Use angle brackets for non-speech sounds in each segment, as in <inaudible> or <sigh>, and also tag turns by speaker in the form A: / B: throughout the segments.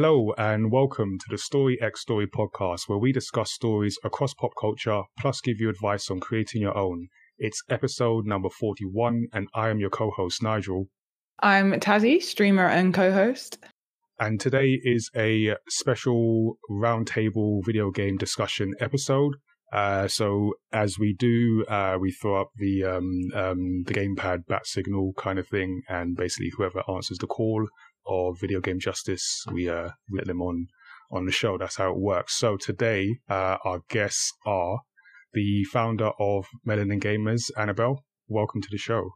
A: Hello and welcome to the Story X Story podcast, where we discuss stories across pop culture, plus give you advice on creating your own. It's episode number 41, and I am your co host, Nigel.
B: I'm Tazzy, streamer and co host.
A: And today is a special roundtable video game discussion episode. Uh, so as we do, uh, we throw up the um, um, the gamepad bat signal kind of thing, and basically whoever answers the call of video game justice, we uh, let them on on the show. That's how it works. So today, uh, our guests are the founder of Melanin Gamers, Annabelle. Welcome to the show.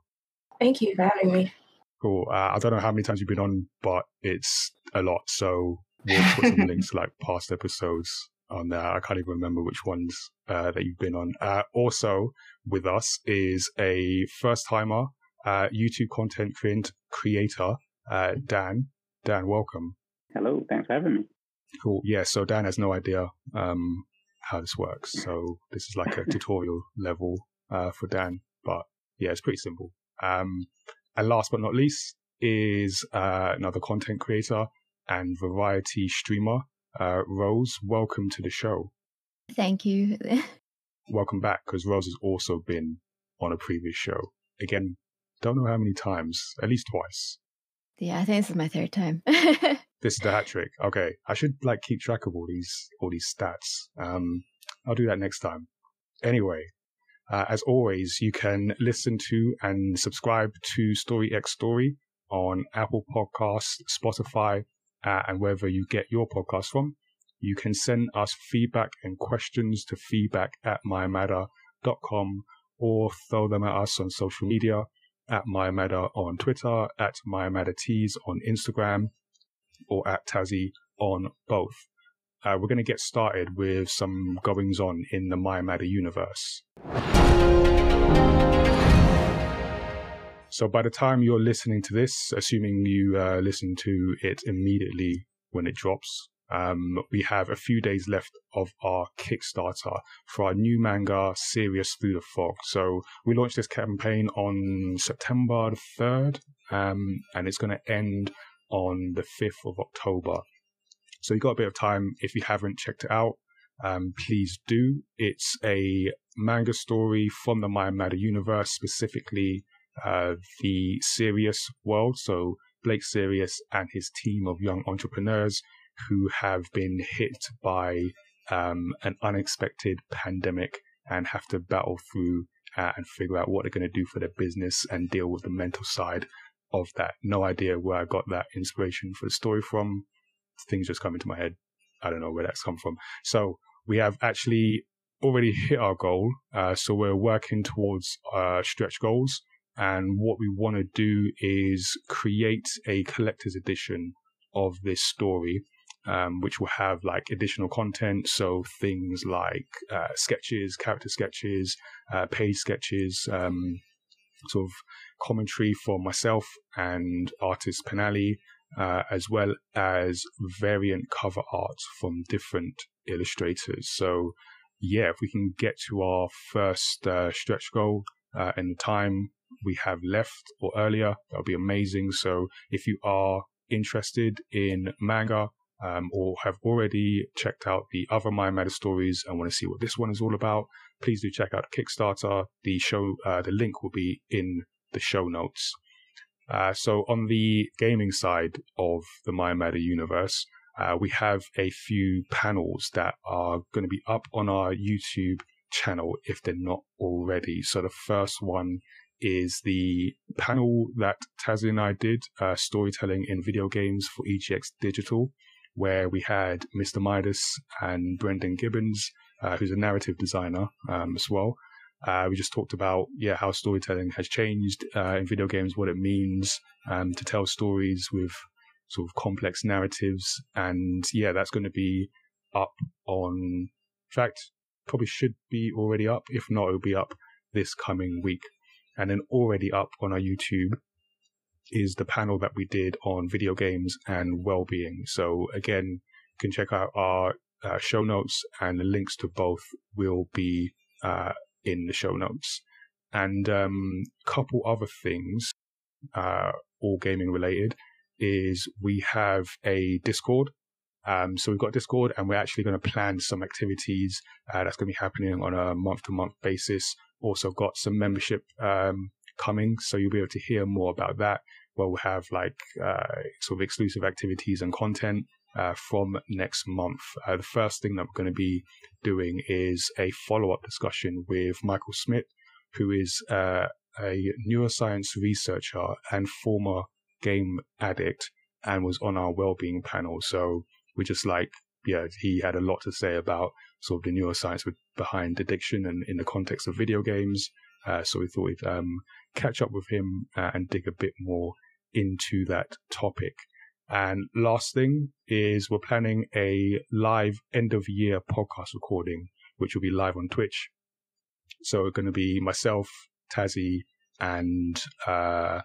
C: Thank you for having me.
A: Cool. Uh, I don't know how many times you've been on, but it's a lot. So we'll put some <laughs> links to like past episodes on there. I can't even remember which ones uh, that you've been on. Uh, also with us is a first timer, uh, YouTube content creator, uh, Dan. Dan, welcome.
D: Hello. Thanks for having me.
A: Cool. Yeah. So Dan has no idea um, how this works. So this is like a <laughs> tutorial level uh, for Dan. But yeah, it's pretty simple. Um, and last but not least is uh, another content creator and variety streamer, uh, Rose. Welcome to the show.
E: Thank you. <laughs>
A: welcome back, because Rose has also been on a previous show. Again, don't know how many times, at least twice.
E: Yeah, I think this is my third time. <laughs>
A: this is the hat trick. Okay, I should like keep track of all these all these stats. Um, I'll do that next time. Anyway, uh, as always, you can listen to and subscribe to Story X Story on Apple Podcasts, Spotify, uh, and wherever you get your podcast from. You can send us feedback and questions to feedback at myamada.com or throw them at us on social media at myamada on Twitter, at myamadatees on Instagram, or at Tazzy on both uh, we're going to get started with some goings on in the Mayamada universe. So by the time you're listening to this, assuming you uh, listen to it immediately when it drops, um, we have a few days left of our Kickstarter for our new manga, Sirius Through the Fog. So we launched this campaign on September the 3rd, um, and it's going to end on the 5th of October. So you've got a bit of time. If you haven't checked it out, um, please do. It's a manga story from the Mayamada universe, specifically uh, the Sirius world. So Blake Sirius and his team of young entrepreneurs who have been hit by um, an unexpected pandemic and have to battle through uh, and figure out what they're going to do for their business and deal with the mental side of that. No idea where I got that inspiration for the story from things just come into my head. I don't know where that's come from. So we have actually already hit our goal. Uh, so we're working towards uh, stretch goals. And what we want to do is create a collector's edition of this story, um, which will have like additional content. So things like uh, sketches, character sketches, uh, page sketches, um, sort of commentary for myself and artist Penali, uh, as well as variant cover art from different illustrators. So, yeah, if we can get to our first uh, stretch goal uh, in the time we have left or earlier, that would be amazing. So, if you are interested in manga um, or have already checked out the other Mayamada stories and want to see what this one is all about, please do check out Kickstarter. The show, uh, the link will be in the show notes. Uh, so on the gaming side of the Mayamada universe, uh, we have a few panels that are going to be up on our YouTube channel if they're not already. So the first one is the panel that Tazzy and I did, uh, storytelling in video games for EGX Digital, where we had Mr. Midas and Brendan Gibbons, uh, who's a narrative designer um, as well, uh, we just talked about yeah how storytelling has changed uh, in video games, what it means um, to tell stories with sort of complex narratives, and yeah, that's going to be up on. In fact, probably should be already up. If not, it'll be up this coming week. And then already up on our YouTube is the panel that we did on video games and well-being. So again, you can check out our uh, show notes and the links to both will be uh, in the show notes. And a um, couple other things, uh, all gaming related, is we have a Discord Um, so we've got Discord, and we're actually going to plan some activities uh, that's going to be happening on a month to month basis. Also got some membership um, coming, so you'll be able to hear more about that. Where we'll have like uh, sort of exclusive activities and content uh, from next month. Uh, the first thing that we're going to be doing is a follow up discussion with Michael Smith, who is uh, a neuroscience researcher and former game addict and was on our well-being panel. So we just like, yeah, he had a lot to say about sort of the neuroscience with, behind addiction and in the context of video games. Uh, so we thought we'd um, catch up with him uh, and dig a bit more into that topic. And last thing is we're planning a live end of year podcast recording, which will be live on Twitch. So it's going to be myself, Tazzy, and uh,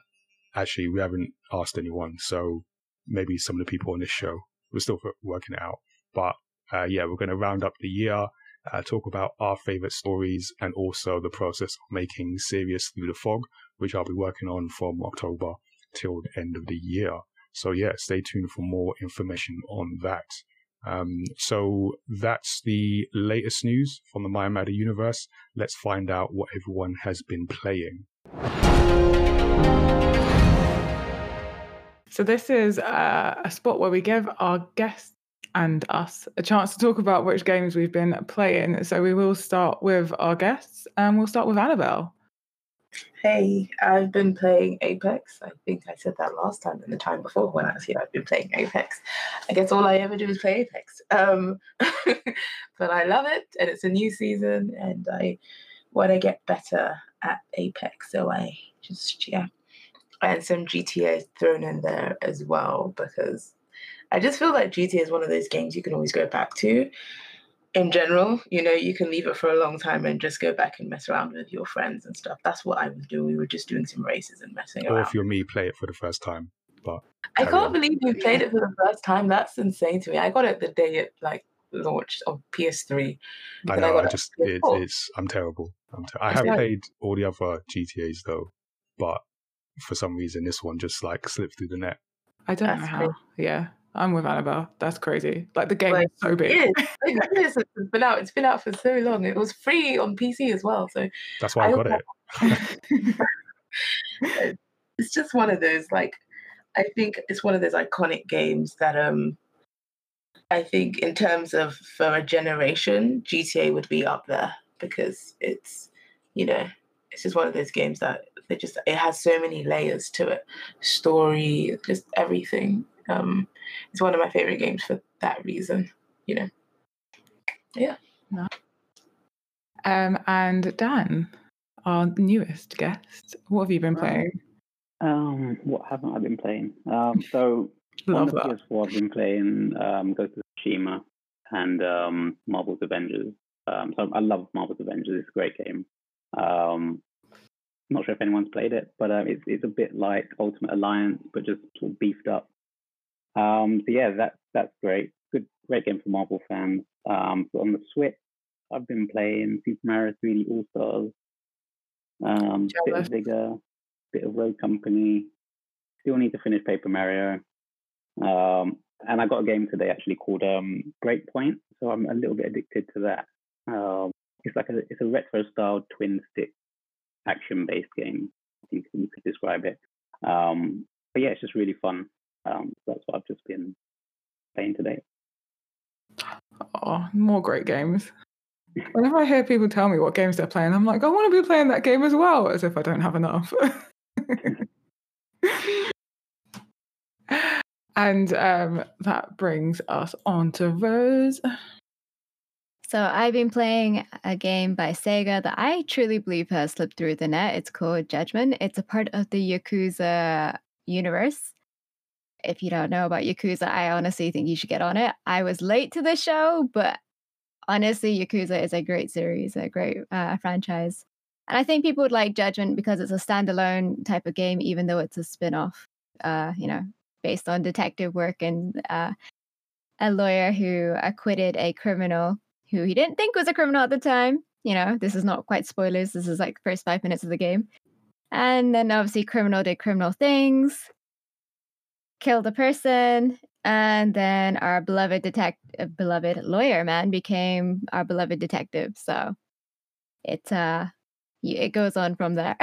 A: actually we haven't asked anyone, so maybe some of the people on this show. We're still working it out, but uh, yeah, we're going to round up the year, uh, talk about our favorite stories, and also the process of making Sirius Through the Fog, which I'll be working on from October till the end of the year. So yeah, stay tuned for more information on that. Um, so that's the latest news from the Mayamada universe. Let's find out what everyone has been playing.
B: So this is uh, a spot where we give our guests and us a chance to talk about which games we've been playing. So we will start with our guests, and we'll start with Annabelle.
C: Hey, I've been playing Apex. I think I said that last time and the time before when I said I've been playing Apex. I guess all I ever do is play Apex. Um, <laughs> but I love it, and it's a new season, and I want to get better at Apex. So I just yeah, and some GTA thrown in there as well because I just feel like GTA is one of those games you can always go back to. In general, you know, you can leave it for a long time and just go back and mess around with your friends and stuff. That's what I was doing. We were just doing some races and messing
A: or
C: around.
A: Or if you're me, play it for the first time. But
C: I can't on. believe you played it for the first time. That's insane to me. I got it the day it like launched on PS3.
A: I know. I, I just it, it's I'm terrible. I'm ter- I have played all the other GTA's though, but for some reason this one just like slipped through the net.
B: I don't That's know how. Crazy. Yeah, I'm with Annabelle. That's crazy. Like the game like, is so big.
C: It is. <laughs> it's been out. It's been out for so long. It was free on PC as well. So
A: that's why I, I got it. <laughs>
C: it's just one of those like I think it's one of those iconic games that um I think in terms of for a generation, GTA would be up there because it's you know it's just one of those games that it just it has so many layers to it, story, just everything. Um, it's one of my favorite games for that reason. You know, yeah.
B: Um, and Dan, our newest guest, what have you been playing?
D: Um, what haven't I been playing? Um, so <laughs> Love on the that. PS4, I've been playing um, Ghost of Tsushima and um, Marvel's Avengers. Um, so I love Marvel's Avengers. It's a great game. Um, not sure if anyone's played it, but uh, it's it's a bit like Ultimate Alliance, but just sort of beefed up. Um, so yeah, that's that's great. Good, great game for Marvel fans. Um, on the Switch, I've been playing Super Mario 3D All Stars, um, bit of Vigor, bit of Road Company. Still need to finish Paper Mario. Um, and I got a game today actually called um, Breakpoint, so I'm a little bit addicted to that. Um, it's like a it's a retro style twin stick action based game. I think you could describe it. Um, but yeah, it's just really fun. Um, so that's what I've just been playing today.
B: Oh, more great games. Whenever I hear people tell me what games they're playing, I'm like, I want to be playing that game as well, as if I don't have enough. <laughs> and um, that brings us on to Rose.
E: So I've been playing a game by Sega that I truly believe has slipped through the net. It's called Judgment. It's a part of the Yakuza universe. If you don't know about Yakuza, I honestly think you should get on it. I was late to the show, but honestly, Yakuza is a great series, a great uh, franchise. And I think people would like Judgment because it's a standalone type of game, even though it's a spin off, uh, you know, based on detective work and uh, a lawyer who acquitted a criminal who he didn't think was a criminal at the time. You know, this is not quite spoilers. This is like first five minutes of the game. And then obviously, criminal did criminal things, killed a person, and then our beloved detect, uh, beloved lawyer man became our beloved detective. So it's uh, it goes on from there.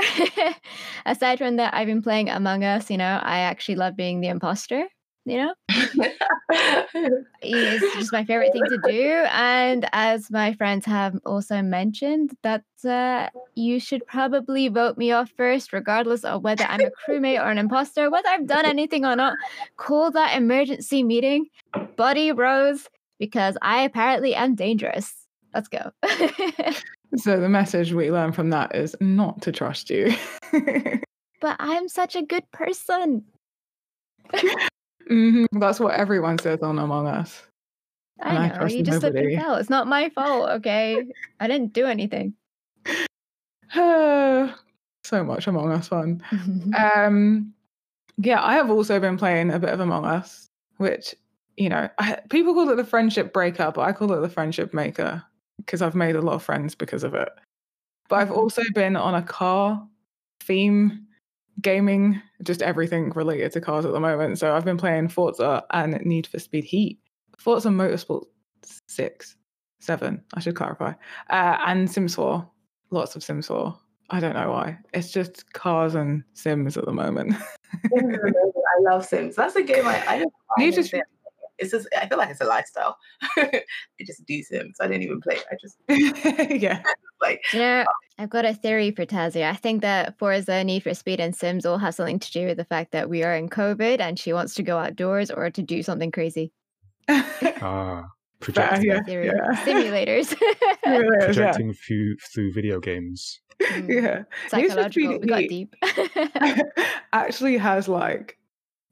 E: <laughs> Aside from that, I've been playing Among Us. You know, I actually love being the imposter you know? <laughs> It's just my favorite thing to do and as my friends have also mentioned that uh, you should probably vote me off first regardless of whether i'm a crewmate or an imposter whether i've done anything or not. Call that emergency meeting buddy rose because i apparently am dangerous. Let's go. <laughs>
B: So the message we learn from that is not to trust you. <laughs>
E: But i'm such a good person
B: Mm-hmm. That's what everyone says on Among Us.
E: I know. I you just nobody. look and tell. It's not my <laughs> fault. Okay, I didn't do anything. <sighs>
B: so much Among Us fun. <laughs> um, yeah, I have also been playing a bit of Among Us, which you know, I, people call it the friendship breaker, but I call it the friendship maker because I've made a lot of friends because of it. But I've mm-hmm. also been on a car theme gaming, just everything related to cars at the moment. So I've been playing Forza and Need for Speed Heat, Forza Motorsport 6, 7, I should clarify, uh, and Sims 4. Lots of Sims 4. I don't know why. It's just cars and Sims at the moment. <laughs>
C: I love Sims. That's a game I, I just Need for Speed it's just I feel like it's a lifestyle. <laughs> I just do Sims. I didn't even play. I just <laughs>
B: yeah. <laughs>
C: like
E: you know, um, I've got a theory for Tazia. I think that Forza, Need for Speed, and Sims all have something to do with the fact that we are in COVID and she wants to go outdoors or to do something crazy.
A: Ah. projecting,
B: yeah, yeah.
E: Simulators.
A: projecting yeah. through through video games.
B: Mm. Yeah,
E: psychological. We got deep.
B: actually has like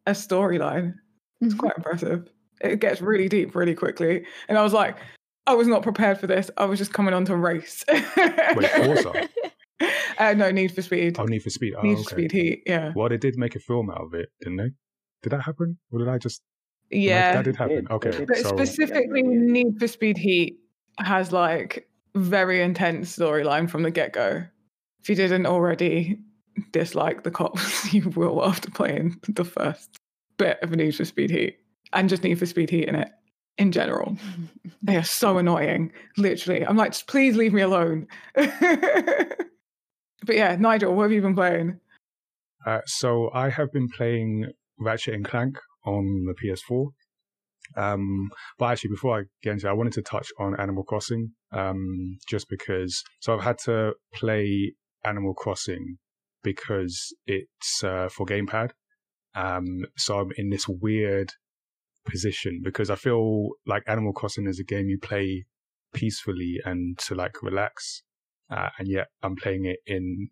B: a storyline. It's mm-hmm. quite impressive it gets really deep really quickly. And I was like, I was not prepared for this. I was just coming on to race.
A: Wait, Forza? <laughs>
B: Uh, no, Need for Speed.
A: Oh, Need for Speed. Oh,
B: Need
A: okay.
B: for Speed Heat, yeah.
A: Well, they did make a film out of it, didn't they? Did that happen? Or did I just.
B: Yeah.
A: That did happen. Okay.
B: But so... specifically, Need for Speed Heat has like very intense storyline from the get go. If you didn't already dislike the cops, <laughs> you will after playing the first bit of Need for Speed Heat and just Need for Speed Heat in it in general. <laughs> they are so annoying. Literally. I'm like, just please leave me alone. <laughs> but yeah, Nigel, what have you been playing?
A: Uh, so I have been playing Ratchet and Clank on the PS4. Um, but actually, before I get into it, I wanted to touch on Animal Crossing, um, just because. So I've had to play Animal Crossing because it's uh, for gamepad. Um, so I'm in this weird position because I feel like Animal Crossing is a game you play peacefully and to like relax. Uh, and yet I'm playing it in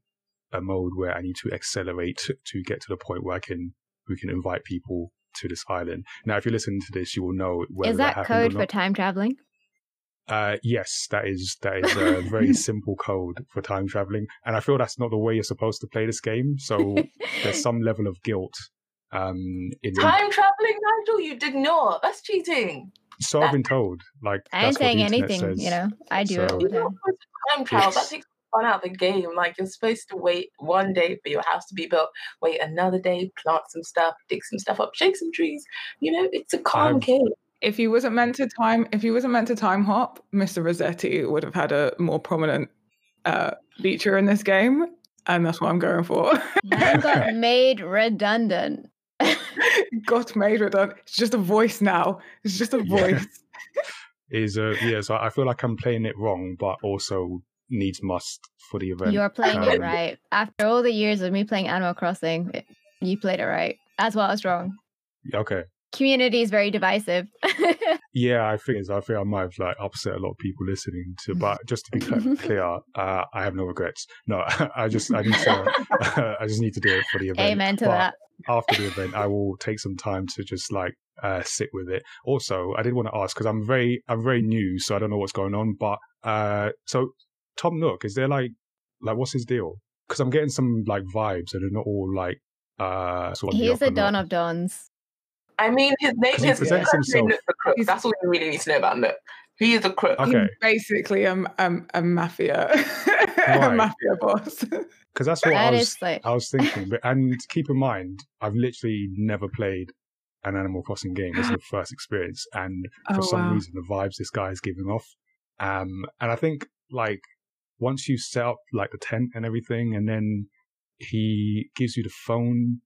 A: a mode where I need to accelerate to get to the point where I can, we can invite people to this island. Now, if you're listening to this, you will know whether
E: is that,
A: that
E: code for time traveling.
A: Uh, yes, that is that is a <laughs> very simple code for time traveling, and I feel that's not the way you're supposed to play this game. So <laughs> there's some level of guilt um,
C: in time traveling, Nigel, you did not. That's cheating.
A: So I've been told. Like
E: I ain't saying anything. Says. You know, I do so, it all the time.
C: Time travel that takes fun out of the game. Like you're supposed to wait one day for your house to be built, wait another day, plant some stuff, dig some stuff up, shake some trees. You know, it's a calm I've, game.
B: If he wasn't meant to time, if he wasn't meant to time hop, Mr. Resetti would have had a more prominent uh, feature in this game, and that's what I'm going for.
E: Mine got <laughs> made redundant. <laughs>
B: got made redundant. It's just a voice now. It's just a voice.
A: Yeah. <laughs> Is uh yeah, so I feel like I'm playing it wrong, but also needs must for the event.
E: You're playing um, it right. After all the years of me playing Animal Crossing, you played it right. As well as wrong.
A: Okay.
E: Community is very divisive. <laughs>
A: yeah, I think I think I might have like upset a lot of people listening to. But just to be clear, uh, I have no regrets. No, <laughs> I just I need to <laughs> I just need to do it for the event.
E: Amen to
A: but,
E: that
A: after the event, I will take some time to just like uh, sit with it. Also, I did want to ask because I'm very I'm very new, so I don't know what's going on. But uh, so Tom Nook, is there like like what's his deal? Because I'm getting some like vibes and they're not all like uh sort
E: of. He's a don of dons.
C: I mean, his name is presents himself. That's all you really need to know about Nook. He is a crook.
B: Okay. He's basically a, a, a mafia, <laughs> a mafia boss.
A: Because that's what I was, like... I was thinking. But and keep in mind, I've literally never played an Animal Crossing game. This is the <gasps> first experience, and for oh, some wow. reason, the vibes this guy is giving off. Um, and I think like once you set up like the tent and everything, and then he gives you the phone,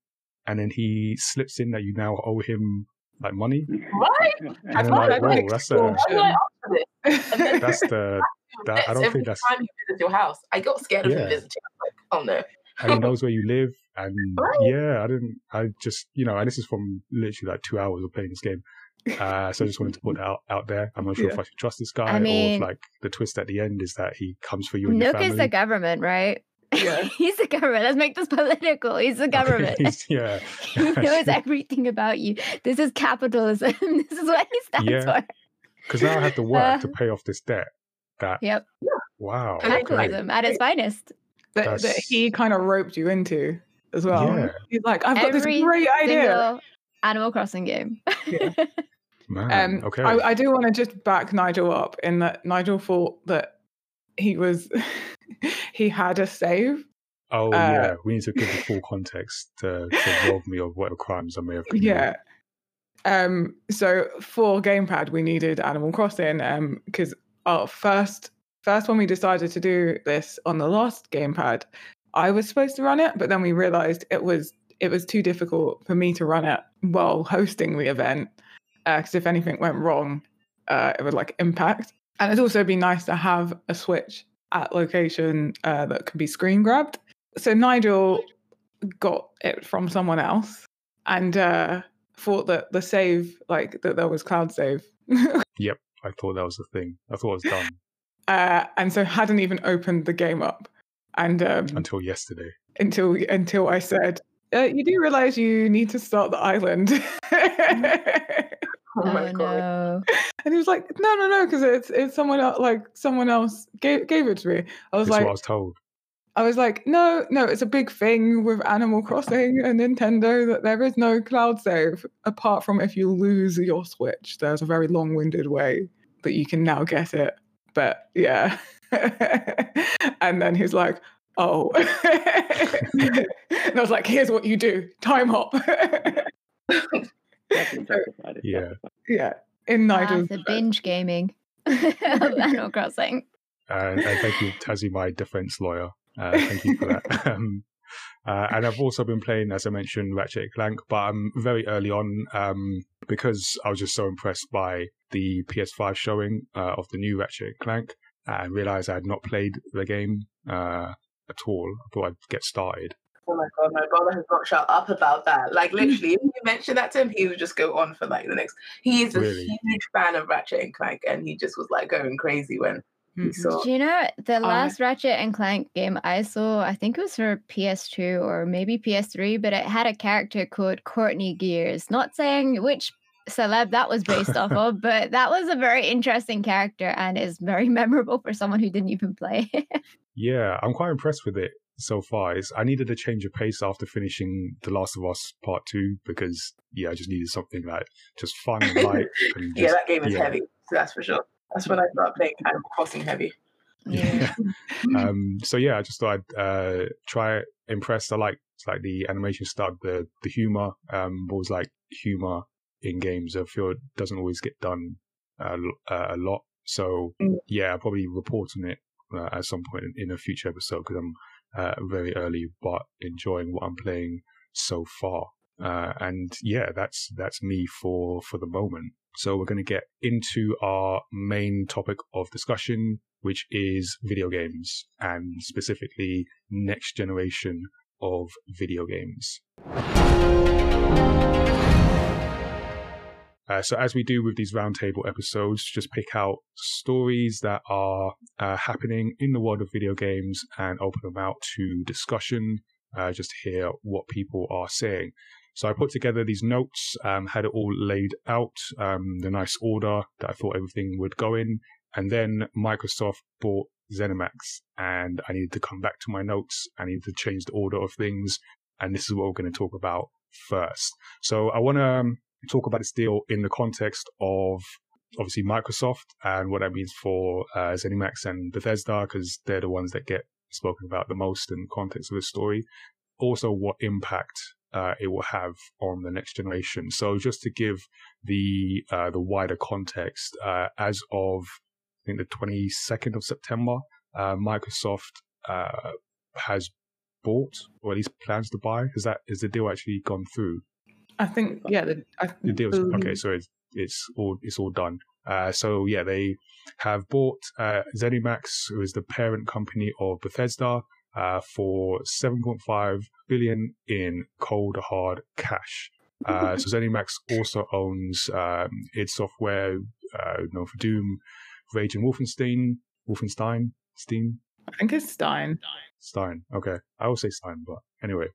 A: and then he slips in that you now owe him like money.
C: Right?
A: And then like, whoa, that's a, <laughs> <laughs> that's the that, I don't think that's
C: time he visits your house. I got scared of yeah. him visiting. i Like, oh no.
A: and he <laughs> knows where you live, and right. yeah, I didn't. I just you know, and this is from literally like two hours of playing this game. Uh, so I just wanted to put that out, out there. I'm not sure yeah. if I should trust this guy I mean, or if like the twist at the end is that he comes for you and
E: Nook
A: is
E: the government, right? Yeah. <laughs> He's the government. Let's make this political. He's the government. <laughs>
A: He's, yeah. <laughs>
E: he knows everything about you. This is capitalism. this is what he stands yeah. for.
A: Because now I have to work uh, to pay off this debt. That.
E: Yep.
A: Wow.
E: Capitalism at its finest.
B: That, that, he kind of roped you into as well. Yeah. He's like, I've got Every this great idea.
E: Animal Crossing game.
A: yeah. Man, um, okay.
B: I, I do want to just back Nigel up in that Nigel thought that he was <laughs> he had a save.
A: Oh uh, yeah, we need to give the full context to, to rob me of whatever crimes I may have committed.
B: Yeah. Um. So for gamepad, we needed Animal Crossing. Um. Because our first first when we decided to do this on the last gamepad, I was supposed to run it, but then we realized it was it was too difficult for me to run it while hosting the event. Because uh, if anything went wrong, uh, it would like impact. And it'd also been nice to have a switch at location uh, that could be screen grabbed. So Nigel got it from someone else and uh, thought that the save, like that there was cloud save. <laughs>
A: yep, I thought that was the thing. I thought it was done.
B: Uh, and so hadn't even opened the game up. And um,
A: until yesterday,
B: until until I said, uh, "You do realize you need to start the island." <laughs>
E: Oh, oh, my god! No. <laughs>
B: And he was like, "No, no, no, because it's it's someone else. Like someone else gave gave it to me." I was
A: That's
B: like,
A: "What I was told."
B: I was like, "No, no, it's a big thing with Animal Crossing and Nintendo that there is no cloud save apart from if you lose your Switch. There's a very long-winded way that you can now get it." But yeah, <laughs> and then he's like, "Oh," <laughs> and I was like, "Here's what you do: time hop."
A: Yeah.
B: Yeah. In Nigel's.
E: Ah, the binge gaming <laughs> of Animal Crossing.
A: Uh, and thank you, Tazzy, my defense lawyer. Uh, thank you for that. <laughs> <laughs> um, uh, and I've also been playing, as I mentioned, Ratchet Clank, but I'm very early on um, because I was just so impressed by the PS5 showing uh, of the new Ratchet Clank and realized I had not played the game uh, at all. I thought I'd get started.
C: Oh my god, my brother has not shut up about that. Like <laughs> literally, if you mention that to him, he would just go on for like the next. He is a really? huge fan of Ratchet and Clank, and he just was like going crazy when he mm-hmm. saw.
E: Do you know the last Ratchet and Clank game I saw? I think it was for PS2 or maybe PS3, but it had a character called Courtney Gears. Not saying which celeb that was based off of, <laughs> but that was a very interesting character and is very <laughs> memorable for someone who didn't even play.
A: yeah, I'm quite impressed with it so far is I needed a change of pace after finishing The Last of Us Part Two because yeah, I just needed something like just fun and <laughs> light. And
C: yeah, that game is yeah. heavy, so that's for sure. That's when I started playing Animal Crossing heavy.
A: Yeah. <laughs> um. So yeah, I just thought I'd uh, try impressed. I like like the animation style, the the humor. Um, was like humor in games. I feel it doesn't always get done uh, a lot. So mm. yeah, I'll probably report on it uh, at some point in, in a future episode because I'm uh, very early, but enjoying what I'm playing so far. Uh, and yeah, that's that's me for for the moment. So we're going to get into our main topic of discussion, which is video games and specifically next generation of video games. Uh, so, as we do with these roundtable episodes, just pick out stories that are uh, happening in the world of video games and open them out to discussion, uh, just to hear what people are saying. So, I put together these notes, um, had it all laid out, um, the nice order that I thought everything would go in. And then Microsoft bought ZeniMax, and I needed to come back to my notes. I needed to change the order of things. And this is what we're going to talk about first. So, I want to. Um, talk about this deal in the context of obviously Microsoft and what that means for uh, ZeniMax and Bethesda because they're the ones that get spoken about the most in the context of the story. Also, what impact uh, it will have on the next generation. So just to give the uh, the wider context, uh, as of I think the 22nd of September, uh, Microsoft uh, has bought or at least plans to buy. Is that is the deal actually gone through?
B: I think yeah, the, I
A: the deal's okay. So it's it's all it's all done. Uh, so yeah, they have bought uh, ZeniMax, who is the parent company of Bethesda, uh, for 7.5 billion in cold hard cash. Uh, so ZeniMax also owns um, id Software, uh, known for Doom, Rage and Wolfenstein, Wolfenstein, Steam.
B: I think it's Stein.
A: Stein. Okay, I will say Stein, but anyway,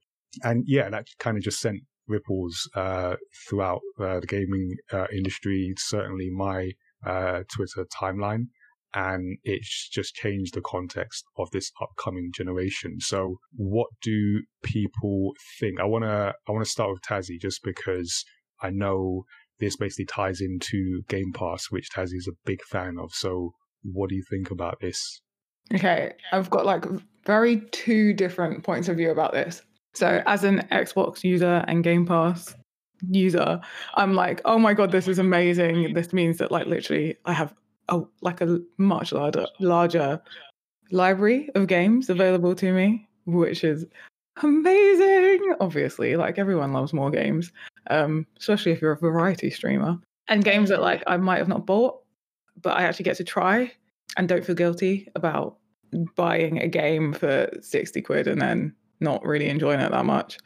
A: and yeah, that kind of just sent ripples uh, throughout uh, the gaming uh, industry. Certainly, my uh, Twitter timeline, and it's just changed the context of this upcoming generation. So, what do people think? I wanna I wanna start with Tazzy just because I know this basically ties into Game Pass, which Tazzy is a big fan of. So, what do you think about this?
B: Okay, I've got like very two different points of view about this. So, as an Xbox user and Game Pass user, I'm like, oh my god, this is amazing. This means that like literally, I have a like a much larger larger library of games available to me, which is amazing. Obviously, like everyone loves more games, um, especially if you're a variety streamer. And games that like I might have not bought, but I actually get to try and don't feel guilty about buying a game for 60 quid and then not really enjoying it that much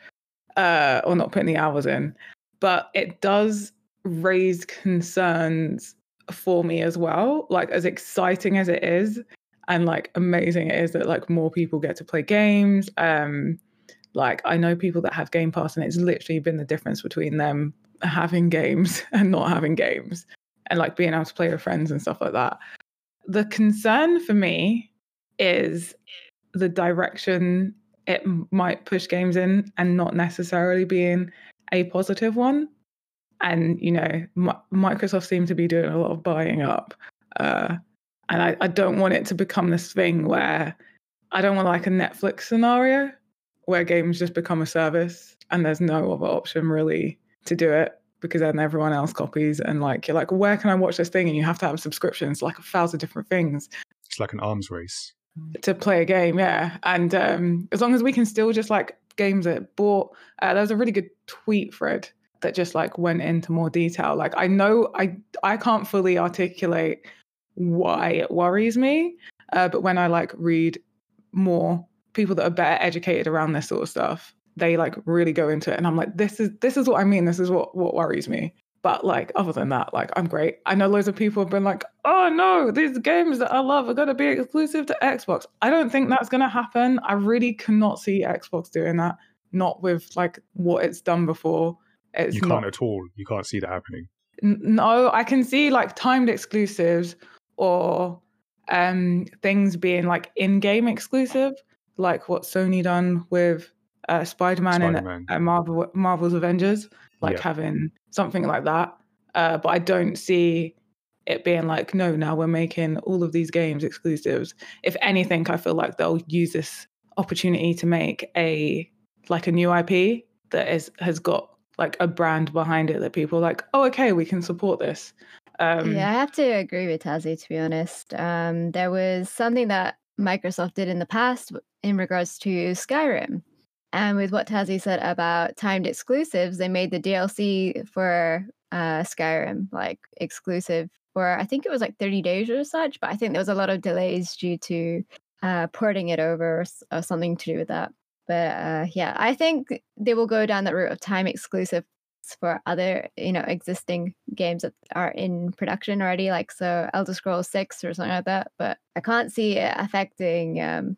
B: uh, or not putting the hours in. But it does raise concerns for me as well. Like, as exciting as it is, and like amazing it is that like more people get to play games. Um, like, I know people that have Game Pass, and it's literally been the difference between them having games <laughs> and not having games, and like being able to play with friends and stuff like that. The concern for me is the direction it might push games in and not necessarily being a positive one. And, you know, M- Microsoft seems to be doing a lot of buying up. Uh, and I, I don't want it to become this thing where I don't want like a Netflix scenario where games just become a service and there's no other option really to do it because then everyone else copies and like you're like where can i watch this thing and you have to have subscriptions like a thousand different things
A: it's like an arms race
B: to play a game, yeah. And um, as long as we can still just like games that bought, uh, there was a really good tweet thread that just like went into more detail. Like I know I I can't fully articulate why it worries me, uh, but when I like read more people that are better educated around this sort of stuff, they like really go into it, and I'm like, this is this is what I mean. This is what what worries me. But like other than that, like I'm great. I know loads of people have been like, "Oh no, these games that I love are going to be exclusive to Xbox." I don't think that's going to happen. I really cannot see Xbox doing that. Not with like what it's done before. It's
A: you can't not... at all. You can't see that happening.
B: No, I can see like timed exclusives or um things being like in-game exclusive, like what Sony done with uh, Spider-Man, Spider-Man. and uh, Marvel Marvel's Avengers like yeah. having something like that. Uh, but I don't see it being like, no, now we're making all of these games exclusives. If anything, I feel like they'll use this opportunity to make a like a new IP that is has got like a brand behind it that people like, oh, okay, we can support this.
E: Um, yeah, I have to agree with Tazzy, to be honest. Um, there was something that Microsoft did in the past in regards to Skyrim. And with what Tazzy said about timed exclusives, they made the DLC for uh, Skyrim like exclusive for I think it was like 30 days or such, but I think there was a lot of delays due to uh, porting it over or, or, something to do with that. But uh, yeah, I think they will go down that route of time exclusive for other you know existing games that are in production already like so elder scrolls 6 or something like that but i can't see it affecting um,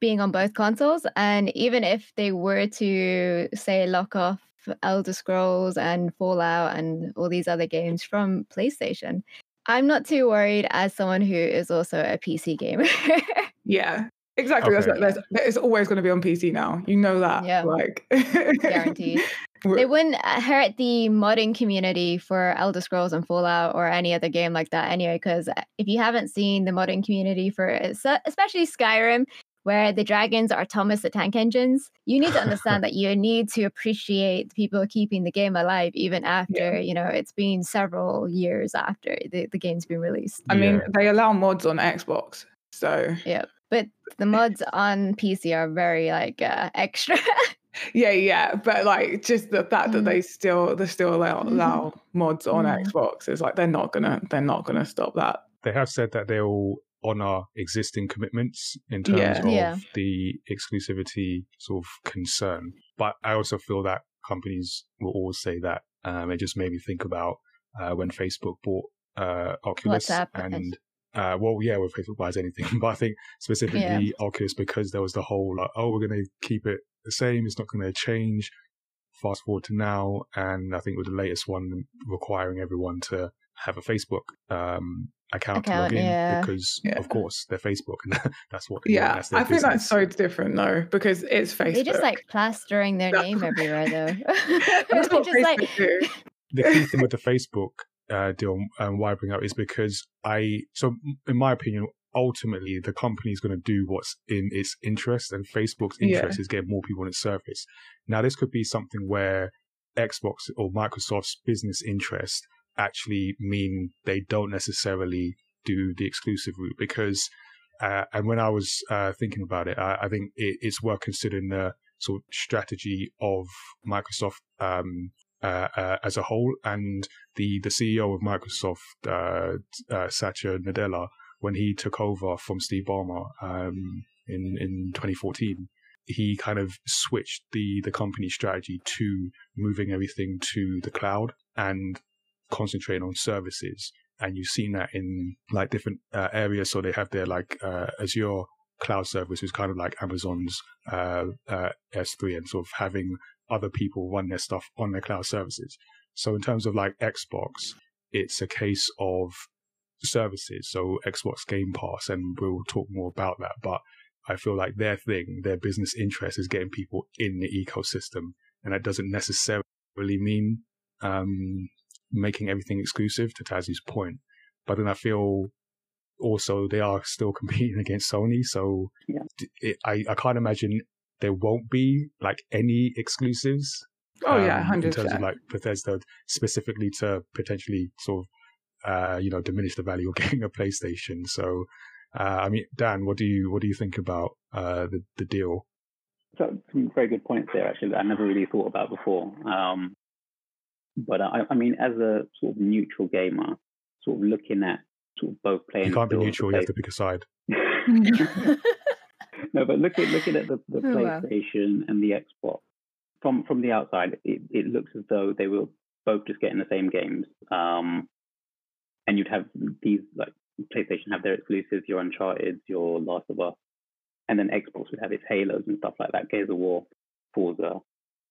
E: being on both consoles. And even if they were to say lock off Elder Scrolls and Fallout and all these other games from PlayStation, I'm not too worried as someone who is also a PC gamer. <laughs>
B: yeah. Exactly. Okay. That's, that's, it's always going to be on PC now. You know that. Yeah. Like <laughs>
E: guaranteed. they wouldn't uh, hurt the modding community for Elder Scrolls and Fallout or any other game like that anyway. Because uh, if you haven't seen the modding community for especially Skyrim, where the dragons are Thomas the Tank Engines. You need to understand that you need to appreciate people keeping the game alive even after, yeah. you know, it's been several years after the, the game's been released.
B: I mean, they allow mods on Xbox. So
E: Yeah. But the mods on PC are very like uh, extra. <laughs>
B: yeah, yeah. But like just the fact that mm. they still they still allow, allow mods on mm. Xbox is like they're not gonna they're not gonna stop that.
A: They have said that they'll honor existing commitments in terms yeah. of yeah. the exclusivity sort of concern. But I also feel that companies will always say that. Um, it just made me think about uh, when Facebook bought uh, Oculus WhatsApp and uh, well, yeah, when Facebook buys anything, <laughs> but I think specifically yeah. Oculus because there was the whole like, oh, we're going to keep it the same. It's not going to change. Fast forward to now, and I think with the latest one requiring everyone to have a Facebook um, account, account, to log in yeah. because, yeah. of course, they're Facebook and <laughs> that's what.
B: Yeah, that's I think that's so different though because it's Facebook.
E: They're just like plastering their name everywhere though. <laughs> <laughs> that's what
A: Facebook like... do. The key thing with the Facebook uh, deal and why I bring up is because I, so in my opinion, ultimately the company is going to do what's in its interest and Facebook's interest yeah. is getting more people on its service. Now, this could be something where Xbox or Microsoft's business interest actually mean they don't necessarily do the exclusive route because uh, and when I was uh, thinking about it, I, I think it, it's worth considering the sort of strategy of Microsoft um, uh, uh, as a whole. And the, the CEO of Microsoft, uh, uh, Satya Nadella, when he took over from Steve Ballmer um, in in 2014, he kind of switched the the company strategy to moving everything to the cloud and concentrating on services. And you've seen that in like different uh, areas. So they have their like uh, Azure cloud service, which is kind of like Amazon's uh, uh S3, and sort of having other people run their stuff on their cloud services. So in terms of like Xbox, it's a case of services. So Xbox Game Pass, and we'll talk more about that. But I feel like their thing, their business interest is getting people in the ecosystem. And that doesn't necessarily mean um, making everything exclusive to Tazzy's point. But then I feel also they are still <laughs> competing against Sony. So yeah. it, I, I can't imagine there won't be like any exclusives.
B: Oh um, yeah, 100%.
A: in terms of like Bethesda specifically to potentially sort of uh, you know diminish the value of <laughs> getting a PlayStation. So uh, I mean, Dan, what do you what do you think about uh, the the deal?
D: So some very good points there. Actually, that I never really thought about before. Um, but I, I mean, as a sort of neutral gamer, sort of looking at sort of both playing.
A: You can't be neutral. You have to pick a side. <laughs> <laughs>
D: no, but looking looking at the, the <laughs> oh, PlayStation wow. and the Xbox from from the outside, it, it looks as though they will both just get in the same games. Um, and you'd have these like PlayStation have their exclusives, your Uncharted, your Last of Us, and then Xbox would have its Halos and stuff like that, Gears of War, Forza.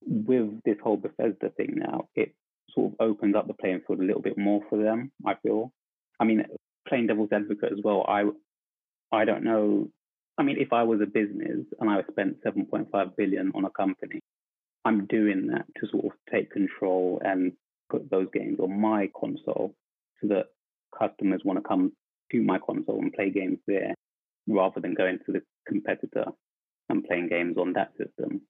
D: With this whole Bethesda thing now, it sort of opens up the playing field a little bit more for them. I feel. I mean, playing devil's advocate as well. I I don't know. I mean, if I was a business and I spent 7.5 billion on a company, I'm doing that to sort of take control and put those games on my console so that customers want to come to my console and play games there rather than going to the competitor and playing games on that system.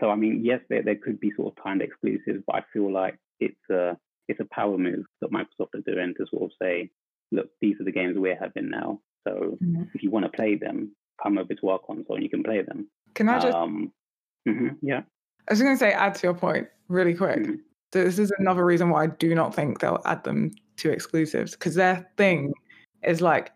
D: So I mean, yes, there, there could be sort of timed exclusives, but I feel like it's a it's a power move that Microsoft are doing to sort of say, look, these are the games we're having now. So mm-hmm. if you want to play them, come over to our console and you can play them.
B: Can I just? Um,
D: mm-hmm, yeah.
B: I was going to say, add to your point really quick. Mm-hmm. This is another reason why I do not think they'll add them to exclusives because their thing is like,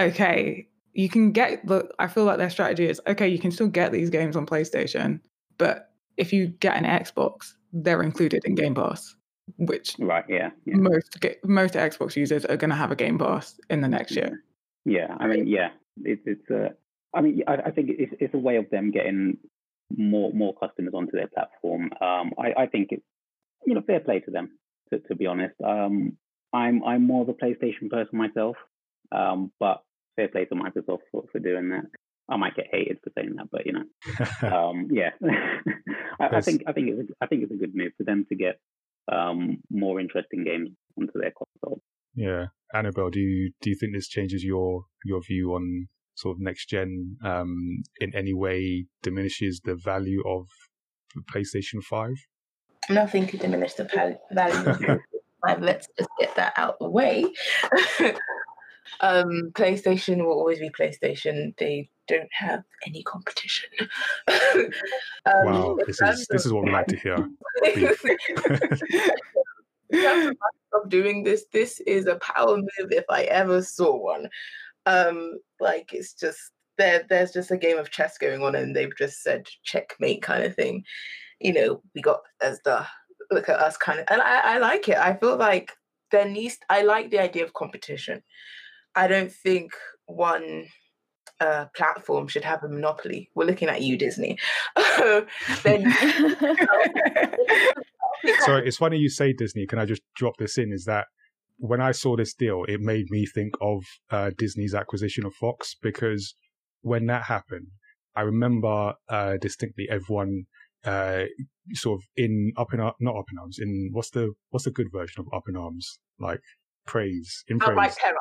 B: okay, you can get the. I feel like their strategy is okay. You can still get these games on PlayStation, but if you get an Xbox, they're included in Game Pass which
D: right, yeah, yeah.
B: most most Xbox users are going to have a Game Pass in the next year.
D: Yeah, I mean, yeah, it, it's a. I mean, I, I think it's it's a way of them getting more more customers onto their platform. Um, I, I think it's you know fair play to them. To, to be honest, um, I'm I'm more of a PlayStation person myself, um, but fair play to Microsoft for, for doing that. I might get hated for saying that, but you know, <laughs> um, yeah, <laughs> I, I, think I think it's a, I think it's a good move for them to get um, more interesting games onto their console.
A: Yeah, Annabelle, do you do you think this changes your your view on sort of next gen um, in any way diminishes the value of the PlayStation Five?
C: Nothing could diminish the value of <laughs> five. Let's just get that out of the way. <laughs> um, PlayStation will always be PlayStation. They don't have any competition. <laughs>
A: um, wow, this is this is what we like to hear. <laughs>
C: of doing this, this is a power move if I ever saw one. Um, like it's just there. There's just a game of chess going on, and they've just said checkmate kind of thing. You know, we got as the look at us kind of, and I, I like it. I feel like there needs. I like the idea of competition. I don't think one uh, platform should have a monopoly. We're looking at you, Disney. <laughs> then, <laughs> <laughs>
A: so it's funny you say Disney. Can I just drop this in? Is that when I saw this deal, it made me think of uh, Disney's acquisition of Fox because when that happened, I remember uh, distinctly everyone uh, sort of in up in not up in arms in what's the what's the good version of up in arms like praise in praise.
C: Like terror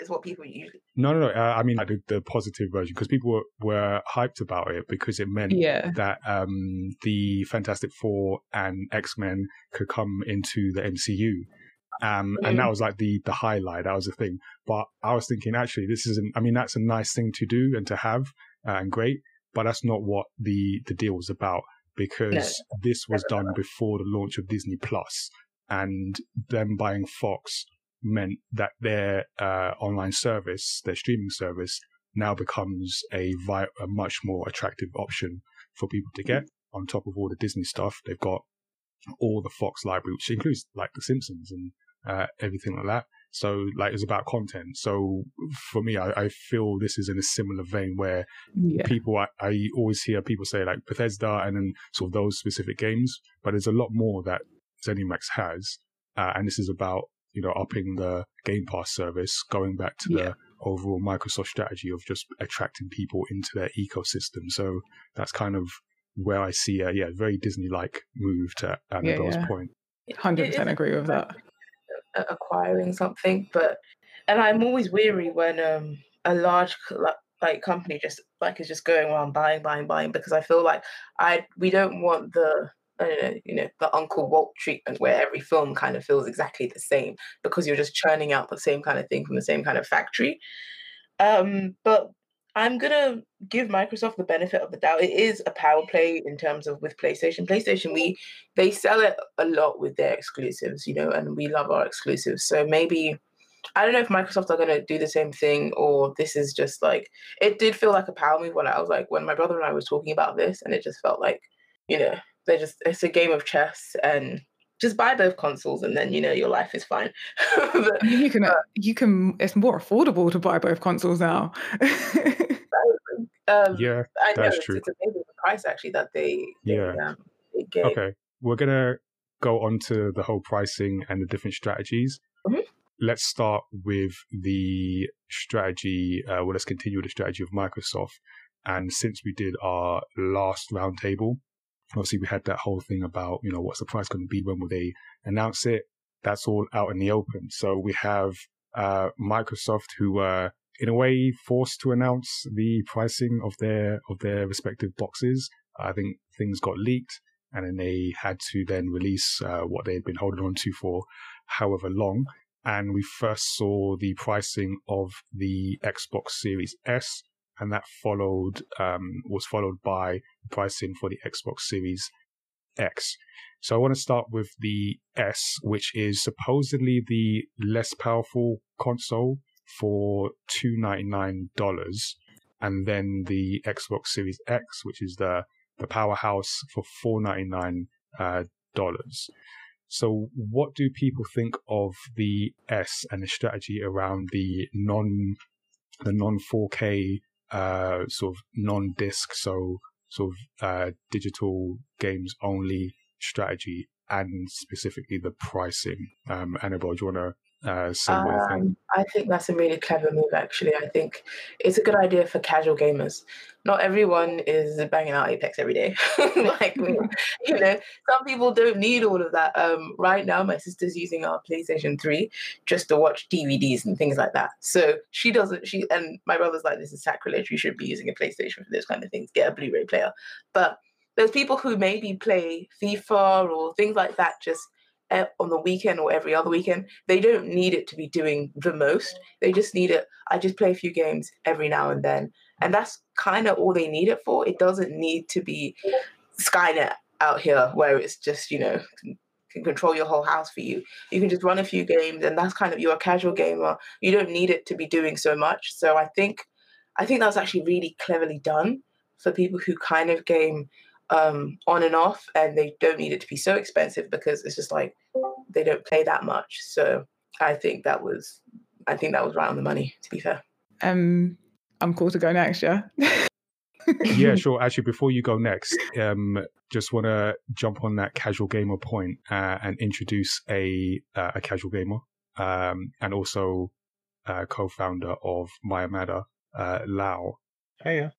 C: is what people use.
A: No, no, no. Uh, I mean like the, the positive version because people were, were hyped about it because it meant
B: yeah.
A: that um, the Fantastic Four and X Men could come into the MCU. Um, mm. and that was like the the highlight. That was the thing. But I was thinking, actually, this isn't. I mean, that's a nice thing to do and to have, uh, and great. But that's not what the the deal was about because no. this was done before the launch of Disney Plus, and them buying Fox meant that their uh, online service, their streaming service, now becomes a, vi- a much more attractive option for people to get. Mm-hmm. On top of all the Disney stuff, they've got all the Fox library, which includes like The Simpsons and uh, everything like that. So like it's about content. So for me, I, I feel this is in a similar vein where yeah. people I, I, always hear people say like Bethesda and then sort of those specific games, but there's a lot more that ZeniMax has, uh, and this is about you know, upping the Game Pass service, going back to yeah. the overall Microsoft strategy of just attracting people into their ecosystem. So that's kind of where I see a yeah, very Disney like move to Annabelle's yeah, yeah. point.
B: Hundred percent agree with that.
C: Acquiring something, but and I'm always weary when um a large like company just like is just going around buying, buying, buying because I feel like I we don't want the know, you know, the Uncle Walt treatment where every film kind of feels exactly the same because you're just churning out the same kind of thing from the same kind of factory. Um, but I'm gonna give Microsoft the benefit of the doubt. It is a power play in terms of with PlayStation. PlayStation, we they sell it a lot with their exclusives, you know, and we love our exclusives. So maybe I don't know if Microsoft are gonna do the same thing or this is just like it did feel like a power move when I was like when my brother and I was talking about this, and it just felt like, you know, they're just it's a game of chess and just buy both consoles and then you know your life is fine. <laughs>
B: but, you can uh, you can it's more affordable to buy both consoles now. <laughs>
A: um, yeah, I know that's
C: it's,
A: true.
C: It's amazing the price actually that they, they
A: yeah
C: um, they
A: okay. We're gonna go on to the whole pricing and the different strategies.
C: Mm-hmm.
A: Let's start with the strategy. Uh, well, let's continue with the strategy of Microsoft. And since we did our last roundtable, obviously we had that whole thing about, you know, what's the price going to be? When will they announce it? That's all out in the open. So we have, uh, Microsoft who were in a way forced to announce the pricing of their, of their respective boxes. I think things got leaked and then they had to then release, uh, what they had been holding on to for however long. And we first saw the pricing of the Xbox Series S, and that followed um, was followed by pricing for the Xbox Series X. So I want to start with the S, which is supposedly the less powerful console for two ninety nine dollars, and then the Xbox Series X, which is the the powerhouse for four ninety nine uh, dollars. So, what do people think of the S and the strategy around the non the non 4K uh, sort of non-disc, so sort of uh, digital games only strategy, and specifically the pricing. Um, Annabelle, do you want to uh, um?
C: I think that's a really clever move. Actually, I think it's a good idea for casual gamers. Not everyone is banging out Apex every day. <laughs> like <laughs> you know, some people don't need all of that. Um, right now, my sister's using our PlayStation Three just to watch DVDs and things like that. So she doesn't. She and my brother's like, "This is sacrilege. You should be using a PlayStation for those kind of things. Get a Blu-ray player." But there's people who maybe play FIFA or things like that just on the weekend or every other weekend. They don't need it to be doing the most. They just need it. I just play a few games every now and then. And that's kind of all they need it for. It doesn't need to be Skynet out here where it's just, you know, can control your whole house for you. You can just run a few games and that's kind of you're a casual gamer. You don't need it to be doing so much. So I think I think that was actually really cleverly done for people who kind of game um, on and off, and they don't need it to be so expensive because it's just like they don't play that much. So I think that was, I think that was right on the money. To be fair.
B: Um, I'm cool to go next. Yeah. <laughs>
A: yeah, sure. Actually, before you go next, um, just want to jump on that casual gamer point, uh, and introduce a uh, a casual gamer, um, and also uh, co-founder of Mayamada, uh, Lau.
F: Hey.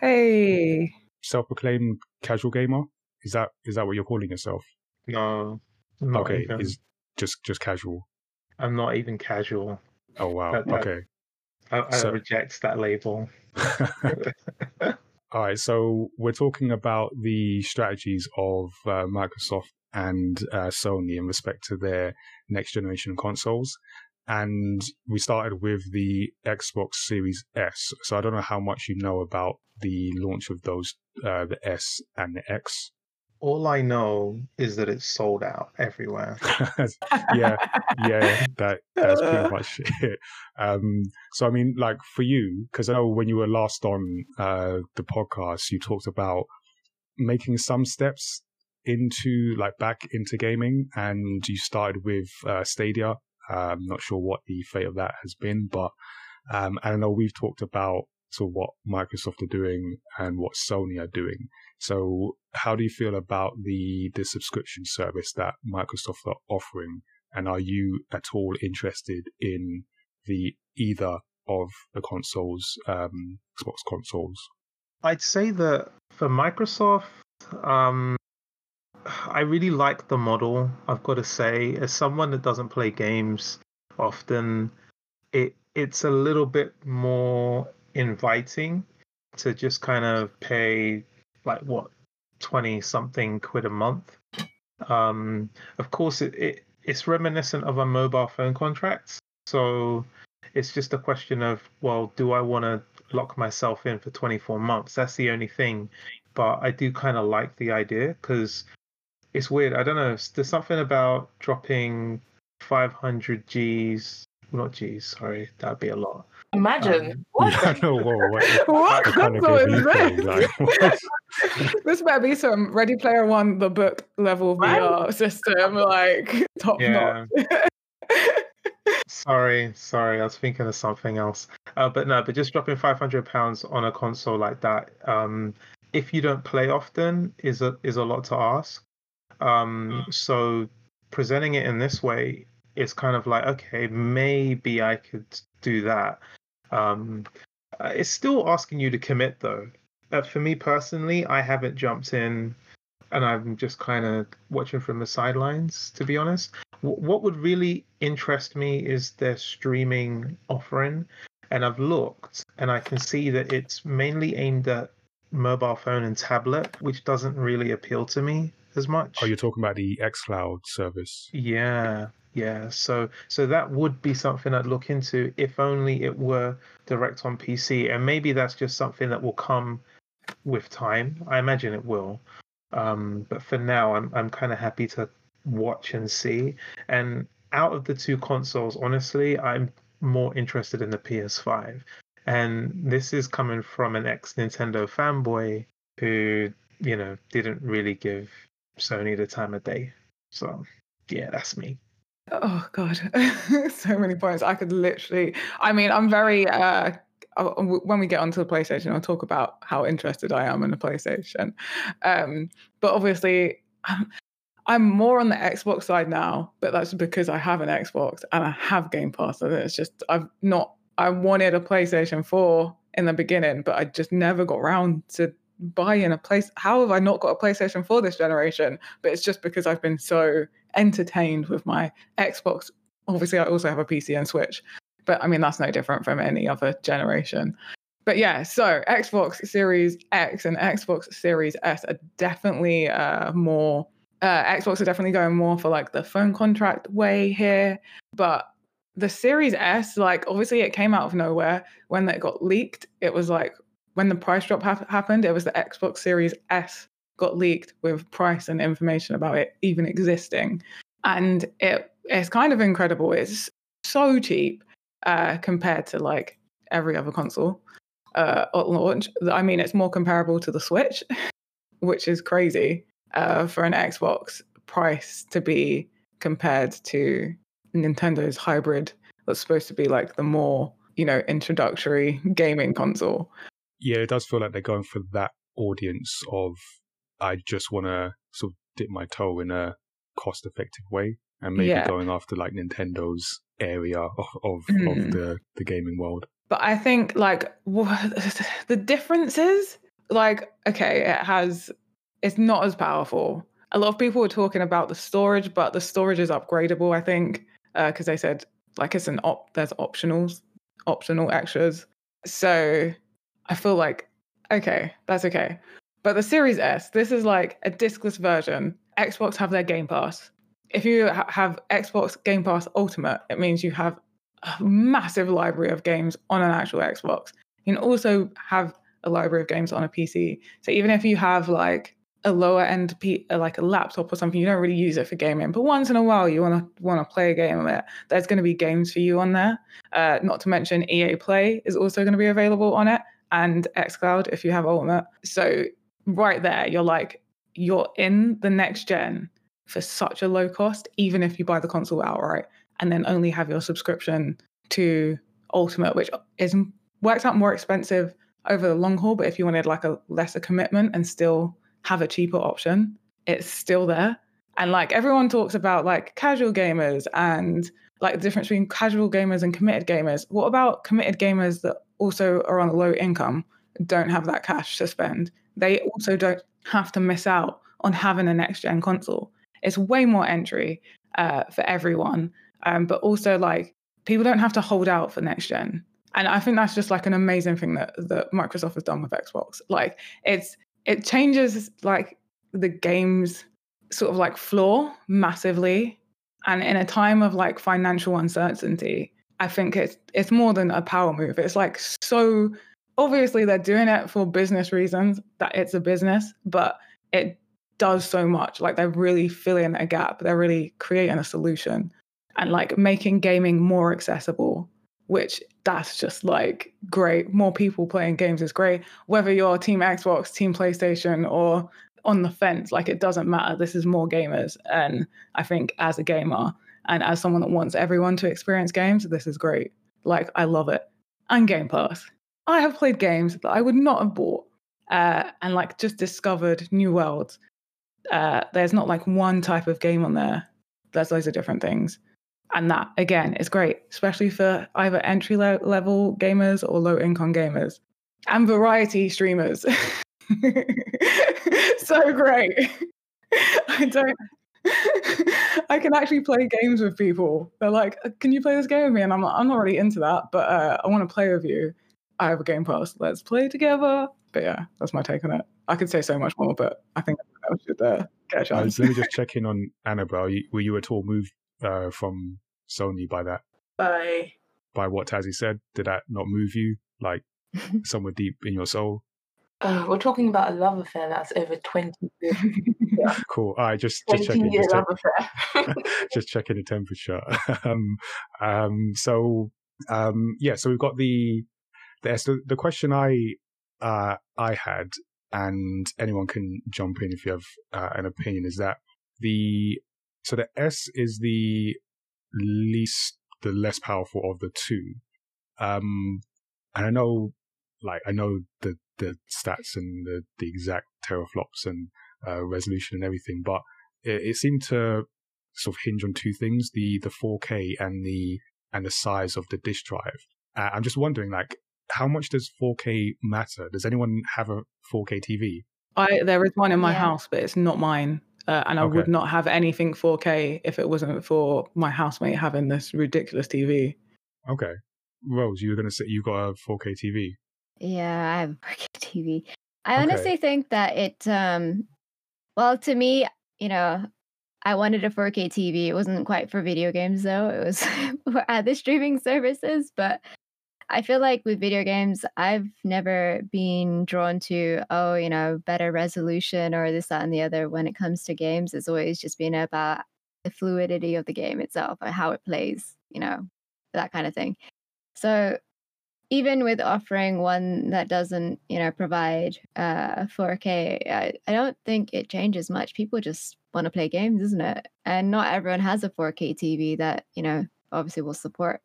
B: Hey
A: self-proclaimed casual gamer? Is that is that what you're calling yourself?
F: No.
A: okay, even. is just just casual.
F: I'm not even casual.
A: Oh wow. That, that, okay.
F: I, I so, reject that label. <laughs>
A: All right, so we're talking about the strategies of uh, Microsoft and uh, Sony in respect to their next generation consoles and we started with the Xbox Series S. So I don't know how much you know about the launch of those, uh, the S and the X.
F: All I know is that it's sold out everywhere. <laughs> <laughs>
A: yeah, yeah, that that's pretty much <laughs> it. Um, so I mean, like for you, because I know when you were last on uh, the podcast, you talked about making some steps into like back into gaming, and you started with uh, Stadia I'm not sure what the fate of that has been, but um, I know we've talked about sort of what Microsoft are doing and what Sony are doing. So, how do you feel about the the subscription service that Microsoft are offering? And are you at all interested in the either of the consoles, um, Xbox consoles?
F: I'd say that for Microsoft, um, I really like the model. I've got to say, as someone that doesn't play games often, it it's a little bit more inviting to just kind of pay like what twenty something quid a month. Um, of course, it, it it's reminiscent of a mobile phone contract, so it's just a question of well, do I want to lock myself in for 24 months? That's the only thing. But I do kind of like the idea because it's weird. I don't know. There's something about dropping 500 G's. Not G's. Sorry, that'd be a lot.
C: Imagine um, what? <laughs>
A: whoa, <laughs> what,
B: what console is this? Like, <laughs> this better be some Ready Player One, the book level right? VR system, like top yeah. notch.
F: sorry, sorry, I was thinking of something else. Uh, but no, but just dropping five hundred pounds on a console like that, um, if you don't play often, is a is a lot to ask. Um, so presenting it in this way is kind of like, okay, maybe I could do that. Um, uh, it's still asking you to commit though. Uh, for me personally, I haven't jumped in and I'm just kind of watching from the sidelines, to be honest. W- what would really interest me is their streaming offering. And I've looked and I can see that it's mainly aimed at mobile phone and tablet, which doesn't really appeal to me as much.
A: Oh, you're talking about the xCloud service.
F: Yeah, yeah. So so that would be something I'd look into if only it were direct on PC, and maybe that's just something that will come with time. I imagine it will. Um, but for now, I'm I'm kind of happy to watch and see. And out of the two consoles, honestly, I'm more interested in the PS5. And this is coming from an ex Nintendo fanboy who, you know, didn't really give Sony the time of day. So yeah, that's me.
B: Oh god, <laughs> so many points. I could literally. I mean, I'm very. uh when we get onto the PlayStation, I'll talk about how interested I am in the PlayStation. Um, but obviously, um, I'm more on the Xbox side now, but that's because I have an Xbox and I have Game Pass. And it's just I've not I wanted a PlayStation 4 in the beginning, but I just never got around to buying a place. How have I not got a PlayStation 4 this generation? But it's just because I've been so entertained with my Xbox. Obviously, I also have a PC and Switch, but I mean that's no different from any other generation. But yeah, so Xbox Series X and Xbox Series S are definitely uh, more. Uh, Xbox are definitely going more for like the phone contract way here, but the Series S, like obviously it came out of nowhere when it got leaked. It was like when the price drop ha- happened, it was the Xbox Series S got leaked with price and information about it even existing, and it it's kind of incredible. It's so cheap uh, compared to like every other console uh, at launch. I mean, it's more comparable to the Switch, <laughs> which is crazy uh, for an Xbox price to be compared to Nintendo's hybrid that's supposed to be like the more, you know, introductory gaming console.
A: Yeah, it does feel like they're going for that audience of I just want to sort of dip my toe in a cost effective way and maybe yeah. going after like Nintendo's area of of, mm. of, the the gaming world.
B: But I think like <laughs> the difference is like okay, it has it's not as powerful. A lot of people were talking about the storage, but the storage is upgradable. I think because uh, they said like it's an op there's optionals optional extras so i feel like okay that's okay. But the series s this is like a discless version. Xbox have their game pass. If you ha- have xbox game pass ultimate it means you have a massive library of games on an actual xbox. You can also have a library of games on a pc so even if you have like a lower end P- uh, like a laptop or something you don't really use it for gaming. But once in a while you want to want to play a game of it. There's going to be games for you on there. Uh, not to mention ea play is also going to be available on it and xcloud if you have ultimate so right there you're like you're in the next gen for such a low cost even if you buy the console outright and then only have your subscription to ultimate which is works out more expensive over the long haul but if you wanted like a lesser commitment and still have a cheaper option, it's still there. And like everyone talks about like casual gamers and like the difference between casual gamers and committed gamers. What about committed gamers that also are on a low income, don't have that cash to spend? They also don't have to miss out on having a next gen console. It's way more entry uh, for everyone, um, but also like people don't have to hold out for next gen. And I think that's just like an amazing thing that that Microsoft has done with Xbox. Like it's it changes like the game's sort of like floor massively. And in a time of like financial uncertainty, I think it's it's more than a power move. It's like so obviously they're doing it for business reasons, that it's a business, but it does so much. Like they're really filling a gap. They're really creating a solution and like making gaming more accessible which that's just like great. More people playing games is great. Whether you're Team Xbox, Team PlayStation, or on the fence, like it doesn't matter. This is more gamers. And I think as a gamer and as someone that wants everyone to experience games, this is great. Like I love it. And Game Pass. I have played games that I would not have bought uh, and like just discovered new worlds. Uh, there's not like one type of game on there. There's loads of different things. And that, again, is great, especially for either entry level gamers or low income gamers and variety streamers. <laughs> so great. <laughs> I don't. <laughs> I can actually play games with people. They're like, uh, "Can you play this game with me?" And I'm like, "I'm not really into that, but uh, I want to play with you. I have a Game Pass. Let's play together." But yeah, that's my take on it. I could say so much more, but I think I should uh, get a chance.
A: Uh, let me just check in on Annabelle. Were you at all moved uh, from Sony by that?
C: By
A: by what Tazzy said? Did that not move you like <laughs> somewhere deep in your soul?
C: We're talking about a love affair that's over 20 years.
A: yeah. <laughs> Cool. All right, just, just checking. Just, check, <laughs> just checking the temperature. <laughs> um, um, so, um, yeah, so we've got the, the, the question I, uh, I had, and anyone can jump in if you have uh, an opinion, is that the, so the S is the least the less powerful of the two. Um, and I know, like, I know the, the stats and the, the exact teraflops and uh, resolution and everything, but it, it seemed to sort of hinge on two things: the the 4K and the and the size of the disk drive. Uh, I'm just wondering, like, how much does 4K matter? Does anyone have a 4K TV?
B: I there is one in my yeah. house, but it's not mine. Uh, and I okay. would not have anything 4K if it wasn't for my housemate having this ridiculous TV.
A: Okay, Rose, you were going to say you've got a 4K TV.
E: Yeah, I have a 4K TV. I okay. honestly think that it. um Well, to me, you know, I wanted a 4K TV. It wasn't quite for video games though. It was <laughs> for other streaming services, but I feel like with video games, I've never been drawn to, oh, you know, better resolution or this, that, and the other. When it comes to games, it's always just been about the fluidity of the game itself or how it plays, you know, that kind of thing. So even with offering one that doesn't, you know, provide uh, 4K, I, I don't think it changes much. People just want to play games, isn't it? And not everyone has a 4K TV that, you know, obviously will support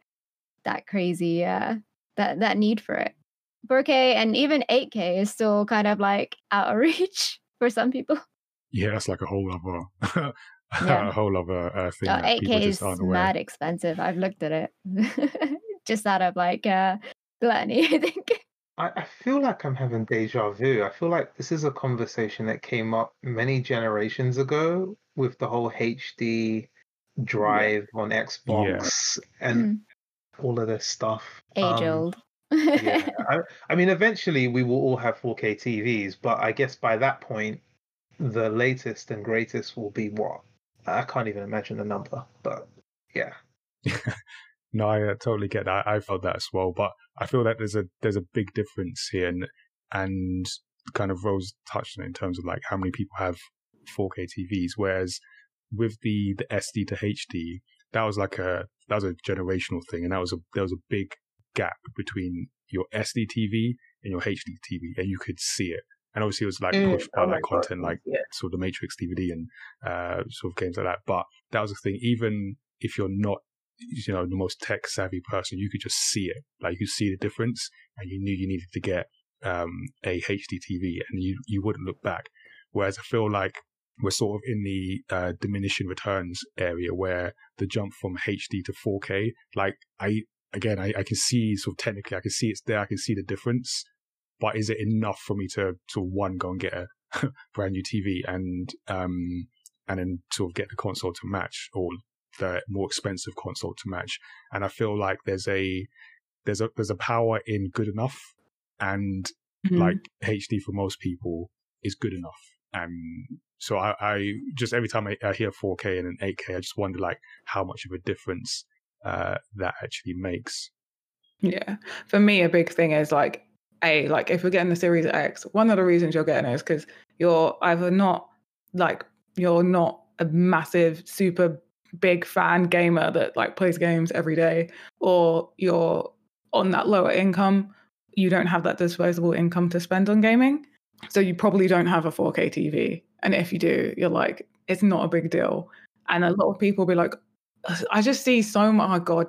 E: that crazy uh, that that need for it. 4K and even 8K is still kind of like out of <laughs> reach for some people.
A: Yeah, that's like a whole other <laughs> yeah. a whole other uh, thing. Oh, 8K is
E: mad expensive. I've looked at it <laughs> just out of like uh, gluttony, <laughs> I think.
F: I, I feel like I'm having deja vu. I feel like this is a conversation that came up many generations ago with the whole HD drive yeah. on Xbox yeah. and mm all of this stuff.
E: Age um, old.
F: yeah, <laughs> I, I, mean, eventually we will all have 4K TVs, but I guess by that point, the latest and greatest will be what? I can't even imagine the number, but yeah. <laughs>
A: no, I uh, totally get that. I felt that as well, but I feel that there's a there's a big difference here, and and kind of Rose touched on it in terms of like how many people have 4K TVs, whereas with the the SD to HD, that was like a that was a generational thing, and that was a there was a big gap between your SD TV and your HD TV, and you could see it. And obviously, it was like mm, pushed by oh that content, God. like yeah. sort of the Matrix DVD and uh, sort of games like that. But that was the thing. Even if you're not, you know, the most tech savvy person, you could just see it. Like you could see the difference, and you knew you needed to get um, a HD TV, and you you wouldn't look back. Whereas I feel like we're sort of in the uh, diminishing returns area where the jump from HD to 4K, like I again, I, I can see sort of technically, I can see it's there, I can see the difference, but is it enough for me to of one go and get a <laughs> brand new TV and um and then sort of get the console to match or the more expensive console to match? And I feel like there's a there's a there's a power in good enough and mm-hmm. like HD for most people is good enough. And so I, I just every time I, I, hear 4K and an 8K, I just wonder like how much of a difference uh, that actually makes.
B: Yeah, for me, a big thing is like a like if you're getting the Series X, one of the reasons you're getting it is because you're either not like you're not a massive super big fan gamer that like plays games every day, or you're on that lower income. You don't have that disposable income to spend on gaming. So you probably don't have a 4K TV. And if you do, you're like, it's not a big deal. And a lot of people be like, I just see so much. Oh God,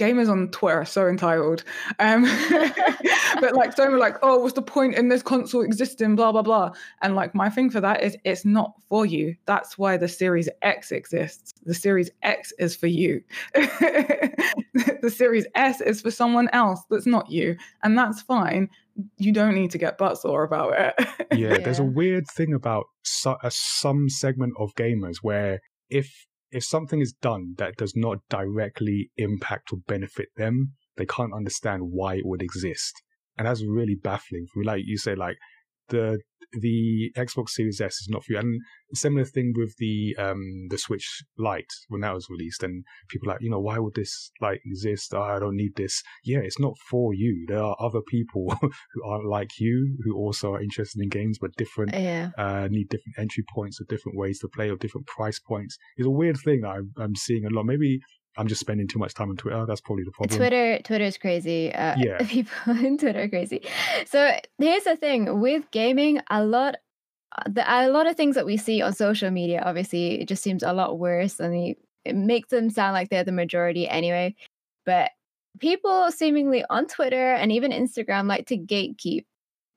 B: gamers on Twitter are so entitled. Um, <laughs> but like so we're like, oh, what's the point in this console existing? Blah blah blah. And like my thing for that is it's not for you. That's why the Series X exists. The Series X is for you. <laughs> the Series S is for someone else that's not you, and that's fine. You don't need to get butt sore about it.
A: yeah, <laughs> yeah, there's a weird thing about su- a, some segment of gamers where if if something is done that does not directly impact or benefit them, they can't understand why it would exist. And that's really baffling for me. Like you say, like the the Xbox Series S is not for you. And similar thing with the um the Switch Lite when that was released, and people like, you know, why would this like exist? Oh, I don't need this. Yeah, it's not for you. There are other people <laughs> who aren't like you who also are interested in games, but different.
E: Yeah.
A: Uh, need different entry points or different ways to play or different price points. It's a weird thing that I'm, I'm seeing a lot. Maybe I'm just spending too much time on Twitter. That's probably the problem.
E: Twitter, Twitter is crazy. Uh, yeah, <laughs> people on Twitter are crazy. So here's the thing with gaming, a lot, the, a lot of things that we see on social media, obviously, it just seems a lot worse, and the, it makes them sound like they're the majority anyway. But people seemingly on Twitter and even Instagram like to gatekeep.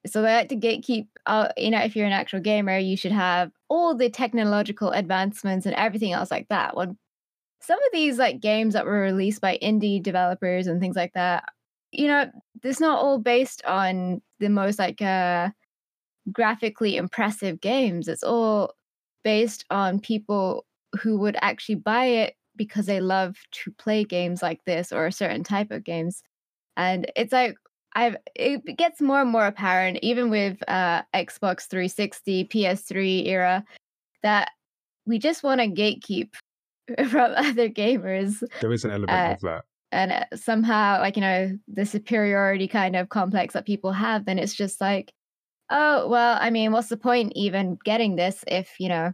E: So they like to gatekeep. Uh, you know, if you're an actual gamer, you should have all the technological advancements and everything else like that. When some of these like games that were released by indie developers and things like that, you know, it's not all based on the most like uh graphically impressive games. It's all based on people who would actually buy it because they love to play games like this or a certain type of games. And it's like I've it gets more and more apparent even with uh Xbox 360, PS3 era that we just want to gatekeep <laughs> from other gamers.
A: There is an element uh, of that.
E: And uh, somehow, like, you know, the superiority kind of complex that people have, then it's just like, oh, well, I mean, what's the point even getting this if, you know,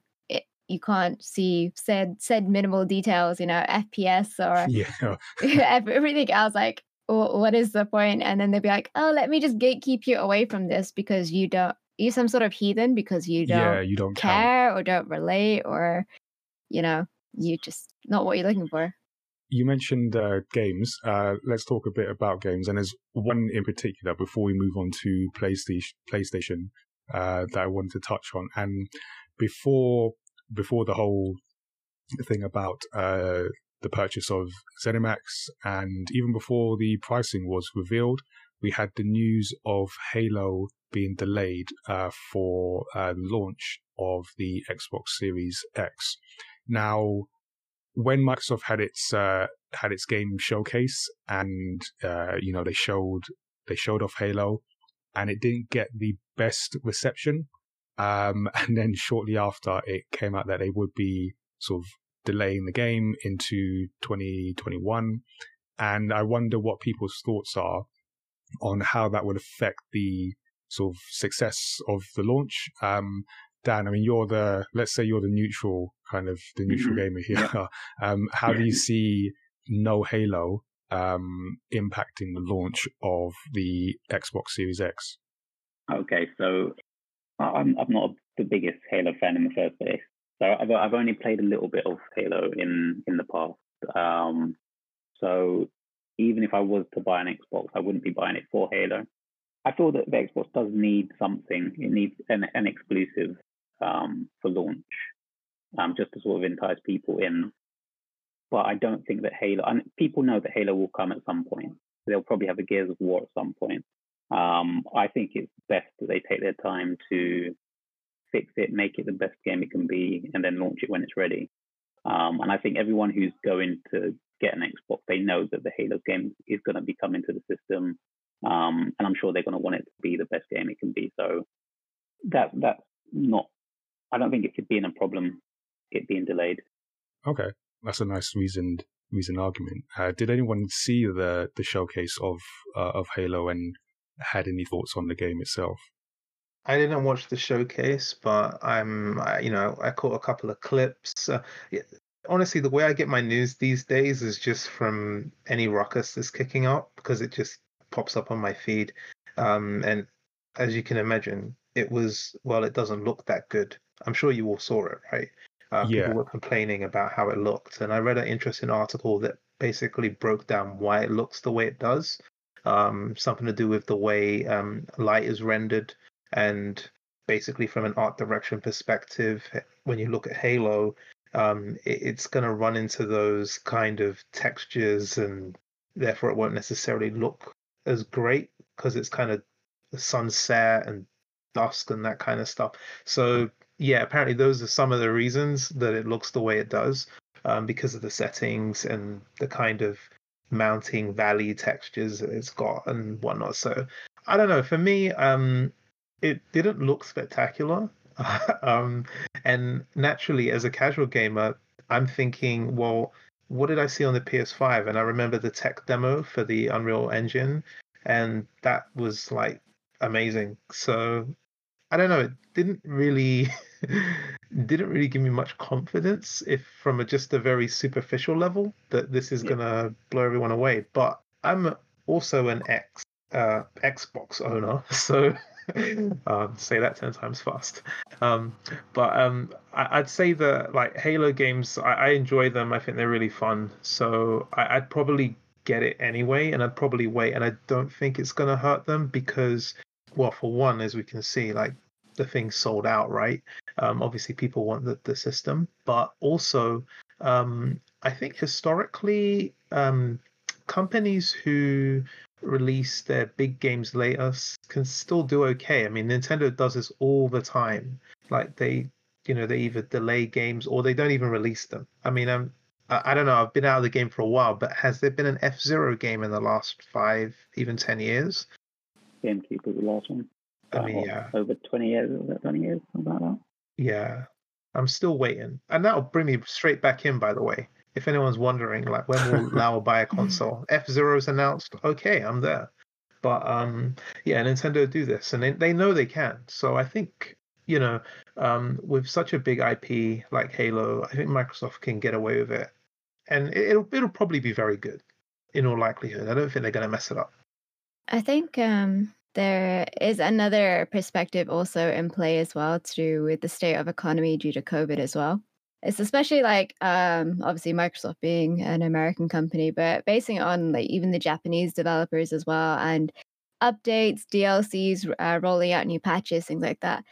E: you can't see said said minimal details, you know, FPS or <laughs>
A: yeah. <laughs>
E: everything else. Like, what is the point? And then they'd be like, oh, let me just gatekeep you away from this because you don't, you're some sort of heathen because you don't,
A: yeah, you don't
E: care
A: count.
E: or don't relate or, you know, you just not what you're looking for.
A: You mentioned uh, games. Uh, let's talk a bit about games. And there's one in particular before we move on to PlayStation, PlayStation uh, that I wanted to touch on. And before before the whole thing about uh, the purchase of ZeniMax, and even before the pricing was revealed, we had the news of Halo being delayed uh, for uh, launch of the Xbox Series X. Now, when Microsoft had its uh, had its game showcase, and uh, you know they showed they showed off Halo, and it didn't get the best reception. Um, <laughs> and then shortly after, it came out that they would be sort of delaying the game into 2021. And I wonder what people's thoughts are on how that would affect the sort of success of the launch. Um, Dan, I mean, you're the, let's say you're the neutral kind of the neutral mm-hmm. gamer here. Yeah. <laughs> um, how do you see no Halo, um, impacting the launch of the Xbox Series X?
D: Okay, so I'm, I'm not the biggest Halo fan in the first place. So I've I've only played a little bit of Halo in in the past. Um, so even if I was to buy an Xbox, I wouldn't be buying it for Halo. I feel that the Xbox does need something. It needs an, an exclusive um, for launch, um, just to sort of entice people in. But I don't think that Halo, and people know that Halo will come at some point. They'll probably have a Gears of War at some point. Um, I think it's best that they take their time to fix it, make it the best game it can be, and then launch it when it's ready. Um, and I think everyone who's going to get an Xbox, they know that the Halo game is going to be coming to the system, um, and I'm sure they're going to want it to be the best game it can be. So that that's not. I don't think it should be in a problem. It being delayed.
A: Okay, that's a nice reasoned reasoned argument. Uh, did anyone see the the showcase of uh, of Halo and had any thoughts on the game itself?
F: I didn't watch the showcase, but I'm, I, you know, I caught a couple of clips. Uh, yeah, honestly, the way I get my news these days is just from any ruckus that's kicking up because it just pops up on my feed. Um, and as you can imagine, it was well, it doesn't look that good. I'm sure you all saw it, right? Uh, yeah. People were complaining about how it looked, and I read an interesting article that basically broke down why it looks the way it does. Um, something to do with the way um, light is rendered and basically, from an art direction perspective, when you look at Halo, um, it, it's going to run into those kind of textures, and therefore it won't necessarily look as great because it's kind of sunset and dusk and that kind of stuff. So yeah, apparently those are some of the reasons that it looks the way it does, um, because of the settings and the kind of mounting valley textures it's got and whatnot. So I don't know. For me, um, it didn't look spectacular. <laughs> um, and naturally, as a casual gamer, I'm thinking, well, what did I see on the PS5? And I remember the tech demo for the Unreal Engine, and that was like amazing. So I don't know, it didn't really <laughs> <laughs> didn't really give me much confidence if from a, just a very superficial level that this is yeah. gonna blow everyone away. But I'm also an X uh, Xbox owner, <laughs> so um, say that 10 times fast. Um, but um, I, would say that like Halo games, I, I, enjoy them. I think they're really fun. So I, I'd probably get it anyway, and I'd probably wait. And I don't think it's going to hurt them because, well, for one, as we can see, like the thing sold out, right? Um, obviously, people want the, the system, but also, um, I think historically, um, companies who release their big games later can still do okay. I mean, Nintendo does this all the time. Like they, you know, they either delay games or they don't even release them. I mean, I'm, I don't know. I've been out of the game for a while, but has there been an F Zero game in the last five, even ten years?
D: GameCube was the last one.
F: I mean, yeah,
D: over twenty years, twenty years, something like that.
F: Yeah, I'm still waiting, and that'll bring me straight back in. By the way, if anyone's wondering, like when will <laughs> Lau buy a console? F Zero's announced. Okay, I'm there. But um, yeah, Nintendo do this, and they, they know they can. So I think you know, um, with such a big IP like Halo, I think Microsoft can get away with it, and it, will it'll probably be very good in all likelihood. I don't think they're going to mess it up.
E: I think um, there is another perspective also in play as well to do with the state of economy due to COVID as well. It's especially like um, obviously Microsoft being an American company, but basing on like even the Japanese developers as well and updates, DLCs, uh, rolling out new patches, things like that.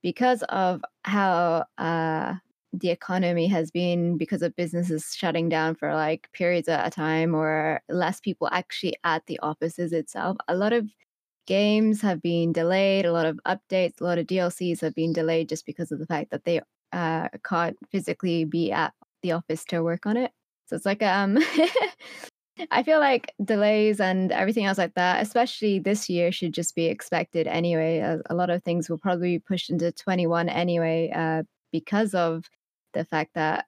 E: Because of how uh, the economy has been, because of businesses shutting down for like periods at a time or less people actually at the offices itself, a lot of games have been delayed, a lot of updates, a lot of DLCs have been delayed just because of the fact that they uh, can't physically be at the office to work on it. So it's like um <laughs> I feel like delays and everything else like that, especially this year, should just be expected anyway. A, a lot of things will probably be pushed into 21 anyway, uh, because of the fact that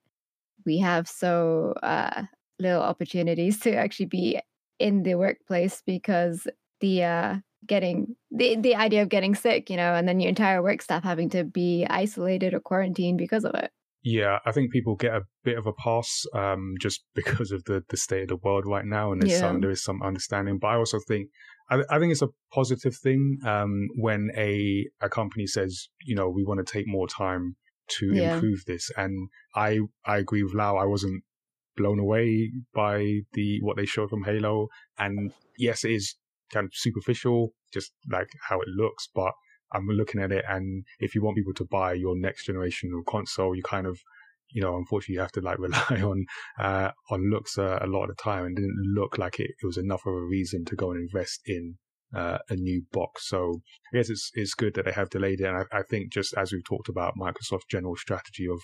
E: we have so uh, little opportunities to actually be in the workplace because the uh, getting the the idea of getting sick, you know, and then your entire work staff having to be isolated or quarantined because of it.
A: Yeah, I think people get a bit of a pass um, just <laughs> because of the, the state of the world right now, and yeah. some, there is some understanding. But I also think I, I think it's a positive thing um, when a a company says, you know, we want to take more time to yeah. improve this, and I I agree with Lau. I wasn't blown away by the what they showed from Halo, and yes, it is kind of superficial, just like how it looks. But I'm looking at it, and if you want people to buy your next generation console, you kind of, you know, unfortunately, you have to like <laughs> rely on uh, on looks uh, a lot of the time, and didn't look like it, it was enough of a reason to go and invest in uh, a new box. So I guess it's it's good that they have delayed it, and I, I think just as we've talked about Microsoft's general strategy of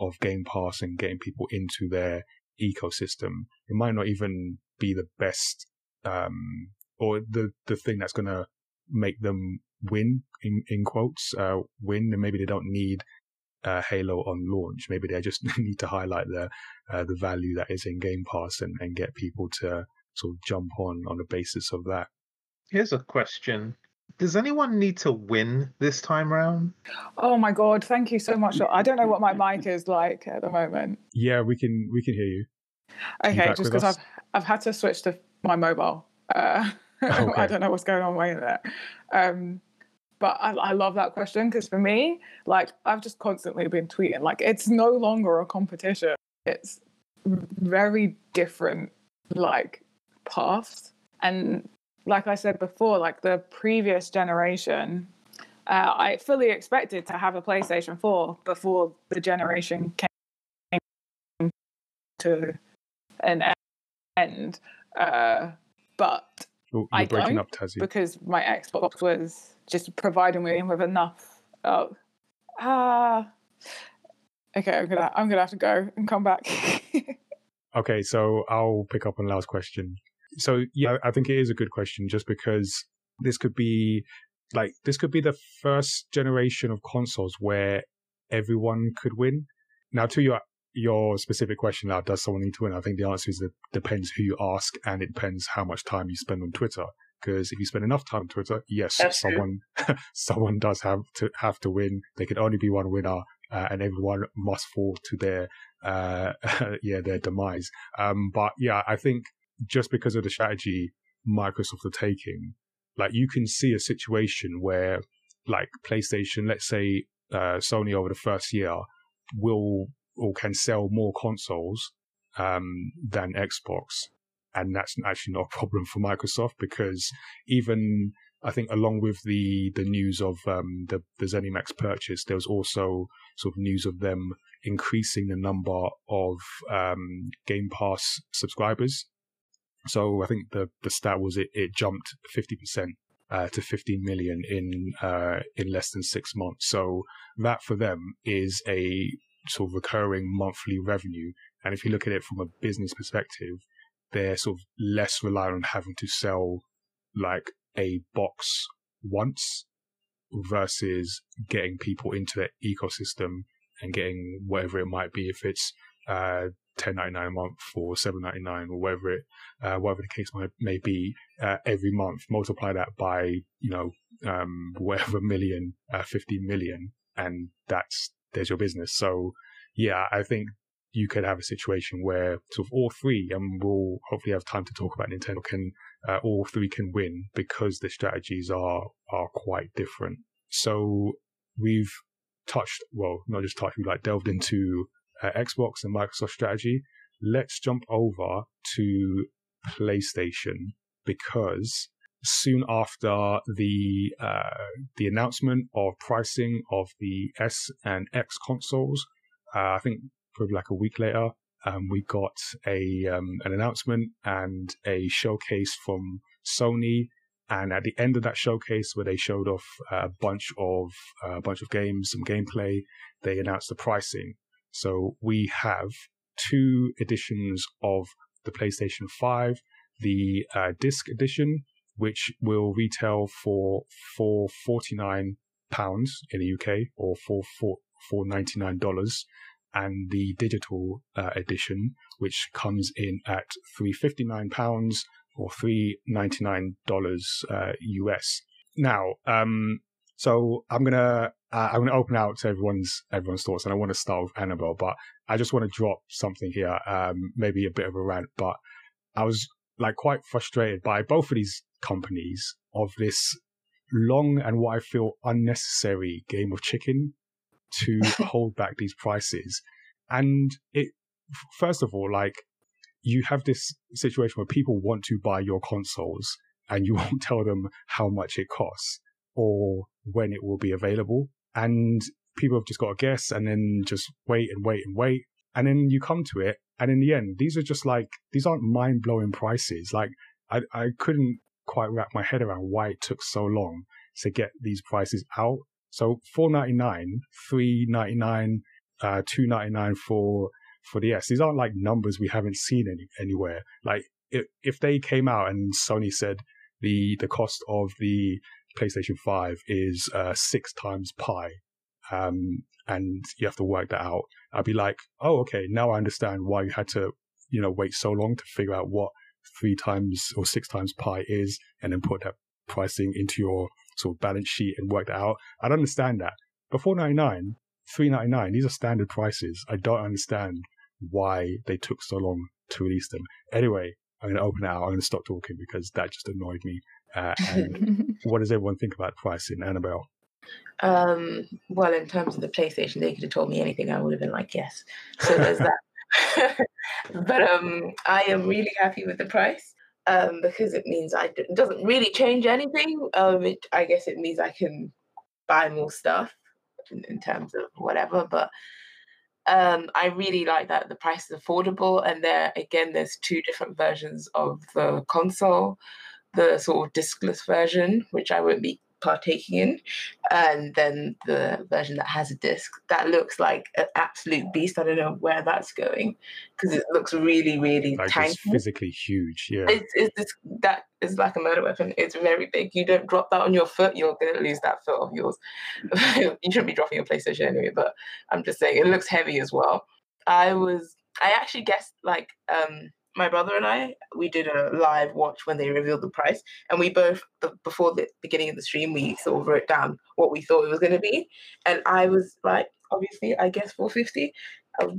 A: of Game Pass and getting people into their ecosystem, it might not even be the best um, or the the thing that's going to make them win in in quotes uh, win and maybe they don't need uh, Halo on launch maybe they just <laughs> need to highlight the uh, the value that is in Game Pass and, and get people to sort of jump on on the basis of that
F: here's a question does anyone need to win this time round?
B: Oh my god, thank you so much. I don't know what my mic is like at the moment.
A: Yeah, we can we can hear you.
B: Okay, just because I've I've had to switch to my mobile. Uh, <laughs> <laughs> Okay. I don't know what's going on with that. Um, but I, I, love that question because for me, like I've just constantly been tweeting, like it's no longer a competition. It's very different, like paths. And like I said before, like the previous generation, uh, I fully expected to have a PlayStation 4 before the generation came to an end. Uh, but
A: you're I breaking up, Tazzy.
B: Because my Xbox was just providing me with enough. Oh, ah. Okay, I'm gonna I'm gonna have to go and come back. <laughs>
A: okay, so I'll pick up on Lau's question. So yeah, I think it is a good question, just because this could be like this could be the first generation of consoles where everyone could win. Now, to your your specific question now, does someone need to win? I think the answer is it depends who you ask and it depends how much time you spend on Twitter. Because if you spend enough time on Twitter, yes, That's someone <laughs> someone does have to have to win. There can only be one winner, uh, and everyone must fall to their uh, <laughs> yeah their demise. Um, but yeah, I think just because of the strategy Microsoft are taking, like you can see a situation where like PlayStation, let's say uh, Sony over the first year will or can sell more consoles um, than Xbox. And that's actually not a problem for Microsoft because even I think along with the the news of um, the the ZeniMax purchase, there was also sort of news of them increasing the number of um, Game Pass subscribers. So I think the the stat was it, it jumped fifty percent uh, to 15 million in uh, in less than six months. So that for them is a sort of recurring monthly revenue. And if you look at it from a business perspective, they're sort of less reliant on having to sell like a box once versus getting people into their ecosystem and getting whatever it might be, if it's uh, ten ninety nine a month or seven ninety nine or whatever it uh, whatever the case might may be uh, every month. Multiply that by you know um, whatever million, uh, fifty million, and that's there's your business. So yeah, I think you could have a situation where sort of all three, and we'll hopefully have time to talk about Nintendo, can uh, all three can win because the strategies are are quite different. So we've touched, well, not just touched, we like delved into uh, Xbox and Microsoft strategy. Let's jump over to PlayStation because soon after the uh, the announcement of pricing of the S and X consoles, uh, I think probably like a week later, um, we got a um, an announcement and a showcase from Sony. And at the end of that showcase, where they showed off a bunch of a bunch of games, some gameplay, they announced the pricing. So we have two editions of the PlayStation 5, the uh, disc edition, which will retail for for forty nine pounds in the UK or for for for ninety nine dollars, and the digital uh, edition, which comes in at three fifty nine pounds or three ninety nine dollars uh, US. Now, um, so I'm gonna uh, I'm gonna open out to everyone's everyone's thoughts, and I want to start with Annabelle, but I just want to drop something here, um, maybe a bit of a rant, but I was like quite frustrated by both of these companies of this long and what I feel unnecessary game of chicken to <laughs> hold back these prices. And it, first of all, like you have this situation where people want to buy your consoles and you <laughs> won't tell them how much it costs or when it will be available. And people have just got to guess and then just wait and wait and wait. And then you come to it. And in the end, these are just like, these aren't mind blowing prices. Like I, I couldn't quite wrap my head around why it took so long to get these prices out. So four ninety nine, three ninety nine, uh, two ninety nine for for the S. These aren't like numbers we haven't seen any, anywhere. Like if if they came out and Sony said the the cost of the PlayStation Five is uh, six times pi, um, and you have to work that out, I'd be like, oh, okay, now I understand why you had to, you know, wait so long to figure out what three times or six times pi is, and then put that pricing into your sort of balance sheet and work that out. I'd understand that. But 499, 399, these are standard prices. I don't understand why they took so long to release them. Anyway, I'm going to open it out. I'm going to stop talking because that just annoyed me. Uh, and <laughs> what does everyone think about pricing, Annabelle?
C: Um, well, in terms of the PlayStation, they could have told me anything. I would have been like, yes. So there's that. <laughs> but um, I am really happy with the price um, because it means I it doesn't really change anything. Um, it, I guess it means I can buy more stuff in, in terms of whatever. But um, I really like that the price is affordable, and there again, there's two different versions of the console. The sort of discless version, which I won't be partaking in, and then the version that has a disc that looks like an absolute beast. I don't know where that's going because it looks really, really
A: like
C: tiny.
A: physically huge. Yeah,
C: it's, it's, it's, that is like a murder weapon. It's very big. You don't drop that on your foot, you're gonna lose that foot of yours. <laughs> you shouldn't be dropping your PlayStation anyway, but I'm just saying it looks heavy as well. I was I actually guessed like um my brother and I, we did a live watch when they revealed the price, and we both, before the beginning of the stream, we sort of wrote down what we thought it was going to be, and I was like, obviously, I guess 450.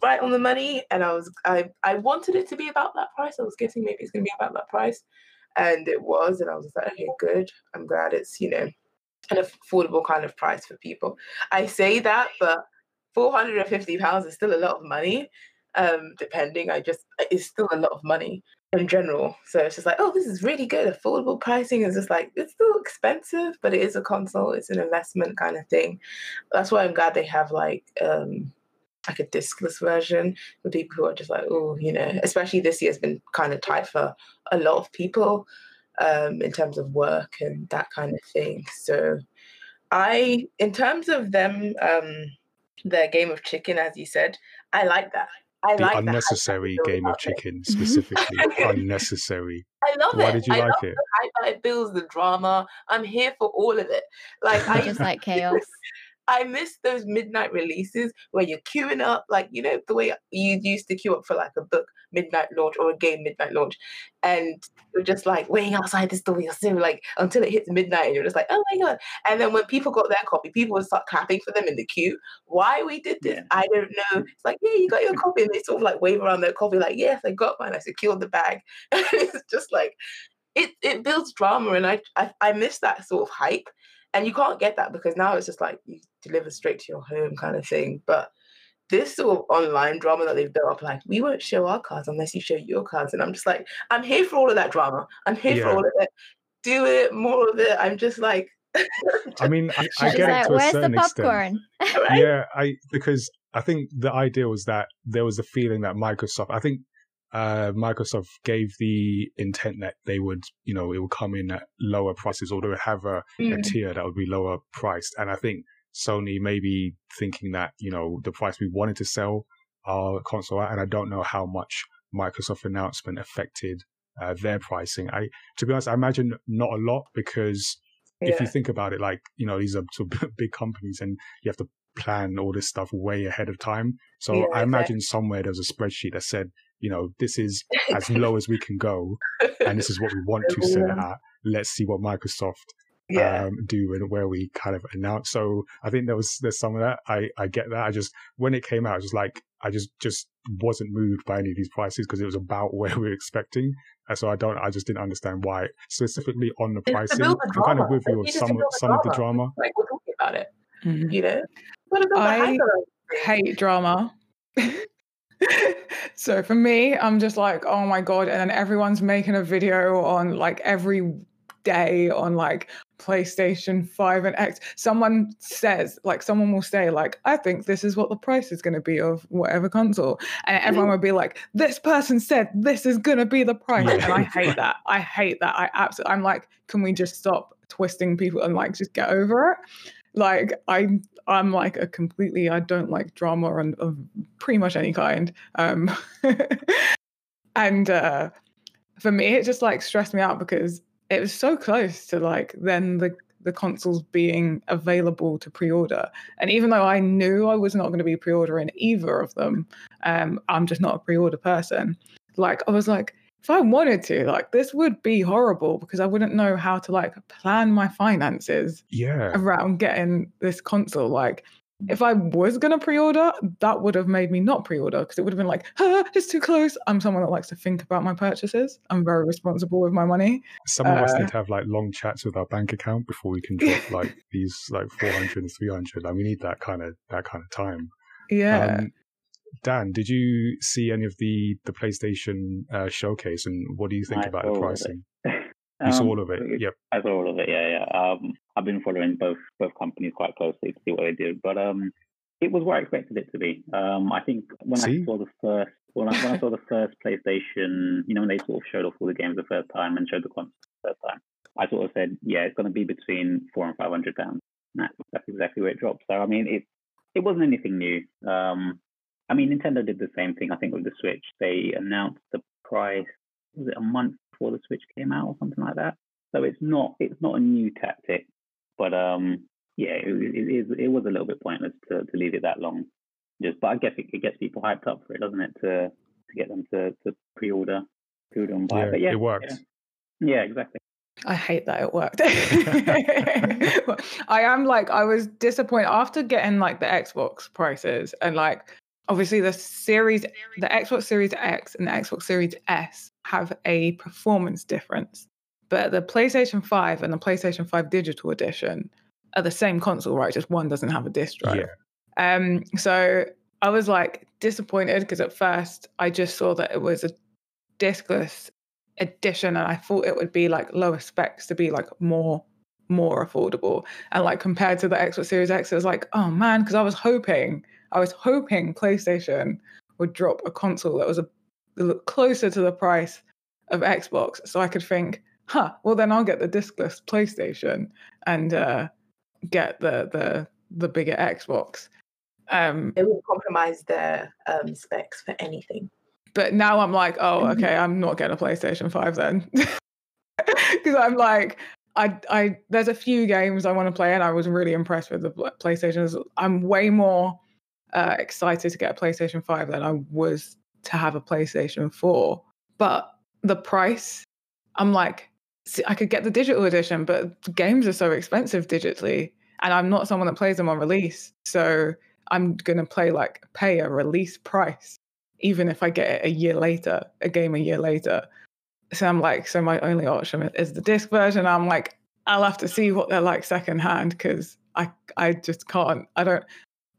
C: Right on the money, and I was, I, I wanted it to be about that price. I was guessing maybe it's going to be about that price, and it was, and I was like, okay, good. I'm glad it's you know an affordable kind of price for people. I say that, but 450 pounds is still a lot of money um, depending. I just it's still a lot of money. in general. So it's just like, oh, this is really good. Affordable pricing is just like it's still expensive, but it is a console. It's an investment kind of thing. That's why I'm glad they have like um like a discless version for people who are just like, oh, you know, especially this year's been kind of tight for a lot of people um, in terms of work and that kind of thing. So I, in terms of them, um, their game of chicken, as you said, I like that. I
A: the
C: like
A: unnecessary game of chicken <laughs> it. specifically unnecessary.
C: I love
A: Why
C: it.
A: Why did you
C: I
A: like
C: love
A: it?
C: The hype that it builds, the drama. I'm here for all of it. Like I
E: just like <laughs> chaos.
C: I miss those midnight releases where you're queuing up, like you know the way you used to queue up for like a book midnight launch or a game midnight launch, and you're just like waiting outside the store, you're still like until it hits midnight, and you're just like, oh my god! And then when people got their copy, people would start clapping for them in the queue. Why we did this, yeah. I don't know. It's like, yeah, you got your copy, and they sort of like wave around their copy, like, yes, I got mine, I secured the bag. <laughs> it's just like it it builds drama, and I I, I miss that sort of hype and you can't get that because now it's just like you deliver straight to your home kind of thing. But this sort of online drama that they've built up, like we won't show our cards unless you show your cards, and I'm just like, I'm here for all of that drama. I'm here yeah. for all of it. Do it, more of it. I'm just like.
A: I mean, I, <laughs> I get it to a
E: Where's
A: certain
E: the popcorn? <laughs>
A: extent. Yeah, I because I think the idea was that there was a feeling that Microsoft. I think uh, Microsoft gave the intent that they would, you know, it would come in at lower prices or they would have a, mm. a tier that would be lower priced. And I think Sony may be thinking that, you know, the price we wanted to sell our console at, and I don't know how much Microsoft announcement affected uh, their pricing. I, to be honest, I imagine not a lot because yeah. if you think about it, like, you know, these are sort <laughs> of big companies and you have to plan all this stuff way ahead of time. So yeah, I imagine somewhere there's a spreadsheet that said, you know, this is <laughs> as low as we can go, and this is what we want to <laughs> set it at. Let's see what Microsoft yeah. um, do and where we kind of announce. So I think there was there's some of that. I I get that. I just when it came out, I was like I just just wasn't moved by any of these prices because it was about <laughs> where we are expecting. And so I don't. I just didn't understand why specifically on the pricing. The I'm kind of with you of some some of the drama.
C: Like we're talking about it, mm-hmm. you know.
B: I hate drama. <laughs> so for me, I'm just like, oh my god, and then everyone's making a video on like every day on like PlayStation 5 and X. Someone says, like, someone will say, like, I think this is what the price is going to be of whatever console. And everyone will be like, this person said this is going to be the price. Yeah. And I hate <laughs> that. I hate that. I absolutely, I'm like, can we just stop twisting people and like just get over it? Like, I I'm like a completely I don't like drama and of pretty much any kind. Um, <laughs> and uh, for me, it just like stressed me out because it was so close to like then the the consoles being available to pre-order. And even though I knew I was not going to be pre-ordering either of them, um, I'm just not a pre-order person. Like I was like, if I wanted to, like this would be horrible because I wouldn't know how to like plan my finances
A: yeah.
B: around getting this console. Like if I was gonna pre-order, that would have made me not pre-order because it would have been like, ah, it's too close. I'm someone that likes to think about my purchases. I'm very responsible with my money.
A: Some of uh, us need to have like long chats with our bank account before we can drop like <laughs> these like 400 and 300. Like we need that kind of that kind of time.
B: Yeah. Um,
A: Dan, did you see any of the the PlayStation uh, showcase, and what do you think I about the pricing? <laughs> You saw um, all of it. Yep.
D: I saw all of it. Yeah, yeah. Um, I've been following both both companies quite closely to see what they did, but um, it was where I expected it to be. Um, I think when see? I saw the first when I, when I saw the first PlayStation, you know, when they sort of showed off all the games the first time and showed the console the first time, I sort of said, yeah, it's going to be between four and five hundred pounds. That's, that's exactly where it dropped. So I mean, it it wasn't anything new. Um, I mean, Nintendo did the same thing. I think with the Switch, they announced the price. Was it a month before the Switch came out or something like that? So it's not it's not a new tactic, but um, yeah, it, it, it, it was a little bit pointless to, to leave it that long. Just, but I guess it, it gets people hyped up for it, doesn't it? To to get them to, to pre-order, pre-order and buy.
A: Yeah,
D: but yeah,
A: it worked.
D: Yeah, yeah exactly.
B: I hate that it worked. <laughs> <laughs> I am like I was disappointed after getting like the Xbox prices and like obviously the series the xbox series x and the xbox series s have a performance difference but the playstation 5 and the playstation 5 digital edition are the same console right just one doesn't have a disc drive yeah. um so i was like disappointed because at first i just saw that it was a discless edition and I thought it would be like lower specs to be like more more affordable. And like compared to the Xbox Series X, it was like, oh man, because I was hoping, I was hoping PlayStation would drop a console that was a, a closer to the price of Xbox, so I could think, huh, well then I'll get the discless PlayStation and uh, get the the the bigger Xbox. Um,
C: it would compromise their um, specs for anything.
B: But now I'm like, oh, mm-hmm. okay, I'm not getting a PlayStation Five then, <laughs> because I'm like, I, I, there's a few games I want to play, and I was really impressed with the PlayStation. I'm way more uh, excited to get a PlayStation Five than I was to have a PlayStation Four. But the price, I'm like, I could get the digital edition, but games are so expensive digitally, and I'm not someone that plays them on release. So I'm gonna play like pay a release price, even if I get it a year later, a game a year later. So I'm like, so my only option is the disc version. I'm like, I'll have to see what they're like secondhand because I I just can't. I don't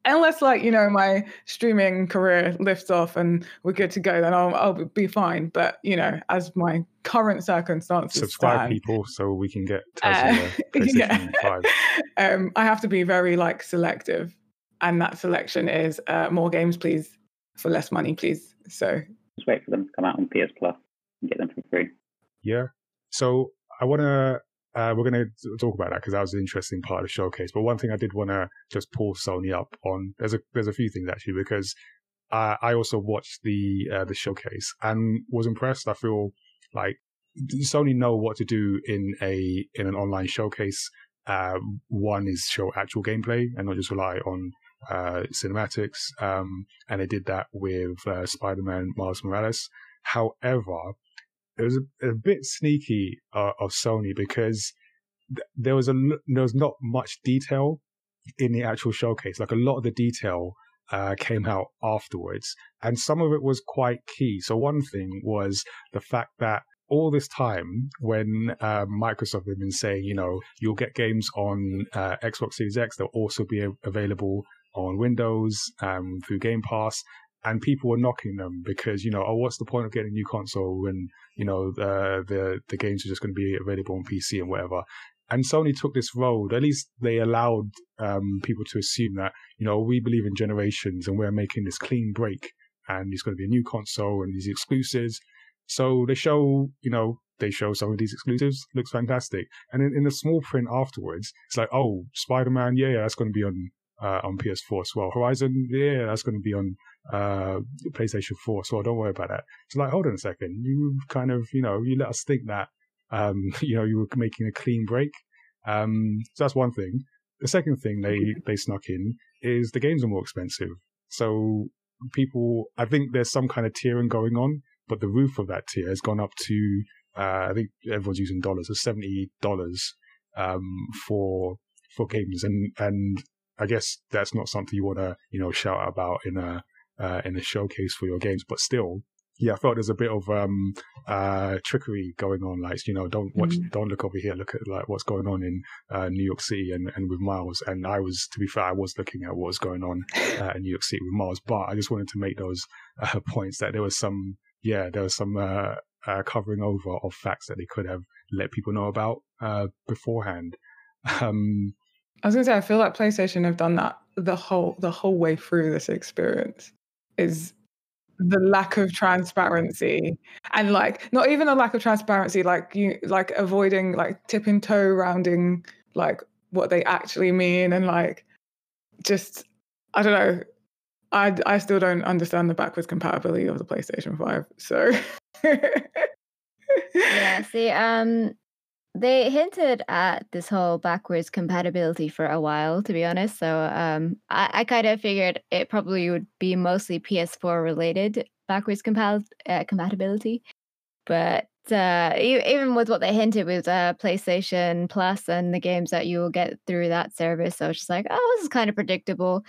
B: unless like you know my streaming career lifts off and we're good to go then i'll, I'll be fine. But you know as my current circumstances
A: subscribe
B: stand,
A: people so we can get uh, yeah. <laughs> <laughs>
B: um, i have to be very like selective and that selection is uh, more games please for less money please. So
D: just wait for them to come out on ps plus and get them for free.
A: Yeah. So i want to uh, we're going to talk about that because that was an interesting part of the showcase. But one thing I did want to just pull Sony up on there's a there's a few things actually because I also watched the uh, the showcase and was impressed. I feel like Sony know what to do in a in an online showcase. Uh, one is show actual gameplay and not just rely on uh, cinematics. Um, and they did that with uh, Spider-Man Miles Morales. However, it was a, a bit sneaky uh, of Sony because th- there was a there was not much detail in the actual showcase. Like a lot of the detail uh, came out afterwards, and some of it was quite key. So one thing was the fact that all this time when uh, Microsoft had been saying, you know, you'll get games on uh, Xbox Series X, they'll also be available on Windows um, through Game Pass, and people were knocking them because you know, oh, what's the point of getting a new console when you know the the the games are just going to be available on PC and whatever. And Sony took this road. At least they allowed um, people to assume that you know we believe in generations and we're making this clean break, and it's going to be a new console and these exclusives. So they show, you know, they show some of these exclusives. Looks fantastic. And in, in the small print afterwards, it's like, oh, Spider Man, yeah, yeah, that's going to be on uh, on PS4 as well. Horizon, yeah, that's going to be on uh, PlayStation 4, so don't worry about that. It's like, hold on a second, you kind of, you know, you let us think that, um, <laughs> you know, you were making a clean break. Um, so that's one thing. The second thing they, they snuck in is the games are more expensive. So people, I think there's some kind of tiering going on, but the roof of that tier has gone up to, uh, I think everyone's using dollars, so $70, um, for, for games. And, and I guess that's not something you want to, you know, shout about in a, uh, in a showcase for your games, but still, yeah, I felt there's a bit of um, uh, trickery going on. Like, you know, don't watch, mm-hmm. don't look over here. Look at like what's going on in uh, New York City and, and with Miles. And I was, to be fair, I was looking at what was going on <laughs> uh, in New York City with Miles. But I just wanted to make those uh, <laughs> points that there was some, yeah, there was some uh, uh, covering over of facts that they could have let people know about beforehand. <laughs> Um,
B: I was gonna say, I feel like PlayStation have done that the whole the whole way through this experience is the lack of transparency. And like not even a lack of transparency like you like avoiding like tipping toe rounding like what they actually mean and like just i don't know. I i still don't understand the backwards compatibility of the playstation 5 so <laughs>
E: yeah see um they hinted at this whole backwards compatibility for a while, to be honest. So um, I, I kind of figured it probably would be mostly PS4 related backwards compat- uh, compatibility. But uh, even with what they hinted with uh, PlayStation Plus and the games that you will get through that service, I was just like, oh, this is kind of predictable.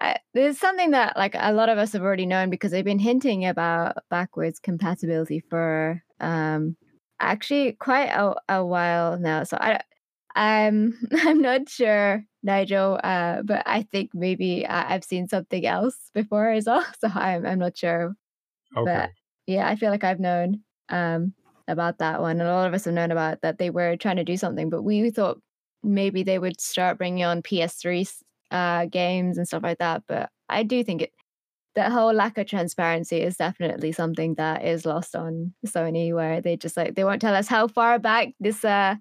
E: I, there's something that like a lot of us have already known because they've been hinting about backwards compatibility for um, actually quite a, a while now. So I, I'm <laughs> I'm not sure, Nigel, uh, but I think maybe I, have seen something else before as well. <laughs> So I'm I'm not sure. Okay. But yeah, I feel like I've known. Um, about that one. And a lot of us have known about that they were trying to do something, but we thought maybe they would start bringing on PS3 uh, games and stuff like that. But I do think it, that whole lack of transparency is definitely something that is lost on Sony, where they just like they won't tell us how far back this uh,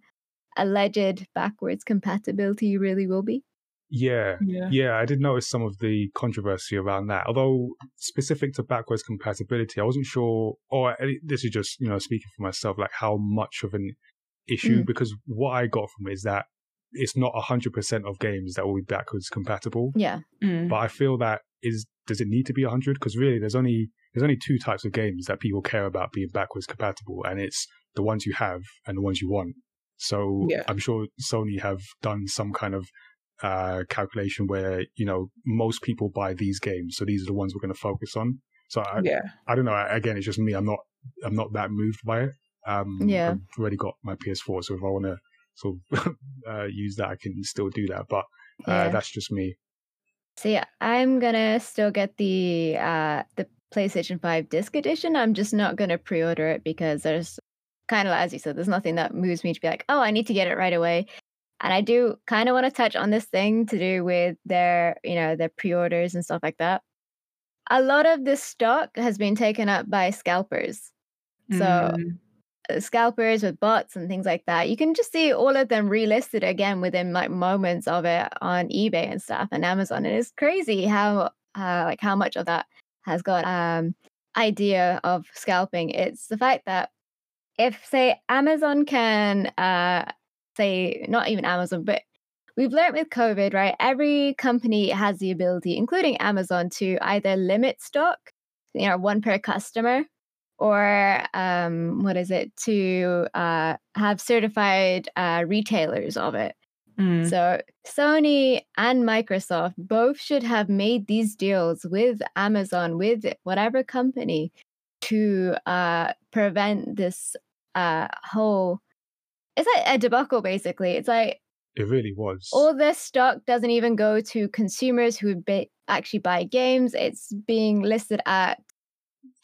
E: alleged backwards compatibility really will be.
A: Yeah, yeah, yeah, I did notice some of the controversy around that. Although specific to backwards compatibility, I wasn't sure. Or this is just you know speaking for myself, like how much of an issue. Mm. Because what I got from it is that it's not hundred percent of games that will be backwards compatible.
E: Yeah,
B: mm.
A: but I feel that is does it need to be hundred? Because really, there's only there's only two types of games that people care about being backwards compatible, and it's the ones you have and the ones you want. So yeah. I'm sure Sony have done some kind of uh, calculation where you know most people buy these games, so these are the ones we're going to focus on. So I,
B: yeah,
A: I don't know. Again, it's just me. I'm not, I'm not that moved by it. Um,
E: yeah,
A: I've already got my PS4, so if I want to sort of <laughs> uh, use that, I can still do that. But uh, yeah. that's just me.
E: So yeah, I'm gonna still get the uh, the PlayStation Five Disc Edition. I'm just not gonna pre-order it because there's kind of as you said, there's nothing that moves me to be like, oh, I need to get it right away. And I do kind of want to touch on this thing to do with their, you know, their pre-orders and stuff like that. A lot of this stock has been taken up by scalpers. So mm. Scalpers with bots and things like that. You can just see all of them relisted again within like moments of it on eBay and stuff and Amazon. And it's crazy how uh, like how much of that has got um idea of scalping. It's the fact that if say Amazon can uh say not even Amazon, but we've learned with COVID, right? Every company has the ability, including Amazon, to either limit stock, you know, one per customer, or um, what is it, to uh, have certified uh, retailers of it. Mm. So Sony and Microsoft both should have made these deals with Amazon, with whatever company, to uh, prevent this uh, whole it's like a debacle basically. It's like
A: it really was.
E: All this stock doesn't even go to consumers who ba- actually buy games. It's being listed at.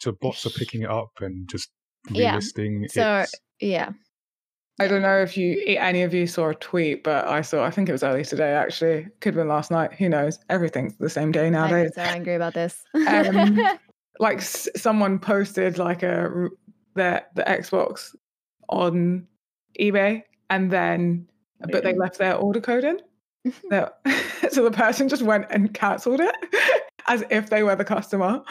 A: So bots are picking it up and just relisting.
E: Yeah. So yeah.
B: I don't know if you any of you saw a tweet, but I saw. I think it was early today. Actually, could have been last night. Who knows? Everything's the same day nowadays.
E: I'm so angry about this.
B: um, <laughs> like s- someone posted like a the the Xbox on eBay and then but they left their order code in. <laughs> so the person just went and cancelled it <laughs> as if they were the customer.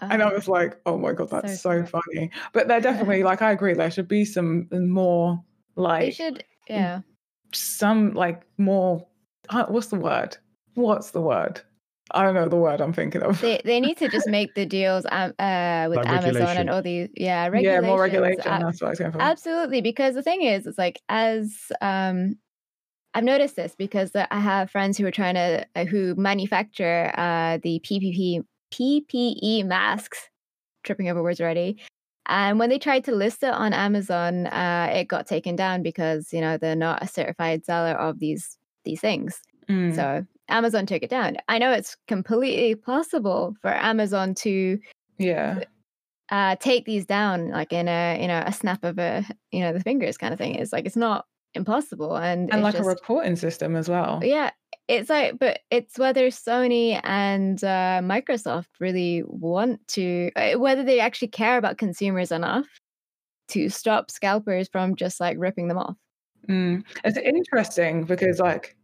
B: And I was oh, like, oh my god, that's so, so funny. But they're definitely like I agree, there should be some more like they
E: should yeah.
B: Some like more uh, what's the word? What's the word? I don't know the word I'm thinking of.
E: They they need to just <laughs> make the deals um, uh, with like Amazon and all these yeah
B: Yeah, more regulation. That's what I was going for.
E: Absolutely, because the thing is, it's like as um, I've noticed this because I have friends who are trying to uh, who manufacture uh, the PPP PPE masks. Tripping over words already. And when they tried to list it on Amazon, uh, it got taken down because you know they're not a certified seller of these these things. Mm. So Amazon took it down. I know it's completely possible for Amazon to
B: yeah
E: uh, take these down like in a you know a snap of a you know the fingers kind of thing. It's like it's not impossible and
B: and like
E: just,
B: a reporting system as well.
E: Yeah, it's like but it's whether Sony and uh, Microsoft really want to uh, whether they actually care about consumers enough to stop scalpers from just like ripping them off.
B: Mm. It's interesting because like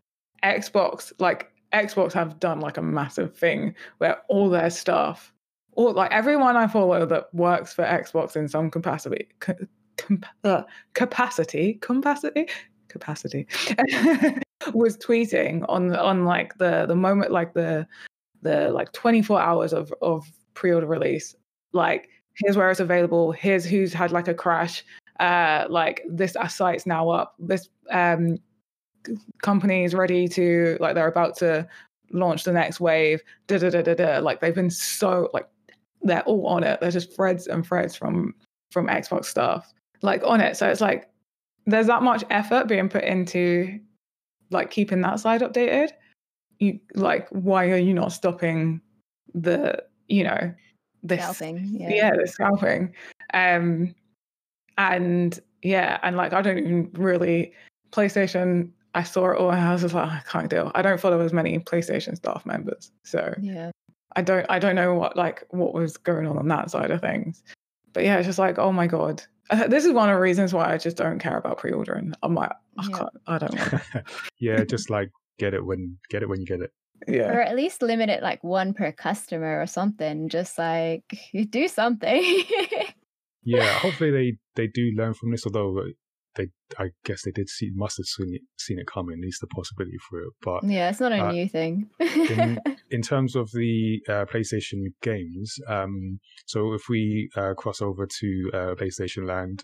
B: Xbox like Xbox have done like a massive thing where all their stuff, all like everyone I follow that works for Xbox in some capacity, uh, capacity, capacity, capacity, <laughs> was tweeting on on like the the moment like the the like 24 hours of of pre-order release, like here's where it's available, here's who's had like a crash, uh, like this site's now up, this um companies ready to like they're about to launch the next wave. Da da da da da. Like they've been so like they're all on it. There's just threads and threads from from Xbox stuff like on it. So it's like there's that much effort being put into like keeping that side updated. You like why are you not stopping the you know this
E: scalping?
B: Yeah, yeah the scalping. Um and yeah, and like I don't even really PlayStation. I saw it all, and I was just like, I can't deal. I don't follow as many PlayStation staff members, so
E: yeah,
B: I don't. I don't know what like what was going on on that side of things. But yeah, it's just like, oh my god, this is one of the reasons why I just don't care about pre-ordering. I'm like, I yeah. can't. I don't want. <laughs>
A: yeah, just like get it when get it when you get it.
B: Yeah.
E: Or at least limit it like one per customer or something. Just like you <laughs> do something. <laughs>
A: yeah, hopefully they they do learn from this. Although uh, they, I guess they did see must have seen it, seen it coming. At least the possibility for it. But
E: yeah, it's not a uh, new thing.
A: in, <laughs> in, terms of the uh, PlayStation games, um, so if we uh, cross over to uh, PlayStation Land,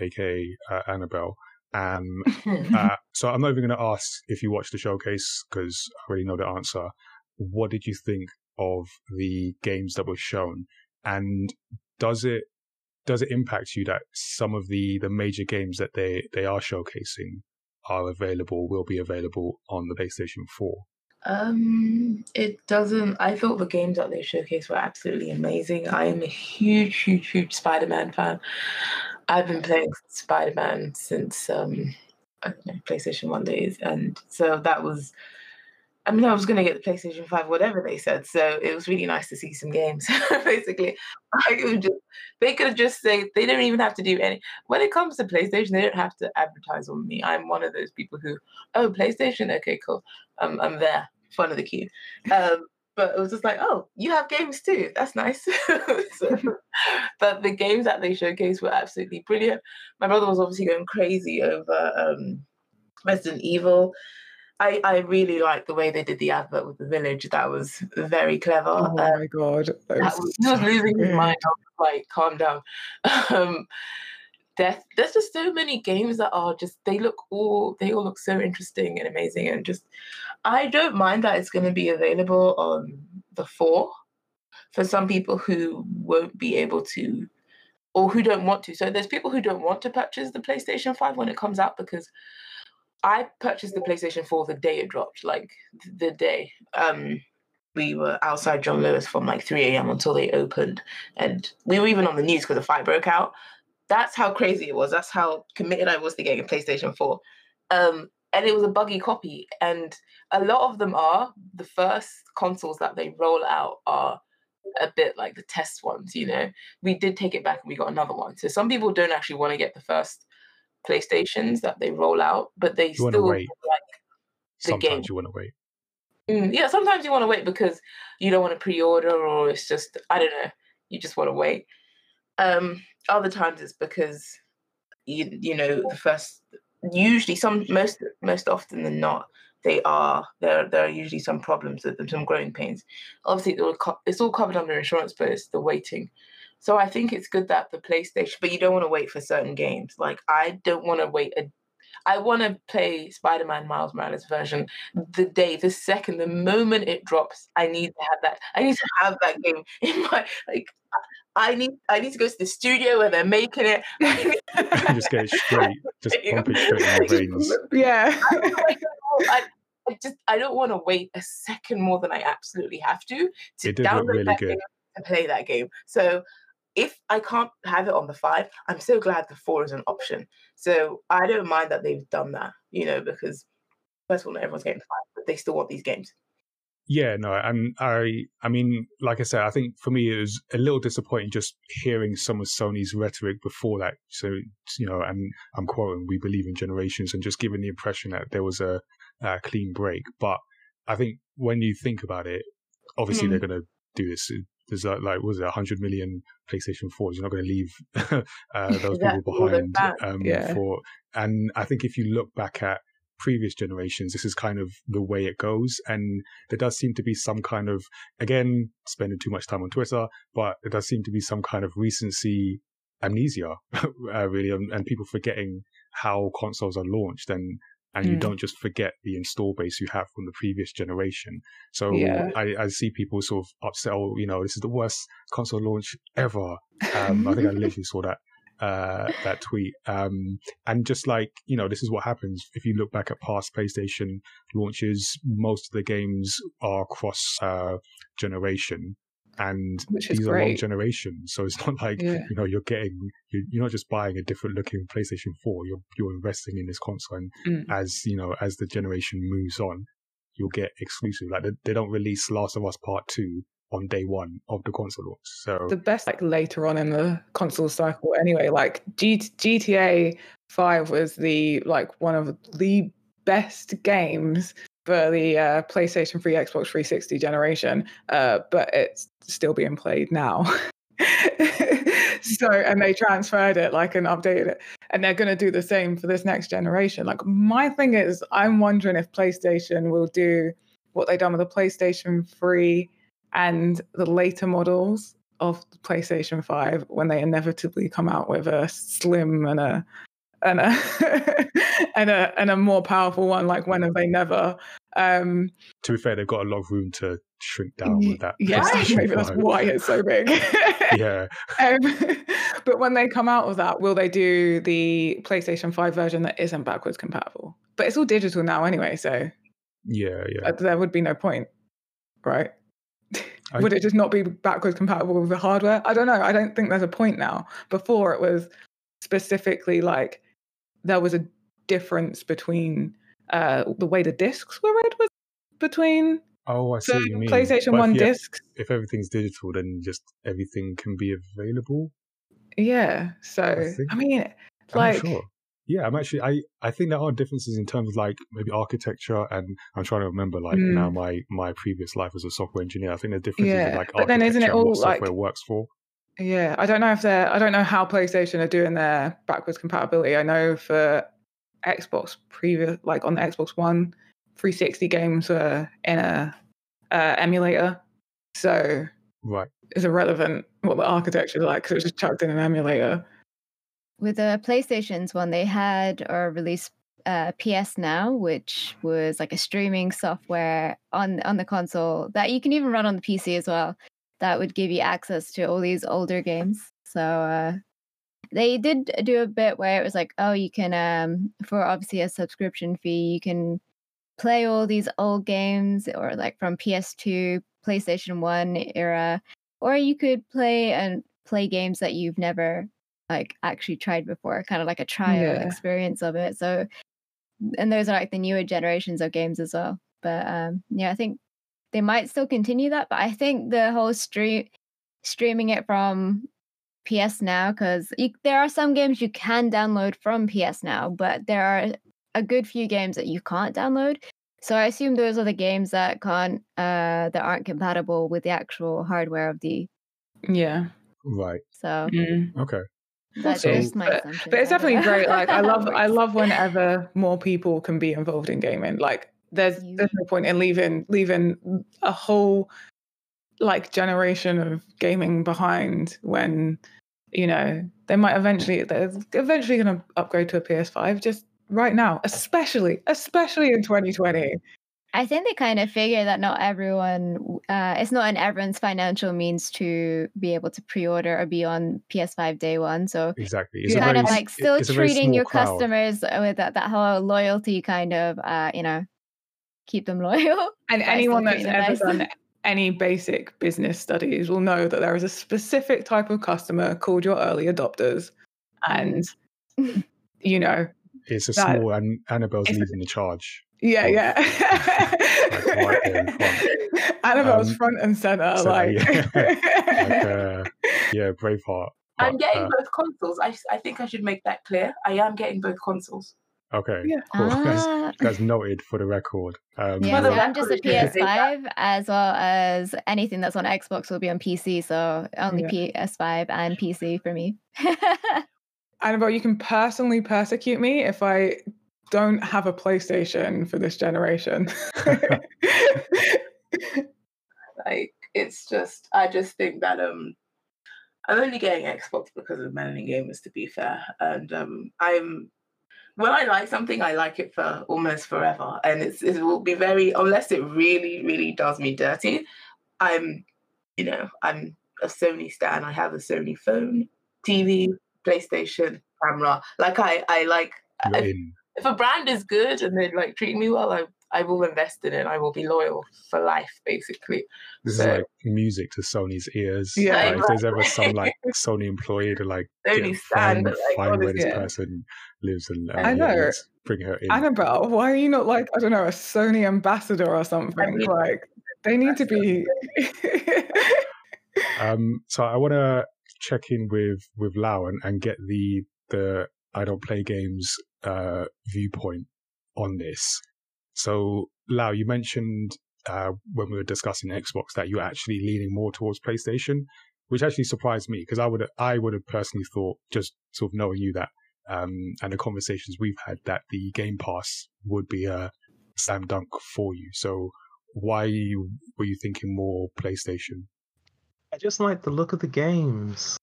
A: aka uh, uh, Annabelle. Um, <laughs> uh, so I'm not even going to ask if you watched the showcase because I already know the answer. What did you think of the games that were shown? And does it does it impact you that some of the the major games that they they are showcasing are available will be available on the PlayStation 4?
C: Um, it doesn't. I thought the games that they showcased were absolutely amazing. I am a huge, huge, huge Spider-Man fan. I've been playing Spider Man since um, know, PlayStation One days, and so that was. I mean, I was going to get the PlayStation Five, whatever they said. So it was really nice to see some games. <laughs> Basically, just they could have just say they don't even have to do any. When it comes to PlayStation, they don't have to advertise on me. I'm one of those people who, oh, PlayStation, okay, cool, um, I'm there, front of the queue. Um, but it was just like, oh, you have games too. That's nice. <laughs> so, but the games that they showcased were absolutely brilliant. My brother was obviously going crazy over um, Resident Evil. I, I really like the way they did the advert with the village. That was very clever. Oh
B: um, my god,
C: that was, he was losing my mind. I was like, calm down. <laughs> Um, there's, there's just so many games that are just they look all they all look so interesting and amazing and just I don't mind that it's going to be available on the four for some people who won't be able to or who don't want to. So there's people who don't want to purchase the PlayStation 5 when it comes out because I purchased the PlayStation 4 the day it dropped, like the day. Um, we were outside John Lewis from like 3 a.m. until they opened. And we were even on the news because the fight broke out that's how crazy it was. That's how committed I was to getting a PlayStation 4. Um, and it was a buggy copy. And a lot of them are the first consoles that they roll out are a bit like the test ones, you know. We did take it back and we got another one. So some people don't actually want to get the first PlayStations that they roll out, but they you still
A: wait. like the sometimes game. you want to wait.
C: Mm, yeah, sometimes you want to wait because you don't want to pre-order or it's just I don't know, you just want to wait. Um, other times it's because you you know the first usually some most most often than not they are there there are usually some problems with them some growing pains obviously it's all covered under insurance but it's the waiting so i think it's good that the playstation but you don't want to wait for certain games like i don't want to wait a I want to play Spider Man Miles Morales version the day, the second, the moment it drops. I need to have that. I need to have that game <laughs> in my like. I need I need to go to the studio where they're making it. <laughs>
A: just get it straight, just <laughs> pump it straight in your veins.
B: Yeah.
C: I, I just I don't want to wait a second more than I absolutely have to to download really that good. game and play that game. So if I can't have it on the five, I'm so glad the four is an option. So I don't mind that they've done that, you know, because first of all, not everyone's getting five, but they still want these games.
A: Yeah, no, and I, I mean, like I said, I think for me it was a little disappointing just hearing some of Sony's rhetoric before that. So, you know, and I'm quoting, "We believe in generations," and just giving the impression that there was a, a clean break. But I think when you think about it, obviously mm. they're going to do this there's like, like was it 100 million PlayStation 4s? You're not going to leave <laughs> uh, <laughs> those people behind. Um, yeah. For and I think if you look back at previous generations, this is kind of the way it goes, and there does seem to be some kind of again spending too much time on Twitter, but there does seem to be some kind of recency amnesia, <laughs> uh, really, and, and people forgetting how consoles are launched and and mm. you don't just forget the install base you have from the previous generation. So yeah. I, I, see people sort of upset, oh, you know, this is the worst console launch ever. Um, I think I <laughs> literally saw that uh, that tweet. Um, and just like, you know, this is what happens if you look back at past PlayStation launches, most of the games are cross uh, generation. And Which these are long generations. So it's <laughs> not like yeah. you know you're getting you're not just buying a different looking PlayStation Four. You're you're investing in this console, and mm. as you know, as the generation moves on, you'll get exclusive. Like they, they don't release Last of Us Part Two on day one of the console launch. So
B: the best like later on in the console cycle anyway. Like G- GTA Five was the like one of the best games for the uh, PlayStation 3, Xbox 360 generation, uh, but it's still being played now. <laughs> so, and they transferred it like and updated it, and they're going to do the same for this next generation. Like, my thing is, I'm wondering if PlayStation will do what they done with the PlayStation 3 and the later models of PlayStation 5 when they inevitably come out with a slim and a and a <laughs> and a and a more powerful one like when have they never um
A: to be fair they've got a lot of room to shrink down with that
B: yeah <laughs> maybe that's why it's so big. <laughs>
A: Yeah.
B: Um, but when they come out of that will they do the playstation 5 version that isn't backwards compatible? But it's all digital now anyway so
A: yeah yeah.
B: there would be no point right? I... would it just not be backwards compatible with the hardware? I don't know i don't think there's a point now. Before it was specifically like there was a difference between uh, the way the discs were read was between
A: Oh, I see what you mean.
B: PlayStation but 1
A: if,
B: discs.
A: If everything's digital, then just everything can be available.
B: Yeah. So, I, I mean, like. Sure.
A: Yeah, I'm actually. I I think there are differences in terms of like maybe architecture, and I'm trying to remember like mm. now my my previous life as a software engineer. I think there's differences yeah, in like but then isn't it all like software works for.
B: Yeah, I don't know if they're. I don't know how PlayStation are doing their backwards compatibility. I know for Xbox previous, like on the Xbox One, 360 games were in a uh, emulator, so
A: right,
B: it's irrelevant what the architecture is like because it was just chucked in an emulator.
E: With the PlayStation's one, they had or released uh, PS Now, which was like a streaming software on on the console that you can even run on the PC as well that would give you access to all these older games. So uh, they did do a bit where it was like, oh, you can um for obviously a subscription fee, you can play all these old games or like from PS2, PlayStation 1 era, or you could play and play games that you've never like actually tried before, kind of like a trial yeah. experience of it. So and those are like the newer generations of games as well. But um yeah, I think they might still continue that, but I think the whole stream streaming it from PS Now because there are some games you can download from PS Now, but there are a good few games that you can't download. So I assume those are the games that can't uh that aren't compatible with the actual hardware of the
B: yeah
A: right.
E: So
B: mm.
A: okay.
E: That's so, just my
B: but, but it's definitely great. Like I love I <laughs> love whenever more people can be involved in gaming. Like there's there's no point in leaving leaving a whole like generation of gaming behind when you know they might eventually they're eventually going to upgrade to a PS5 just right now especially especially in 2020
E: I think they kind of figure that not everyone, uh, it's not in everyone's financial means to be able to pre-order or be on PS5 day one. So
A: exactly,
E: it's kind very, of like still treating your crowd. customers with that, that whole loyalty kind of, uh, you know, keep them loyal. <laughs>
B: And anyone that's ever nice. done any basic business studies will know that there is a specific type of customer called your early adopters. And, <laughs> you know,
A: it's a that, small and Annabelle's leading the charge.
B: Yeah, yeah. like <laughs> Annabelle's um, front and center, so, like,
A: yeah, like uh, yeah, Braveheart.
C: But, I'm getting uh, both consoles. I, I think I should make that clear. I am getting both consoles.
A: Okay, yeah. cool. <laughs> Ah. <laughs> That's, noted for the record.
E: Um, yeah, so I'm just a PS5 as well as anything that's on Xbox will be on PC. So only yeah. PS5 and PC for me. <laughs>
B: Annabelle, you can personally persecute me if I don't have a PlayStation for this generation.
C: like it's just, I just think that um, I'm only getting Xbox because of Melanin Gamers, to be fair, and um, I'm when I like something, I like it for almost forever, and it's it will be very unless it really really does me dirty. I'm, you know, I'm a Sony stan. I have a Sony phone, TV, PlayStation, camera. Like I I like if, if, a brand is good and they like treat me well, I I will invest in it. I will be loyal for life, basically.
A: This so, is like music to Sony's ears.
B: Yeah,
A: like, if there's ever some like Sony employee to like <laughs> Sony find, like, find where this person lives and
B: um, I know. Yeah,
A: bring her in.
B: Annabelle, why are you not like I don't know a Sony ambassador or something? Like they need to be. <laughs>
A: um. So I want to check in with with Lau and, and get the the I don't play games uh viewpoint on this. So Lau, you mentioned uh, when we were discussing Xbox that you're actually leaning more towards PlayStation, which actually surprised me because I would I would have personally thought just sort of knowing you that um, and the conversations we've had that the Game Pass would be a slam dunk for you. So why were you thinking more PlayStation?
F: I just like the look of the games.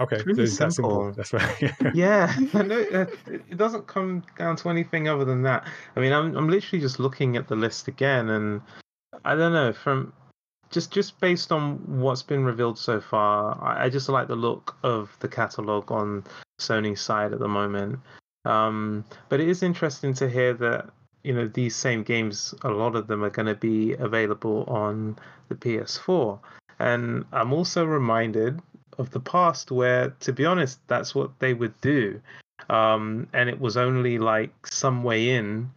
A: Okay,
F: it's really simple. simple.
A: That's right. <laughs>
F: yeah, <laughs> it doesn't come down to anything other than that. I mean, I'm I'm literally just looking at the list again, and I don't know from just just based on what's been revealed so far, I, I just like the look of the catalog on Sony's side at the moment. Um, but it is interesting to hear that you know these same games, a lot of them are going to be available on the PS4. And I'm also reminded of the past where, to be honest, that's what they would do. Um, and it was only like some way in,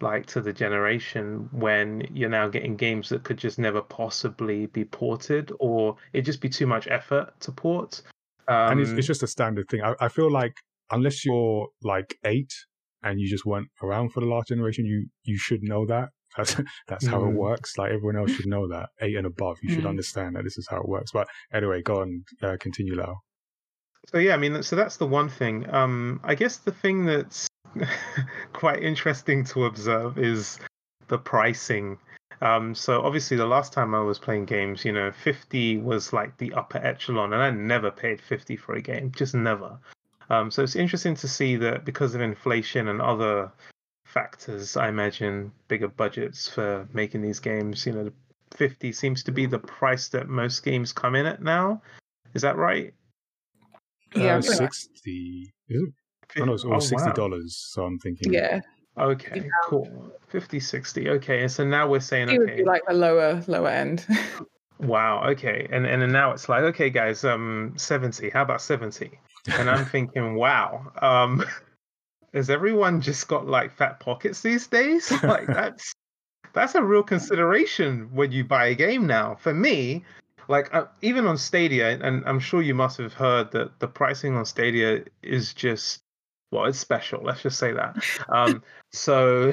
F: like to the generation, when you're now getting games that could just never possibly be ported, or it just be too much effort to port.
A: Um, and it's, it's, just a standard thing. I, I feel like unless you're like eight and you just weren't around for the last generation, you you should know that. That's <laughs> that's how mm. it works. Like everyone else should know that. Eight and above, you mm. should understand that this is how it works. But anyway, go on, uh, continue, Lau.
F: So yeah, I mean, so that's the one thing. Um, I guess the thing that's <laughs> quite interesting to observe is the pricing. Um, so obviously, the last time I was playing games, you know, fifty was like the upper echelon, and I never paid fifty for a game, just never. Um, so it's interesting to see that because of inflation and other factors, I imagine bigger budgets for making these games. You know, 50 seems to be the price that most games come in at now. Is that right?
A: Yeah, uh, 60. Is it? Oh, no, it's oh, $60. Wow. So I'm thinking.
B: Yeah.
F: Okay, cool. 50, 60. Okay, and so now we're saying
B: it
F: okay.
B: would be like the lower lower end. <laughs>
F: wow. Okay, and and then now it's like okay, guys, um, 70. How about 70? And I'm thinking, wow. Um, <laughs> has everyone just got like fat pockets these days? <laughs> like that's that's a real consideration when you buy a game now. For me, like uh, even on Stadia, and I'm sure you must have heard that the pricing on Stadia is just well, it's special. Let's just say that. Um, <laughs> so,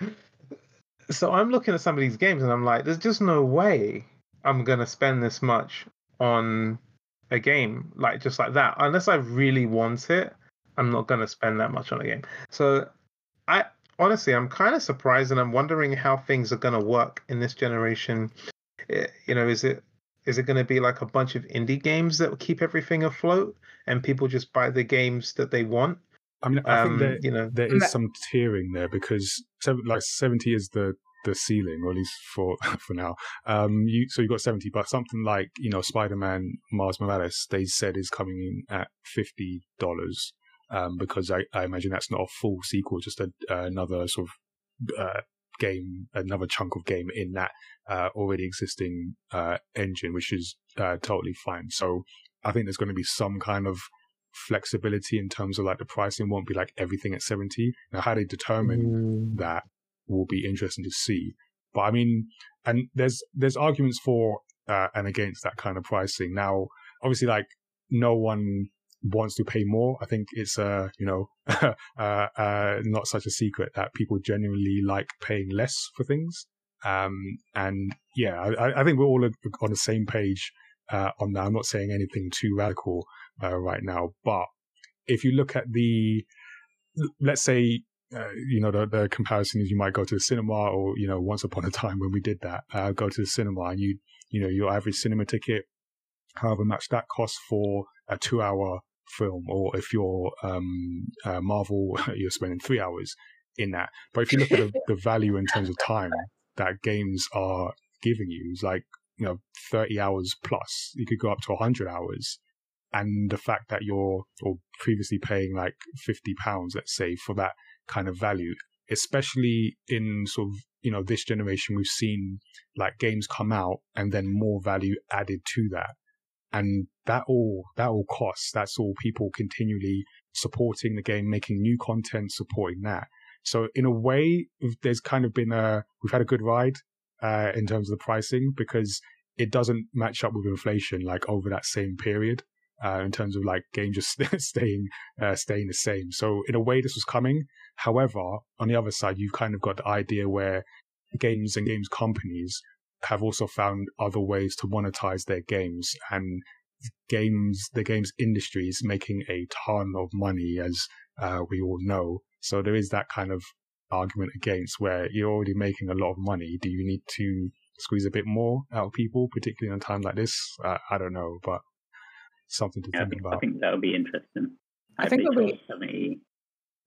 F: <laughs> so I'm looking at some of these games and I'm like, there's just no way I'm gonna spend this much on a game like just like that unless I really want it. I'm not going to spend that much on a game. So I honestly, I'm kind of surprised, and I'm wondering how things are going to work in this generation. Eh, you know, is it is it going to be like a bunch of indie games that will keep everything afloat, and people just buy the games that they want?
A: I mean, I um, think there, you know there is some tiering there because like seventy is the the ceiling, or at least for <laughs> for now. Um, you so you got seventy, but something like you know Spider Man Miles Morales, they said is coming in at fifty dollars um, because I, I, imagine that's not a full sequel, just a, uh, another sort of uh, game, another chunk of game in that uh, already existing uh, engine, which is uh, totally fine. So I think there's going to be some kind of flexibility in terms of like the pricing won't be like everything at 70. Now, how they determine mm. that will be interesting to see. But I mean, and there's there's arguments for uh, and against that kind of pricing. Now, obviously, like no one wants to pay more. I think it's uh, you know <laughs> uh, uh, not such a secret that people genuinely like paying less for things. Um, and yeah, I, I, think we're all on the same page uh, on that. I'm not saying anything too radical uh, right now, but if you look at the, let's say, uh, you know, the, the comparison is you might go to the cinema or, you know, once upon a time when we did that, uh, go to the cinema and you, you know, your average cinema ticket, however much that costs for a two hour film, or if you're um, uh, Marvel, <laughs> you're spending three hours in that. But if you look at the, the value in terms of time that games are giving you, it's like you know 30 hours plus. You could go up to 100 hours, and the fact that you're or previously paying like 50 pounds, let's say, for that kind of value, especially in sort of you know, this generation, we've seen like games come out and then more value added to that. And that all, that all costs. That's all people continually supporting the game, making new content, supporting that. So in a way, there's kind of been a, we've had a good ride, uh, in terms of the pricing because it doesn't match up with inflation like over that same period. Uh, in terms of like games just <laughs> staying uh, staying the same. So in a way, this was coming. However, on the other side, you've kind of got the idea where games and games companies have also found other ways to monetize their games and games the games industry is making a ton of money as uh, we all know. So there is that kind of argument against where you're already making a lot of money. Do you need to squeeze a bit more out of people particularly in a time like this? Uh, i don't know but something to
D: yeah,
A: think
D: I think,
A: about.
D: i think that would be interesting.
B: I think it'll be
D: 70,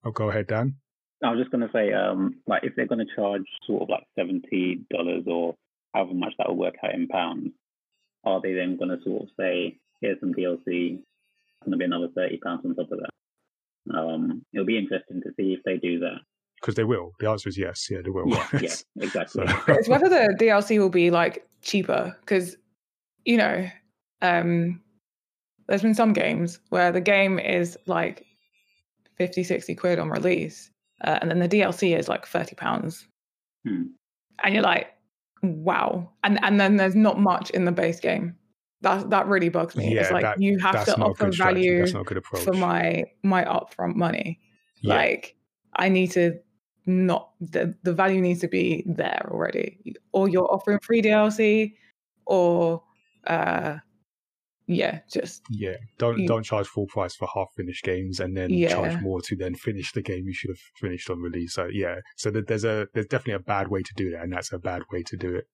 A: oh go ahead dan.
D: I was just going to say, um, like, if they're going to charge sort of like seventy dollars or however much that will work out in pounds, are they then going to sort of say, here's some DLC, it's going to be another thirty pounds on top of that? Um, it'll be interesting to see if they do that.
A: Because they will. The answer is yes. Yeah, they will.
D: Yeah, yeah <laughs> exactly. <laughs>
A: So-
B: it's whether the DLC will be like cheaper because you know um there's been some games where the game is like 50 60 quid on release uh, and then the DLC is like 30 pounds
D: Hmm.
B: and you're like wow and and then there's not much in the base game that that really bugs me it's like
A: that-
B: you have to offer value
A: That's not a good approach.
B: for my my upfront money
A: Yeah.
B: like I need to not the the value needs to be there already. Or you're offering free DLC or uh yeah, just
A: Yeah, don't
B: You-
A: don't charge full price for half finished games and then
B: Yeah.
A: charge more to then finish the game you should have finished on release. So yeah, so that there's a there's definitely a bad way to do that, and that's a bad way to do it.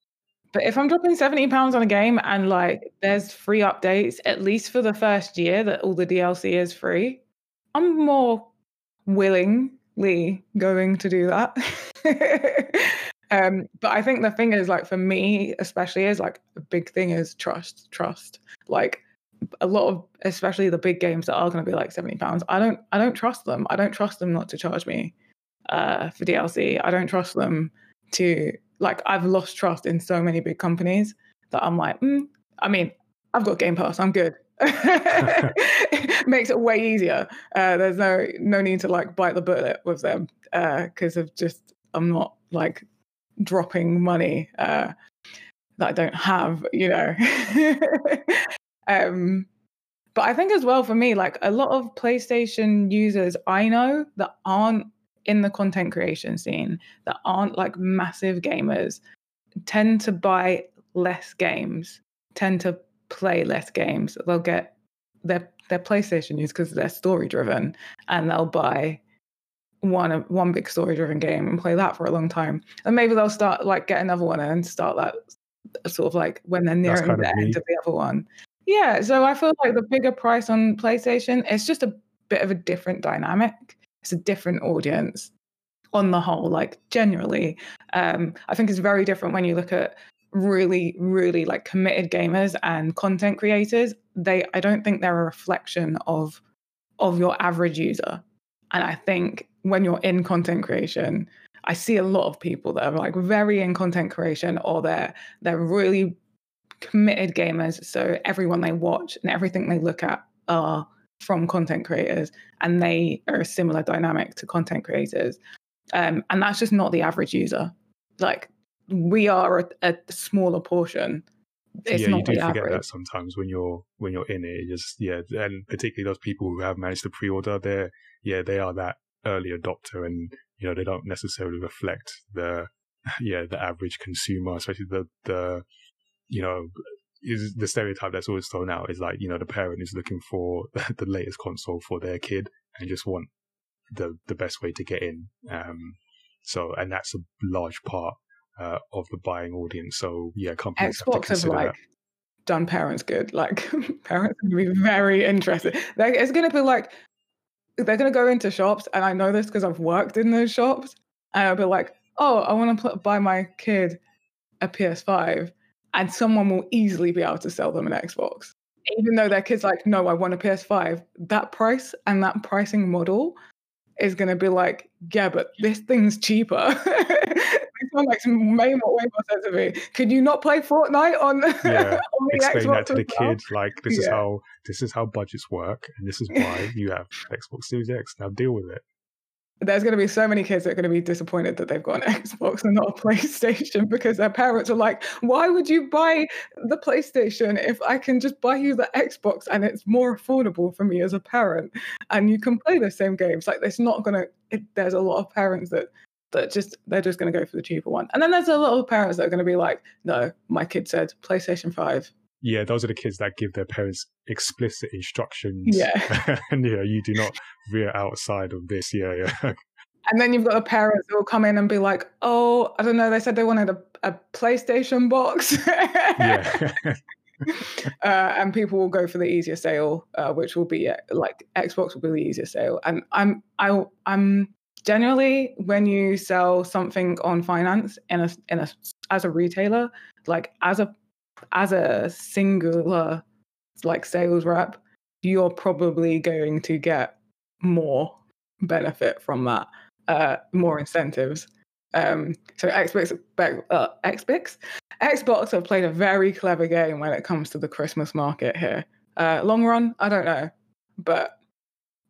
B: but if I'm dropping 70 pounds on a game and like there's free updates, at least for the first year that all the DLC is free, I'm more willingly going to do that. <laughs> um, but I think the thing is like for me, especially is like a big thing is trust, trust. Like a lot of especially the big games that are going to be like 70 pounds i don't i don't trust them. I don't trust them not to charge me uh for dlc i don't trust them to like i've lost trust in so many big companies that i'm like mm, i mean i've got game pass i'm good. <laughs> <laughs> Makes it way easier. Uh there's no no need to like bite the bullet with them uh because of just i'm not like dropping money uh that i don't have you know <laughs> um but i think as well for me like a lot of playstation users i know that aren't in the content creation scene that aren't like massive gamers tend to buy less games tend to play less games. They'll get their their playstation use because they're story driven and they'll buy one one big story driven game and play that for a long time. And maybe they'll start like get another one and start that sort of like when they're nearing the end of the other one yeah, so I feel like the bigger price on PlayStation, it's just a bit of a different dynamic. It's a different audience on the whole, like generally. Um, I think it's very different when you look at really, really like committed gamers and content creators. They I don't think they're a reflection of of your average user. And I think when you're in content creation, I see a lot of people that are like very in content creation or they're they're really committed gamers so everyone they watch and everything they look at are from content creators and they are a similar dynamic to content creators. Um, and that's just not the average user. Like we are a, a smaller portion. It's
A: yeah, you
B: not
A: do forget
B: average.
A: that sometimes when you're when you're in it. it Just yeah, and particularly those people who have managed to pre-order, they're yeah, they are that early adopter, and you know they don't necessarily reflect the <laughs> yeah the average consumer, especially the the you know is the stereotype that's always thrown out is like you know the parent is looking for <laughs> the latest console for their kid and just want the the best way to get in. Um, so and that's a large part uh, of the buying audience. So yeah, companies have to
B: Xbox have
A: consider
B: like
A: that.
B: done parents good. Like <laughs> parents are gonna be very interested. Like, it's gonna be like they're gonna go into shops, and I know this because I've worked in those shops, and I'll be like, "Oh, I want to buy my kid a PS5," and someone will easily be able to sell them an Xbox, even though their kid's like, "No, I want a PS5." That price and that pricing model is gonna be like, "Yeah, but this thing's cheaper. <laughs> this one makes way more, way more sense to me. Could you not play Fortnite on,
A: yeah. <laughs> on the Explain Xbox that to the well? kids. Like this yeah. is how this is how budgets work, and this is why <laughs> you have Xbox Series X. Now deal with it
B: there's going to be so many kids that are going to be disappointed that they've got an <laughs> Xbox and not a PlayStation <laughs> because their parents are like, why would you buy the PlayStation if I can just buy you the Xbox and it's more affordable for me as a parent and you can play the same games? Like, it's not going to, there's a lot of parents that that just they're just going to go for the cheaper one. And then there's a lot of parents that are going to be like, no, my kid said PlayStation 5
A: yeah, those are the kids that give their parents explicit instructions.
B: Yeah. <laughs>
A: and yeah, you do not veer outside of this. Yeah, yeah. <laughs>
B: And then you've got the parents who will come in and be like, oh, I don't know, they said they wanted a, a PlayStation box. yeah. <laughs> uh, and people will go for the easier sale, uh, which will be uh, like Xbox will be the easier sale. And I'm I I'm generally when you sell something on finance in a in a as a retailer, like as a as a singular like sales rep, you're probably going to get more benefit from that, uh, more incentives. Um, so Xbox, uh, Xbox, Xbox have played a very clever game when it comes to the Christmas market here. Uh, long run, I don't know, but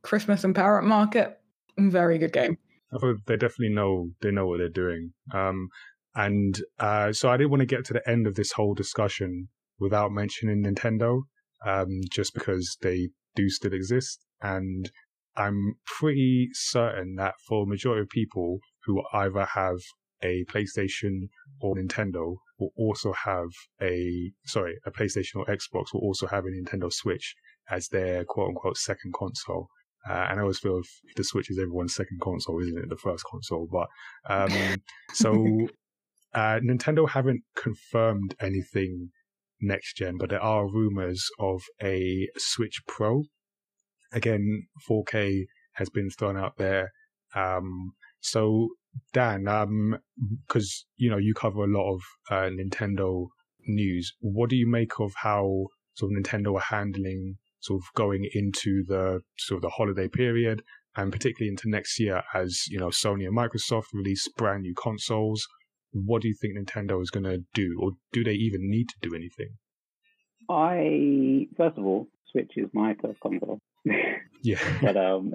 B: Christmas and parent market, very good game.
A: I they definitely know they know what they're doing. Um, and uh, so I didn't want to get to the end of this whole discussion without mentioning Nintendo, um, just because they do still exist. And I'm pretty certain that for a majority of people who either have a PlayStation or Nintendo will also have a sorry a PlayStation or Xbox will also have a Nintendo Switch as their quote unquote second console. Uh, and I always feel if the Switch is everyone's second console, isn't it the first console? But um, <laughs> so uh, Nintendo haven't confirmed anything next gen, but there are rumors of a Switch Pro. Again, 4K has been thrown out there. Um, so Dan, um, because you know you cover a lot of uh, Nintendo news, what do you make of how sort of Nintendo are handling sort of going into the sort of the holiday period and particularly into next year as you know Sony and Microsoft release brand new consoles? What do you think Nintendo is going to do, or do they even need to do anything?
D: I first of all, Switch is my first console. <laughs>
A: yeah, <laughs>
D: but um,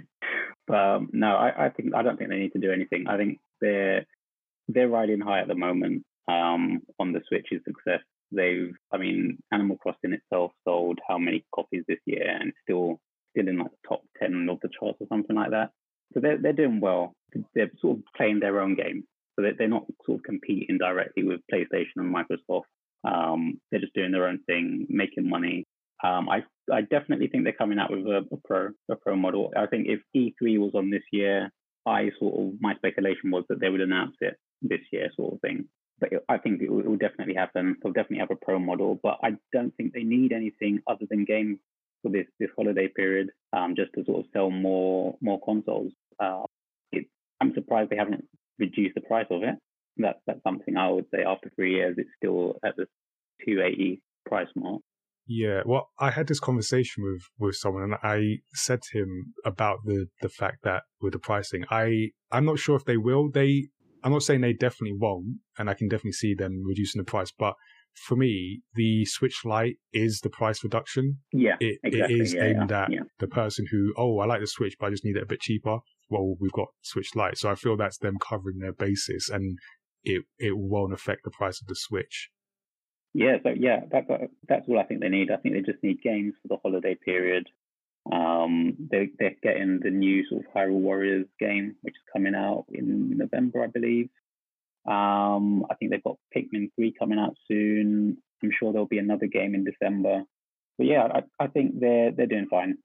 D: <laughs> but um, no, I, I think I don't think they need to do anything. I think they're they're riding high at the moment um, on the Switch's success. They've, I mean, Animal Crossing itself sold how many copies this year, and still still in like the top ten of the charts or something like that. So they're they're doing well. They're sort of playing their own game. So they're not sort of competing directly with PlayStation and Microsoft. Um, they're just doing their own thing, making money. Um, I I definitely think they're coming out with a, a, pro a pro model. I think if E3 was on this year, I sort of my speculation was that they would announce it this year, sort of thing. But I think it will, it will definitely happen. They'll definitely have a pro model, but I don't think they need anything other than games for this this holiday period, um, just to sort of sell more more consoles. Uh, it, I'm surprised they haven't reduce the price of it. That's that's something I would say after three years it's still at the 280 price mark.
A: Yeah, well, I had this conversation with with someone, and I said to him about the the fact that with the pricing, I I'm not sure if they will. They I'm not saying they definitely won't, and I can definitely see them reducing the price, but for me, the Switch Lite is the price reduction.
D: Yeah,
A: it,
D: exactly.
A: it is
D: yeah,
A: aimed
D: yeah,
A: at
D: yeah.
A: the person who, oh, I like the Switch, but I just need it a bit cheaper. Well, we've got Switch Lite, so I feel that's them covering their basis, and it it won't affect the price of the Switch.
D: Yeah, so yeah, that, that, that's all I think they need. I think they just need games for the holiday period. Um, they they're getting the new sort of Hyrule Warriors game, which is coming out in November, I believe. Um, I think they've got Pikmin 3 coming out soon. I'm sure there'll be another game in December. But yeah, I, I think they're they're doing fine.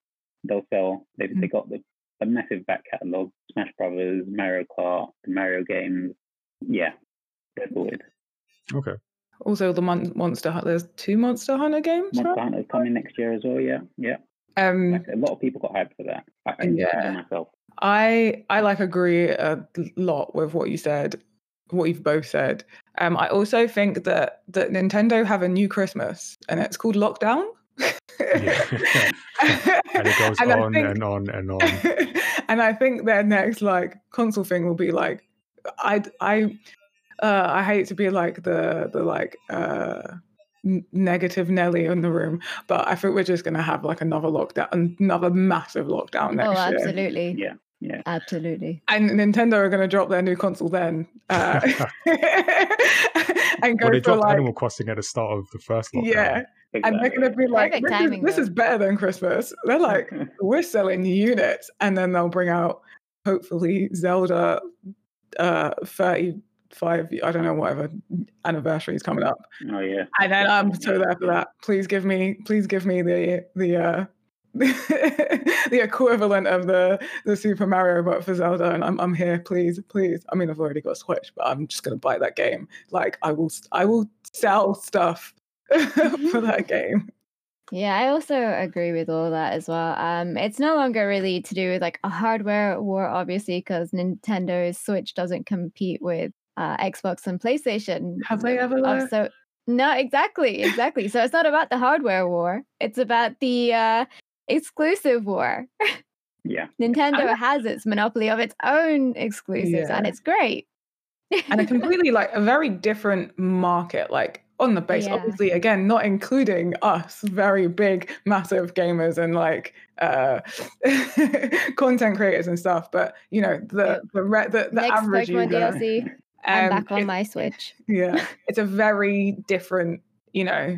D: They'll sell. They've mm-hmm. they got the a massive back catalogue: Smash Brothers, Mario Kart, the Mario games. Yeah, they're sorted.
A: Okay.
B: Also, the Mon- Monster Hunter. There's two Monster Hunter games.
D: Monster right? Hunter's coming next year as well. Yeah, yeah. Um, a lot of people got hyped for that. I, yeah. Myself.
B: I I like agree a lot with what you said what you've both said. Um, I also think that that Nintendo have a new Christmas, and it's called Lockdown. <laughs> and
A: it goes and on think, and on and <laughs> on.
B: and I think their next like console thing will be like, I I uh, I hate to be like the the like uh negative Nelly in the room, but I think we're just gonna have like another lockdown, another massive lockdown next
E: oh,
B: year.
E: absolutely.
D: Yeah. Yeah.
E: Absolutely.
B: And Nintendo are going to drop their new console then, uh, <laughs> and go
A: well, they
B: for
A: dropped
B: like
A: Animal Crossing at the start of the first lockdown.
B: yeah, and they're going to be like,
E: Perfect
B: this,
E: timing,
B: is, this is better than Christmas. They're <laughs> like, we're selling units, and then they'll bring out hopefully Zelda, uh, thirty five. I don't know whatever anniversary is coming up,
D: oh yeah.
B: and then I'm so there for that. Please give me, please give me the the uh <laughs> the equivalent of the the Super Mario but for Zelda, and I'm I'm here, please, please. I mean, I've already got a Switch, but I'm just gonna buy that game. Like, I will, I will sell stuff <laughs> for that <laughs> game.
E: Yeah, I also agree with all that as well. Um, it's no longer really to do with like a hardware war, obviously, because Nintendo's Switch doesn't compete with uh, Xbox and PlayStation.
B: Have they ever? Though?
E: so no, exactly, exactly. so it's not about the hardware war; it's about the uh, exclusive war. <laughs>
D: Yeah.
E: Nintendo has its monopoly of its own exclusives, and it's great.
B: and a completely like a very different market like on the base
E: Yeah.
B: obviously again not including us very big massive gamers and like uh <laughs> content creators and stuff but you know the the re- the, the
E: Next
B: average
E: Pokemon
B: user,
E: DLC. I'm
B: um,
E: back on my Switch.
B: yeah it's a very different you know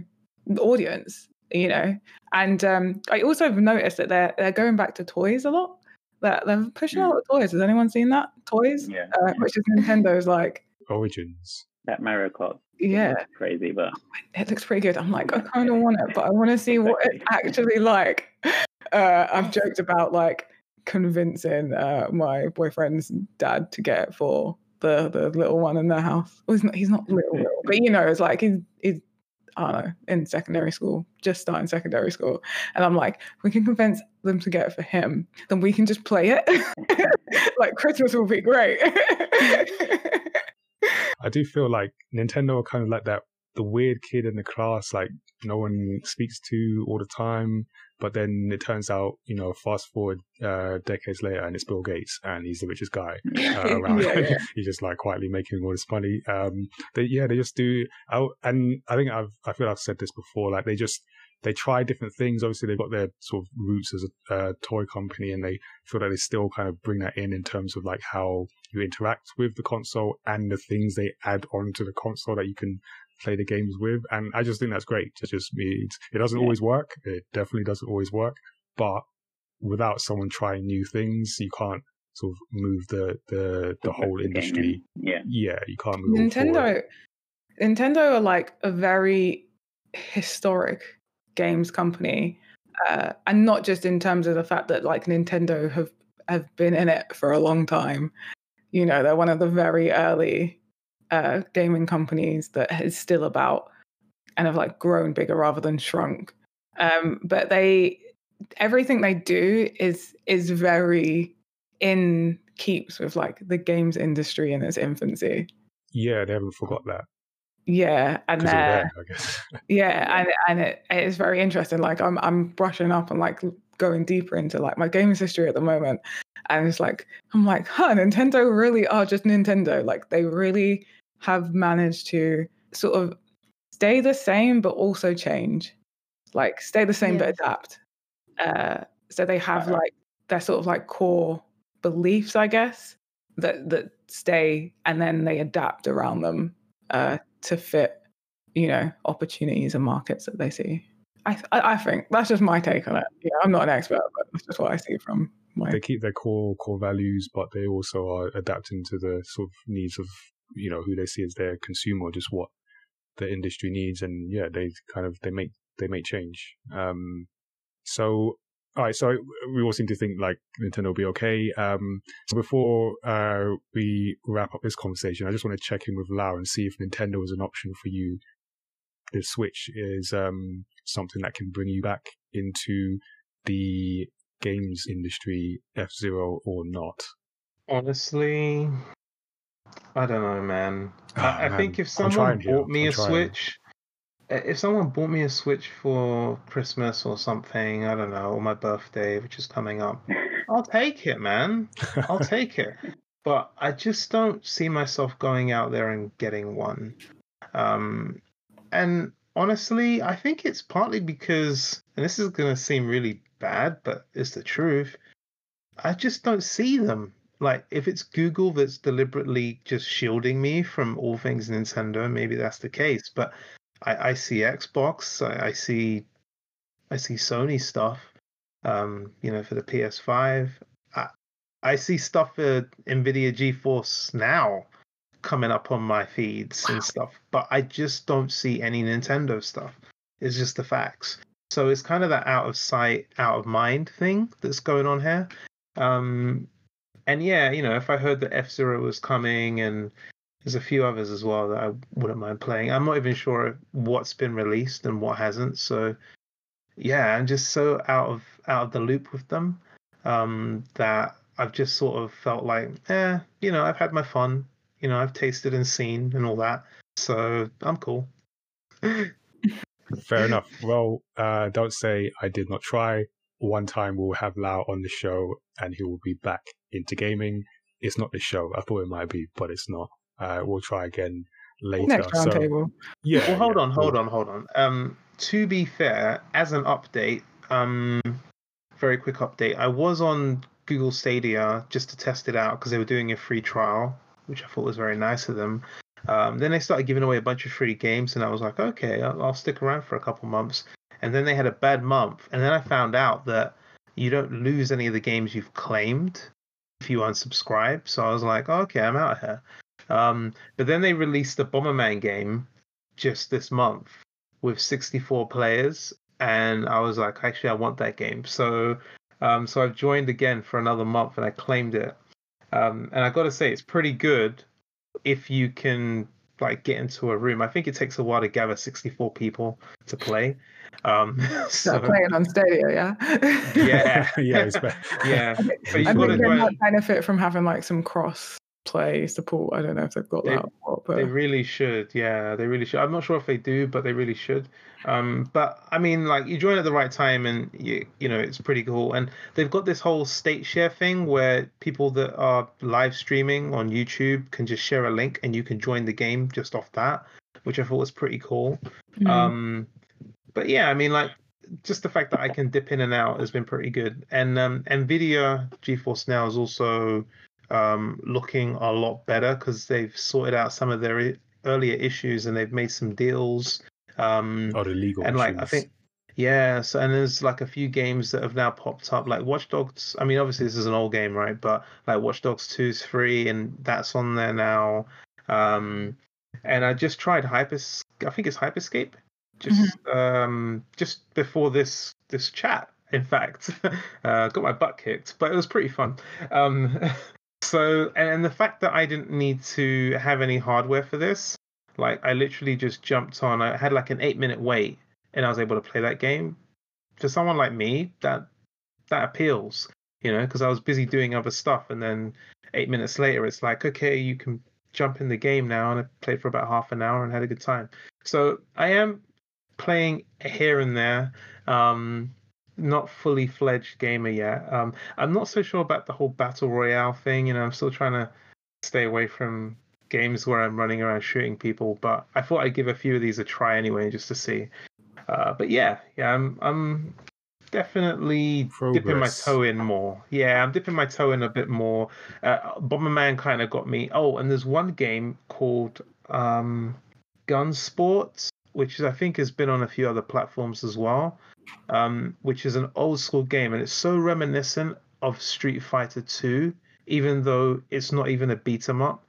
B: audience you know and um i also have noticed that they're they're going back to toys a lot that they're pushing out toys has anyone seen that toys
D: Yeah.
B: uh, which is <laughs> nintendo's like
A: Origins.
D: That Mario Kart.
B: yeah
D: Crazy, but
B: it looks pretty good. I'm like, I kind of want it, but I want to see what it's <laughs> actually like. Uh, I've joked about like convincing uh, my boyfriend's dad to get it for the the little one in their house. Well, he's not, he's not little, little, but you know, it's like he's he's I don't know in secondary school, just starting secondary school, and I'm like, we can convince them to get it for him, then we can just play it. <laughs> <laughs> like Christmas will be great.
A: I do feel like Nintendo are kind of like that the weird kid in the class, like no one speaks to all the time. But then it turns out, you know, fast forward uh, decades later, and it's Bill Gates, and he's the richest guy <laughs> uh, around.
B: Yeah, <laughs>
A: he's just like quietly making all this money. Um, they, yeah, they just do. I, and I think I've, I feel I've said this before. Like they just they try different things. Obviously, they've got their sort of roots as a uh, toy company, and they feel that they still kind of bring that in in terms of like how you interact with the console and the things they add onto the console that you can play the games with. And I just think that's great. It just means it doesn't
D: Yeah.
A: always work. It definitely doesn't always work, but without someone trying new things, you can't sort of move the the the whole
D: the
A: industry.
D: in. Yeah.
A: Yeah, you can't move it all.
B: Nintendo Nintendo are like a very historic games company. Uh, and not just in terms of the fact that like Nintendo have have been in it for a long time. You know, they're one of the very early uh, gaming companies that is still about and have like grown bigger rather than shrunk. Um, but they everything they do is is very in keeps with like the games industry in its infancy.
A: Yeah, they haven't forgot that
B: Yeah, and
A: because
B: uh,
A: there, <laughs>
B: yeah, and and it, it is very interesting. Like I'm I'm brushing up and like going deeper into like my games history at the moment, and it's like I'm like, huh, Nintendo really are just Nintendo. Like they really have managed to sort of stay the same but also change, like stay the same but adapt. Uh, so they have
D: Uh-huh.
B: like their sort of like core beliefs, I guess, that that stay and then they adapt around them uh, to fit, you know, opportunities and markets that they see. I, I think that's just my take on it. Yeah, I'm not an expert, but that's just what I see from my.
A: they keep their core core values, but they also are adapting to the sort of needs of you know who they see as their consumer, just what the industry needs, and yeah, they kind of they make they make change. Um, so all right, so we all seem to think like Nintendo will be okay. Um, so before uh, we wrap up this conversation, I just want to check in with Lau and see if Nintendo is an option for you. The Switch is um, something that can bring you back into the games industry, F Zero or not.
F: Honestly, I don't know, man.
A: Ah,
F: I, I
A: man,
F: think if someone bought me
A: I'm
F: a
A: trying.
F: Switch, if someone bought me a Switch for Christmas or something, I don't know, or my birthday, which is coming up, <laughs> I'll take it, man. I'll take it. but I just don't see myself going out there and getting one. Um, and honestly, I think it's partly because, and this is going to seem really bad, but it's the truth. I just don't see them. Like, if it's Google that's deliberately just shielding me from all things Nintendo, maybe that's the case. But I, I see Xbox, I, I see, I see Sony stuff. Um, you know, for the PS5, I, I see stuff for Nvidia GeForce now coming up on my feeds wow. and stuff, but I just don't see any Nintendo stuff. It's just the facts. So it's kind of that out of sight, out of mind thing that's going on here. Um, and yeah, you know, if I heard that F Zero was coming and there's a few others as well that I wouldn't mind playing. I'm not even sure what's been released and what hasn't. So yeah, I'm just so out of out of the loop with them um, that I've just sort of felt like, eh, you know, I've had my fun. You know, I've tasted and seen and all that. So I'm cool.
A: Fair enough. Well, uh, don't say I did not try. One time we'll have Lau on the show and he will be back into gaming. It's not the show. I thought it might be, but it's not. Uh, we'll try again later.
B: Next round so, table.
F: Yeah. Well, hold yeah, on, hold on, hold on. Um, to be fair, as an update, um, very quick update. I was on Google Stadia just to test it out because they were doing a free trial, which I thought was very nice of them. Um, then they started giving away a bunch of free games, and I was like, okay, I'll, I'll stick around for a couple months. And then they had a bad month, and then I found out that you don't lose any of the games you've claimed if you unsubscribe. So I was like, oh, okay, I'm out of here. Um, but then they released the Bomberman game just this month with 64 players, and I was like, actually, I want that game. So, um, so I've joined again for another month, and I claimed it. Um, and I got to say, it's pretty good if you can like get into a room. I think it takes a while to gather 64 people to play. Um, <laughs>
B: so playing on Stadia, yeah.
F: yeah, <laughs>
A: yeah,
F: yeah.
B: I think, I think they might benefit from having like some cross play support. I don't know if they've got
F: they,
B: that. Or
F: but... They really should. Yeah, they really should. I'm not sure if they do, but they really should. Um, but I mean, like you join at the right time, and you you know it's pretty cool. And they've got this whole state share thing where people that are live streaming on YouTube can just share a link, and you can join the game just off that, which I thought was pretty cool. Mm. Um, but yeah, I mean, like just the fact that I can dip in and out has been pretty good. And um, Nvidia GeForce Now is also um, looking a lot better because they've sorted out some of their earlier issues and they've made some deals. Um,
A: oh, the legal
F: and like I think yeah, so and there's like a few games that have now popped up, like Watch Dogs. I mean, obviously this is an old game, right? But like Watch Dogs 2's free, and that's on there now. Um, and I just tried Hyper. I think it's Hyperscape. Just mm-hmm. um, just before this this chat, in fact, <laughs> uh, got my butt kicked, but it was pretty fun. Um, <laughs> So, and the fact that I didn't need to have any hardware for this, like I literally just jumped on. I had like an eight minute wait, and I was able to play that game. For someone like me, that that appeals, you know, because I was busy doing other stuff, and then eight minutes later, it's like, okay, you can jump in the game now, and I played for about half an hour and had a good time. So I am playing here and there. Um, not fully fledged gamer yet. Um, I'm not so sure about the whole battle royale thing. You know, I'm still trying to stay away from games where I'm running around shooting people. But I thought I'd give a few of these a try anyway, just to see. Uh, but yeah, yeah, I'm I'm definitely Progress. dipping my toe in more. Yeah, I'm dipping my toe in a bit more. Uh, Bomberman kind of got me. Oh, and there's one game called um, Gun Sports, which I think has been on a few other platforms as well um, which is an old school game, and it's so reminiscent of Street Fighter 2, even though it's not even a beat 'em up.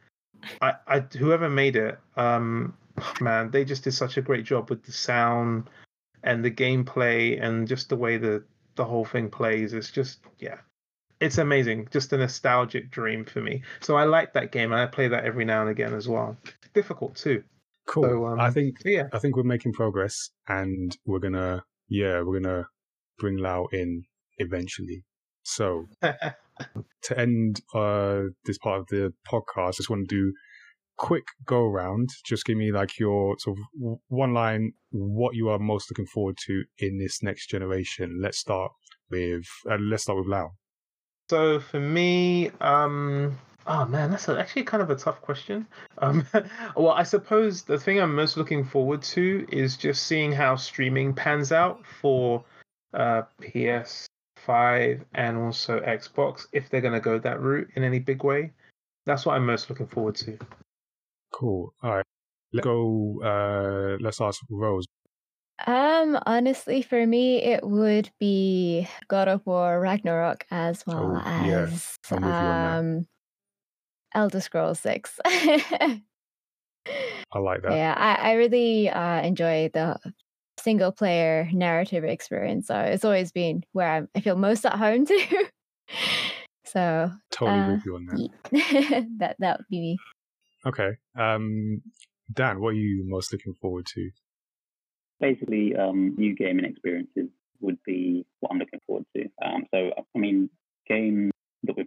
F: I, I whoever made it, um, <sighs> man, they just did such a great job with the sound and the gameplay and just the way the the whole thing plays. It's just yeah, it's amazing. Just a nostalgic dream for me. So I like that game, and I play that every now and again as well. Difficult too.
A: Cool. So, um, I think yeah, I think we're making progress, and we're gonna yeah, we're gonna bring Lau in eventually. So <laughs> to end uh, this part of the podcast, I just want to do quick go around. Just give me like your sort of one line, what you are most looking forward to in this next generation. Let's start with uh, let's start with Lau.
F: So for me, um, Oh man, that's actually kind of a tough question. Um, <laughs> well, I suppose the thing I'm most looking forward to is just seeing how streaming pans out for uh, PS5 and also Xbox if they're going to go that route in any big way. That's what I'm most looking forward to.
A: Cool. All right, let's go. Uh, let's ask Rose.
E: Um, honestly, for me, it would be God of War Ragnarok as well oh, as yeah. um Elder Scrolls Six. <laughs> I
A: like that.
E: Yeah, I, I really uh, enjoy the single player narrative experience. So it's always been where I'm, I feel most at home <laughs> to. so
A: totally uh, with you on
E: that. <laughs> that that would be me.
A: Okay. Um, Dan, what are you most looking forward to?
D: Basically, um, new gaming experiences would be what I'm looking forward to. Um, so, I mean, games that we're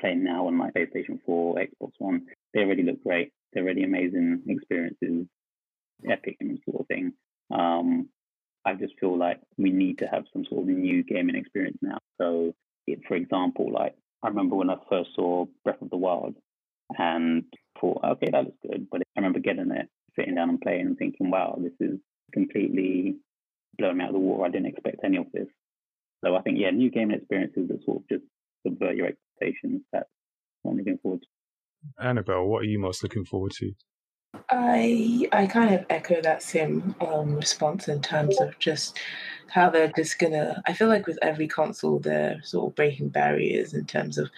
D: playing now on my PlayStation 4, Xbox One, they already look great. They're really amazing experiences, epic and sort of thing. Um, I just feel like we need to have some sort of new gaming experience now. So, it, for example, like I remember when I first saw Breath of the Wild and thought, okay, that looks good. But I remember getting it, sitting down and playing and thinking, wow, this is completely blown me out of the water. I didn't expect any of this. So I think, yeah, new gaming experiences that sort of just subvert your expectations. That's what I'm looking forward to.
A: Annabelle, what are you most looking forward to?
C: I I kind of echo that same um, response in terms of just how they're just gonna. I feel like with every console, they're sort of breaking barriers in terms of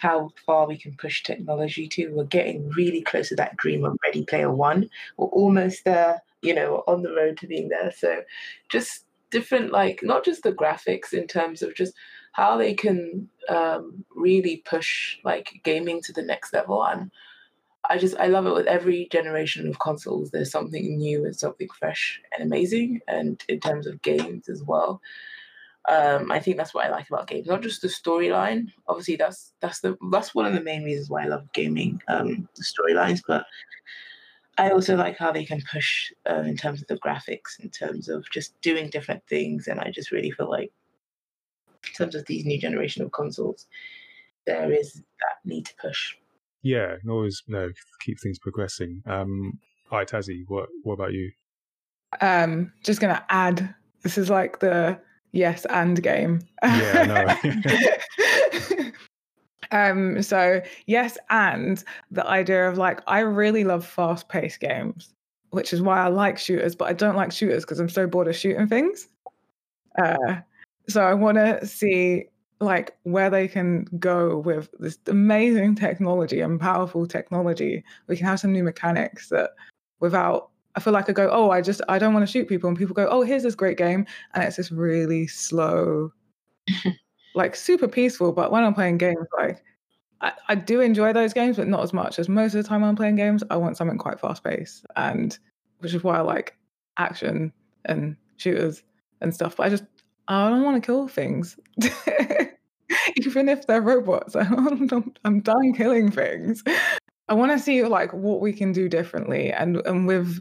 C: how far we can push technology to. We're getting really close to that dream of Ready Player One. We're almost there, you know, on the road to being there. So, just different, like not just the graphics in terms of just how they can um, really push like gaming to the next level and I just I love it with every generation of consoles. There's something new and something fresh and amazing, and in terms of games as well. Um, I think that's what I like about games, not just the storyline. Obviously, that's that's the that's one of the main reasons why I love gaming, um, the storylines. But I also like how they can push uh, in terms of the graphics, in terms of just doing different things, and I just really feel like, in terms of these new generation of consoles, there is that need to push.
A: Yeah, and always you know, keep things progressing. Um, hi, Tazzy, what what about you?
B: Um, just gonna add. This is like the yes and game.
A: Yeah,
B: no. <laughs> um, so yes, and the idea of like I really love fast paced games, which is why I like shooters, but I don't like shooters because I'm so bored of shooting things. Uh, so I want to see like where they can go with this amazing technology and powerful technology. We can have some new mechanics that without I feel like I go, oh, I just I don't want to shoot people, and people go, oh, here's this great game, and it's this really slow, <laughs> like super peaceful. But when I'm playing games, like I, I do enjoy those games, but not as much as most of the time I'm playing games. I want something quite fast paced, and which is why I like action and shooters and stuff. But I just I don't want to kill things. <laughs> Even if they're robots, <laughs> I'm, done killing things. I want to see like what we can do differently, and and with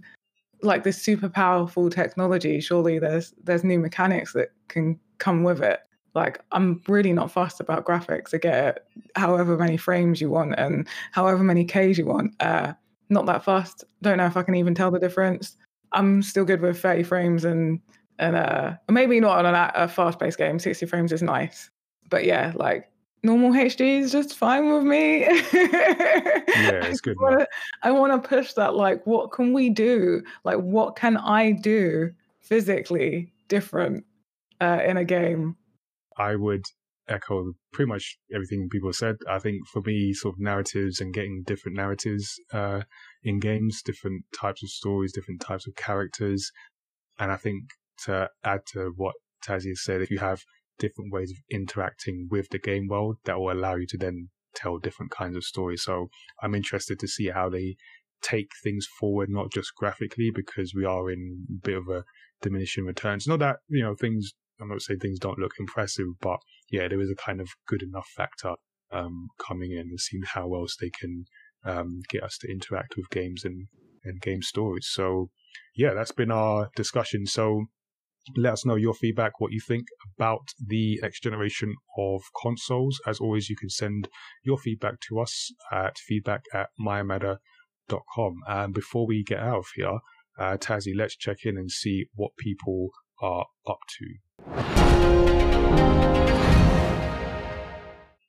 B: like this super powerful technology, surely there's there's new mechanics that can come with it. Like I'm really not fussed about graphics. I get it, however many frames you want and however many Ks you want. Uh, not that fast. Don't know if I can even tell the difference. I'm still good with 30 frames and and uh, maybe not on a, a fast-paced game. 60 frames is nice, but yeah, like normal HD is just fine with me.
A: yeah, <laughs> it's good.
B: I want to push that. Like, what can we do? Like, what can I do physically different uh, in a game?
A: I would echo pretty much everything people said. I think for me, sort of narratives and getting different narratives uh, in games, different types of stories, different types of characters, and I think to add to what Tazzy said, if you have different ways of interacting with the game world, that will allow you to then tell different kinds of stories. So I'm interested to see how they take things forward, not just graphically, because we are in a bit of a diminishing returns. Not that, you know, things, I'm not saying things don't look impressive, but yeah, there is a kind of good enough factor um, coming in and seeing how else they can um, get us to interact with games and, and game stories. So yeah, that's been our discussion. So let us know your feedback, what you think about the next generation of consoles. As always, you can send your feedback to us at feedback at mayamada.com. And before we get out of here, uh, Tazzy, let's check in and see what people are up to.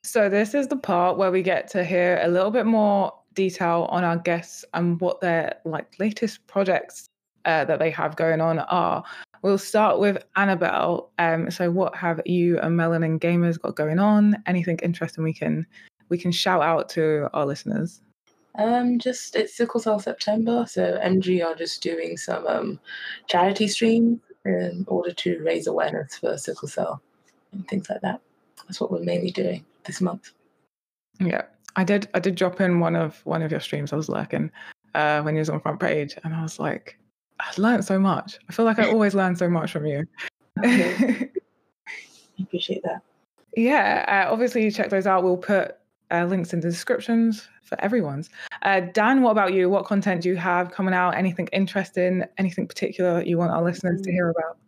B: So, this is the part where we get to hear a little bit more detail on our guests and what their like latest projects uh, that they have going on are. We'll start with Annabelle. Um, so, what have you and Melanin Gamers got going on? Anything interesting we can we can shout out to our listeners?
C: Um, just it's Sickle Cell September, so MG are just doing some um, charity streams in order to raise awareness for sickle cell and things like that. That's what we're mainly doing this month.
B: Yeah, I did. I did drop in one of one of your streams. I was lurking uh, when you was on front page, and I was like, I learned so much. I feel like I always learn so much from you. <laughs>
C: I appreciate that.
B: Yeah, uh, obviously you check those out. We'll put uh, links in the descriptions for everyone's. Uh, Dan, what about you? What content do you have coming out? Anything interesting? Anything particular you want our listeners to hear about?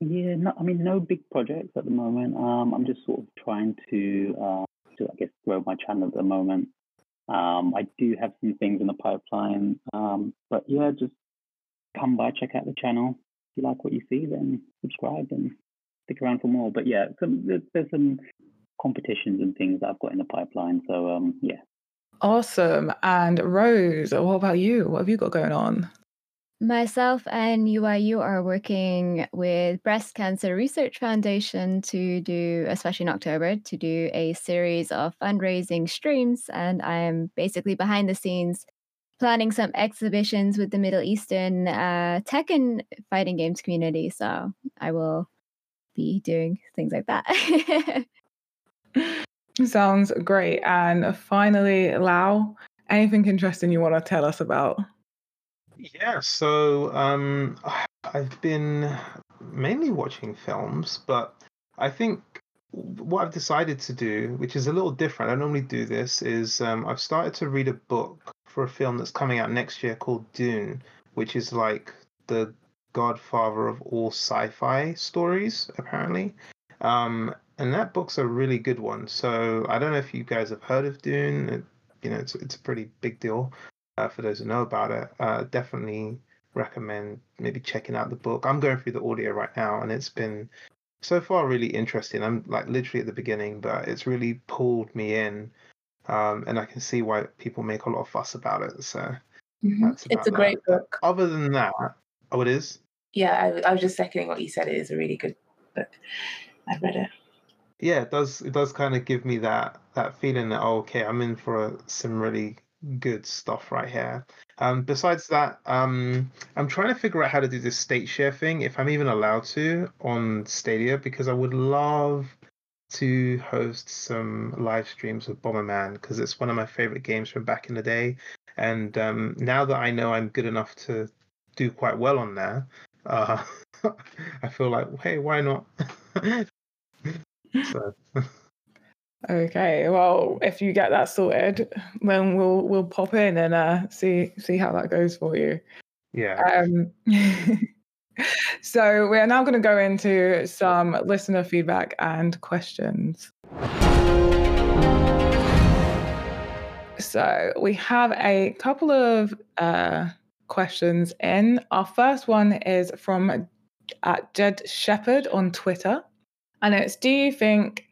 D: Yeah, no, I mean, no big projects at the moment. Um, I'm just sort of trying to, uh, to, I guess, grow my channel at the moment. Um, I do have some things in the pipeline, um, but yeah, just come by, check out the channel. If you like what you see, then subscribe and stick around for more. But yeah, some, there's some competitions and things that I've got in the pipeline. So um, yeah.
B: Awesome. And Rose, what about you? What have you got going on?
E: Myself and UIU are working with Breast Cancer Research Foundation to do, especially in October, to do a series of fundraising streams. And I'm basically behind the scenes planning some exhibitions with the Middle Eastern uh, tech and fighting games community. So I will be doing things like that. <laughs>
B: Sounds great. And finally, Lau, anything interesting you want to tell us about?
F: Yeah, so um, I've been mainly watching films, but I think what I've decided to do, which is a little different, I normally do this, is um, I've started to read a book for a film that's coming out next year called Dune, which is like the godfather of all sci-fi stories, apparently. Um, and that book's a really good one. So I don't know if you guys have heard of Dune. It, you know, it's it's a pretty big deal uh, for those who know about it. Uh, definitely recommend maybe checking out the book. I'm going through the audio right now, and it's been so far really interesting. I'm like literally at the beginning, but it's really pulled me in, um, and I can see why people make a lot of fuss about it. So
C: mm-hmm. it's a that. great book.
F: Other than that, oh, it is.
C: Yeah, I, I was just seconding what you said. It is a really good book. I read it
F: yeah, it does it does kind of give me that that feeling that oh, okay, I'm in for a, some really good stuff right here. Um, besides that, um, I'm trying to figure out how to do this state share thing, if I'm even allowed to on Stadia, because I would love to host some live streams with Bomberman because it's one of my favorite games from back in the day. And um, now that I know I'm good enough to do quite well on there, <laughs> uh, I feel like, hey, why not? <laughs>
B: So. okay, well, if you get that sorted, then we'll we'll pop in and uh, see see how that goes for you.
F: Yeah.
B: Um, <laughs> so we are now going to go into some listener feedback and questions. So we have a couple of uh, questions in. Our first one is from at Jed Shepherd on Twitter. And it's do you think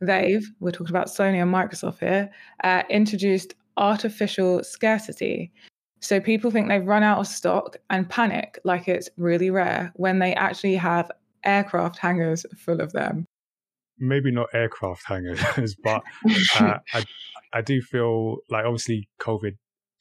B: they've, we're talking about Sony and Microsoft here, uh, introduced artificial scarcity? So people think they've run out of stock and panic like it's really rare when they actually have aircraft hangars full of them.
A: Maybe not aircraft hangars, <laughs> but uh, <laughs> I, I do feel like obviously COVID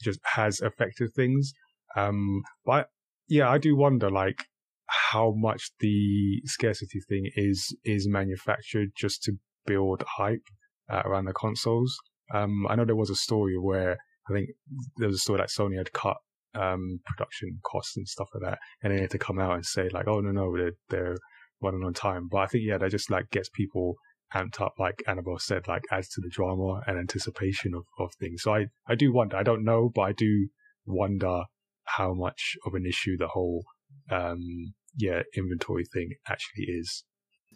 A: just has affected things. Um, but yeah, I do wonder like how much the scarcity thing is is manufactured just to build hype uh, around the consoles. Um, I know there was a story where I think there was a story that Sony had cut um, production costs and stuff like that, and they had to come out and say like, "Oh no, no, they're they're running on time." But I think yeah, that just like gets people amped up, like Annabelle said, like adds to the drama and anticipation of, of things. So I, I do wonder. I don't know, but I do wonder how much of an issue the whole um, yeah inventory thing actually is.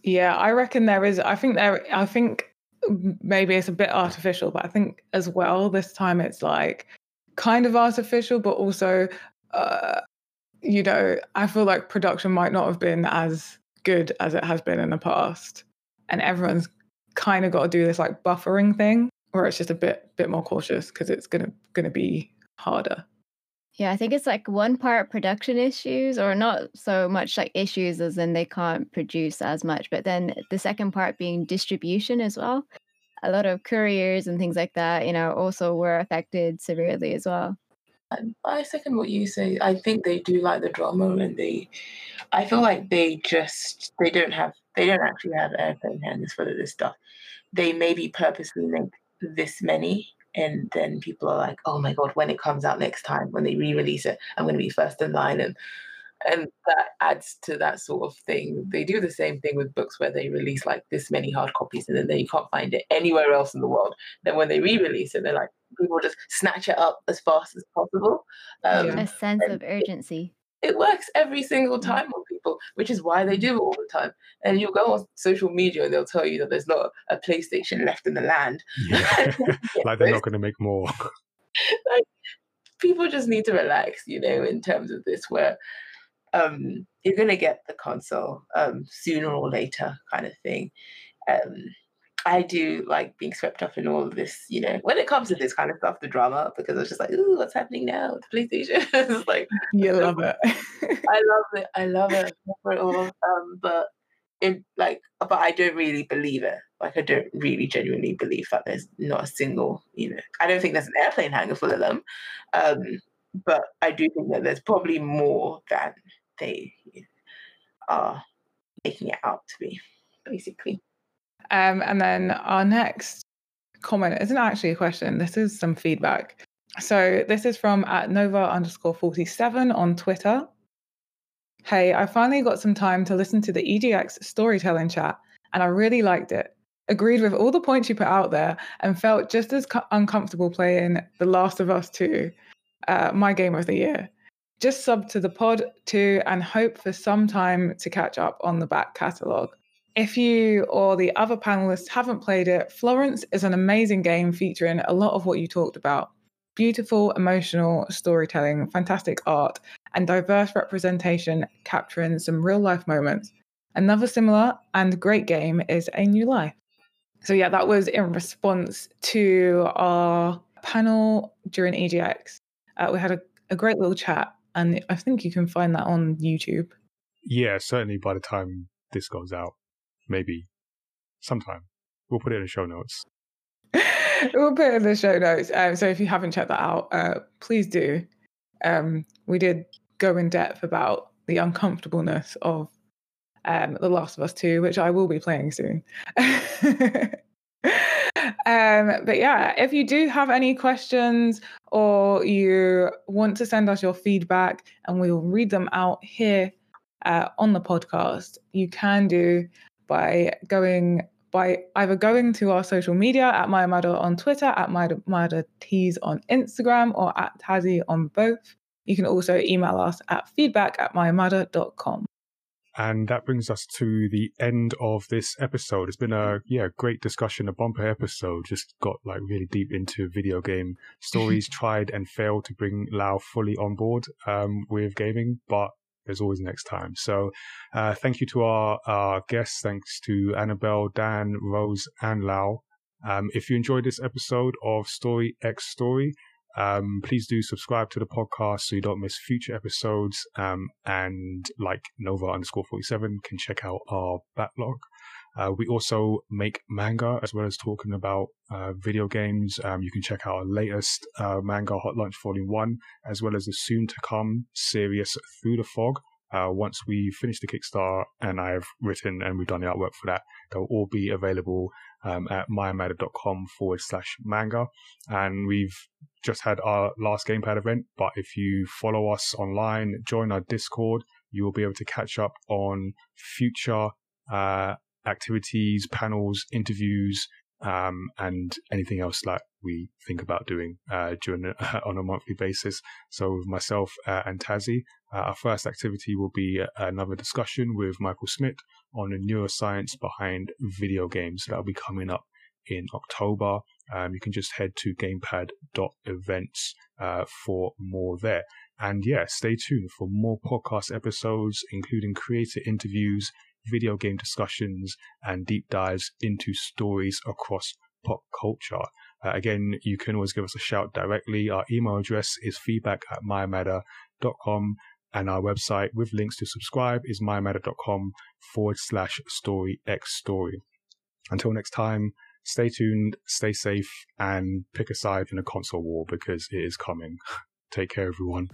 B: Yeah, I reckon there is. I think there. I think maybe it's a bit artificial, but I think as well this time it's like kind of artificial, but also, uh, you know, I feel like production might not have been as good as it has been in the past, and everyone's kind of got to do this like buffering thing, where it's just a bit bit more cautious because it's gonna gonna be harder.
E: Yeah, I think it's like one part production issues, or not so much like issues as in they can't produce as much, but then the second part being distribution as well. A lot of couriers and things like that, you know, also were affected severely as well.
C: I second what you say. I think they do like the drama, and they, I feel like they just they don't have they don't actually have airplane hands for this stuff. They maybe purposely make this many and then people are like, "Oh my god, when it comes out next time, when they re-release it, I'm going to be first in line." And and that adds to that sort of thing. They do the same thing with books where they release like this many hard copies, and then you can't find it anywhere else in the world. Then when they re-release it, they're like, people just snatch it up as fast as possible.
E: Um, a sense of urgency
C: it works every single mm-hmm. time on people, which is why they do it all the time. And you'll go on social media and they'll tell you that there's not a PlayStation left in the land.
A: Yeah. <laughs> <laughs> like they're not going to make more. <laughs>
C: like people just need to relax, you know, in terms of this, where um, you're going to get the console um, sooner or later, kind of thing. Um, I do like being swept up in all of this, you know, when it comes to this kind of stuff, the drama, because it's just like, ooh, what's happening now with the PlayStation? <laughs> it's like
B: You <laughs> love it.
C: I love it. I love it for it all. Um, but in like but I don't really believe it. Like I don't really genuinely believe that there's not a single, you know, I don't think there's an airplane hangar full of them. Um, but I do think that there's probably more than they are making it out to be, basically.
B: Um, and then our next comment isn't actually a question. This is some feedback. So this is from at Nova underscore 47 on Twitter. Hey, I finally got some time to listen to the EGX storytelling chat and I really liked it. Agreed with all the points you put out there and felt just as co- uncomfortable playing The Last of Us 2, uh, my game of the year. Just sub to the pod too and hope for some time to catch up on the back catalogue. If you or the other panelists haven't played it, Florence is an amazing game featuring a lot of what you talked about beautiful, emotional storytelling, fantastic art, and diverse representation capturing some real life moments. Another similar and great game is A New Life. So, yeah, that was in response to our panel during EGX. Uh, we had a, a great little chat, and I think you can find that on YouTube.
A: Yeah, certainly by the time this goes out maybe sometime. We'll put it in the show notes. <laughs>
B: we'll put it in the show notes. Um, so if you haven't checked that out, uh, please do. Um, we did go in depth about the uncomfortableness of um, The Last of Us 2, which I will be playing soon. <laughs> um, but yeah, if you do have any questions or you want to send us your feedback and we will read them out here uh, on the podcast, you can do by going by either going to our social media at Mayamada on Twitter, at Tees on Instagram, or at Tazzy on both. You can also email us at feedback at mayamada.com.
A: And that brings us to the end of this episode. It's been a yeah great discussion, a bumper episode. Just got like really deep into video game <laughs> stories. tried and failed to bring Lau fully on board um, with gaming, but there's always next time. So, uh, thank you to our, our guests. Thanks to Annabelle, Dan, Rose, and Lau. Um, if you enjoyed this episode of Story X Story, um, please do subscribe to the podcast so you don't miss future episodes. Um, and like Nova underscore 47 can check out our backlog. Uh, we also make manga as well as talking about uh, video games. Um, you can check out our latest uh, manga, Hot Lunch Volume 1, as well as the soon to come Sirius Through the Fog. Uh, once we finish the Kickstarter and I've written and we've done the artwork for that, they'll all be available um, at mayamada.com forward slash manga. And we've just had our last gamepad event, but if you follow us online, join our Discord, you will be able to catch up on future uh, activities, panels, interviews, um, and anything else that we think about doing uh, during <laughs> on a monthly basis. So with myself uh, and Tazzy, uh, our first activity will be uh, another discussion with Michael Smith on the neuroscience behind video games. That'll be coming up in October. Um, you can just head to gamepad.events uh, for more there. And yeah, stay tuned for more podcast episodes, including creator interviews, video game discussions, and deep dives into stories across pop culture. Uh, again, you can always give us a shout directly. Our email address is feedback at mayamada.com and our website with links to subscribe is mayamada.com forward slash story x story. Until next time, stay tuned, stay safe, and pick a side in a console war because it is coming. <laughs> Take care, everyone.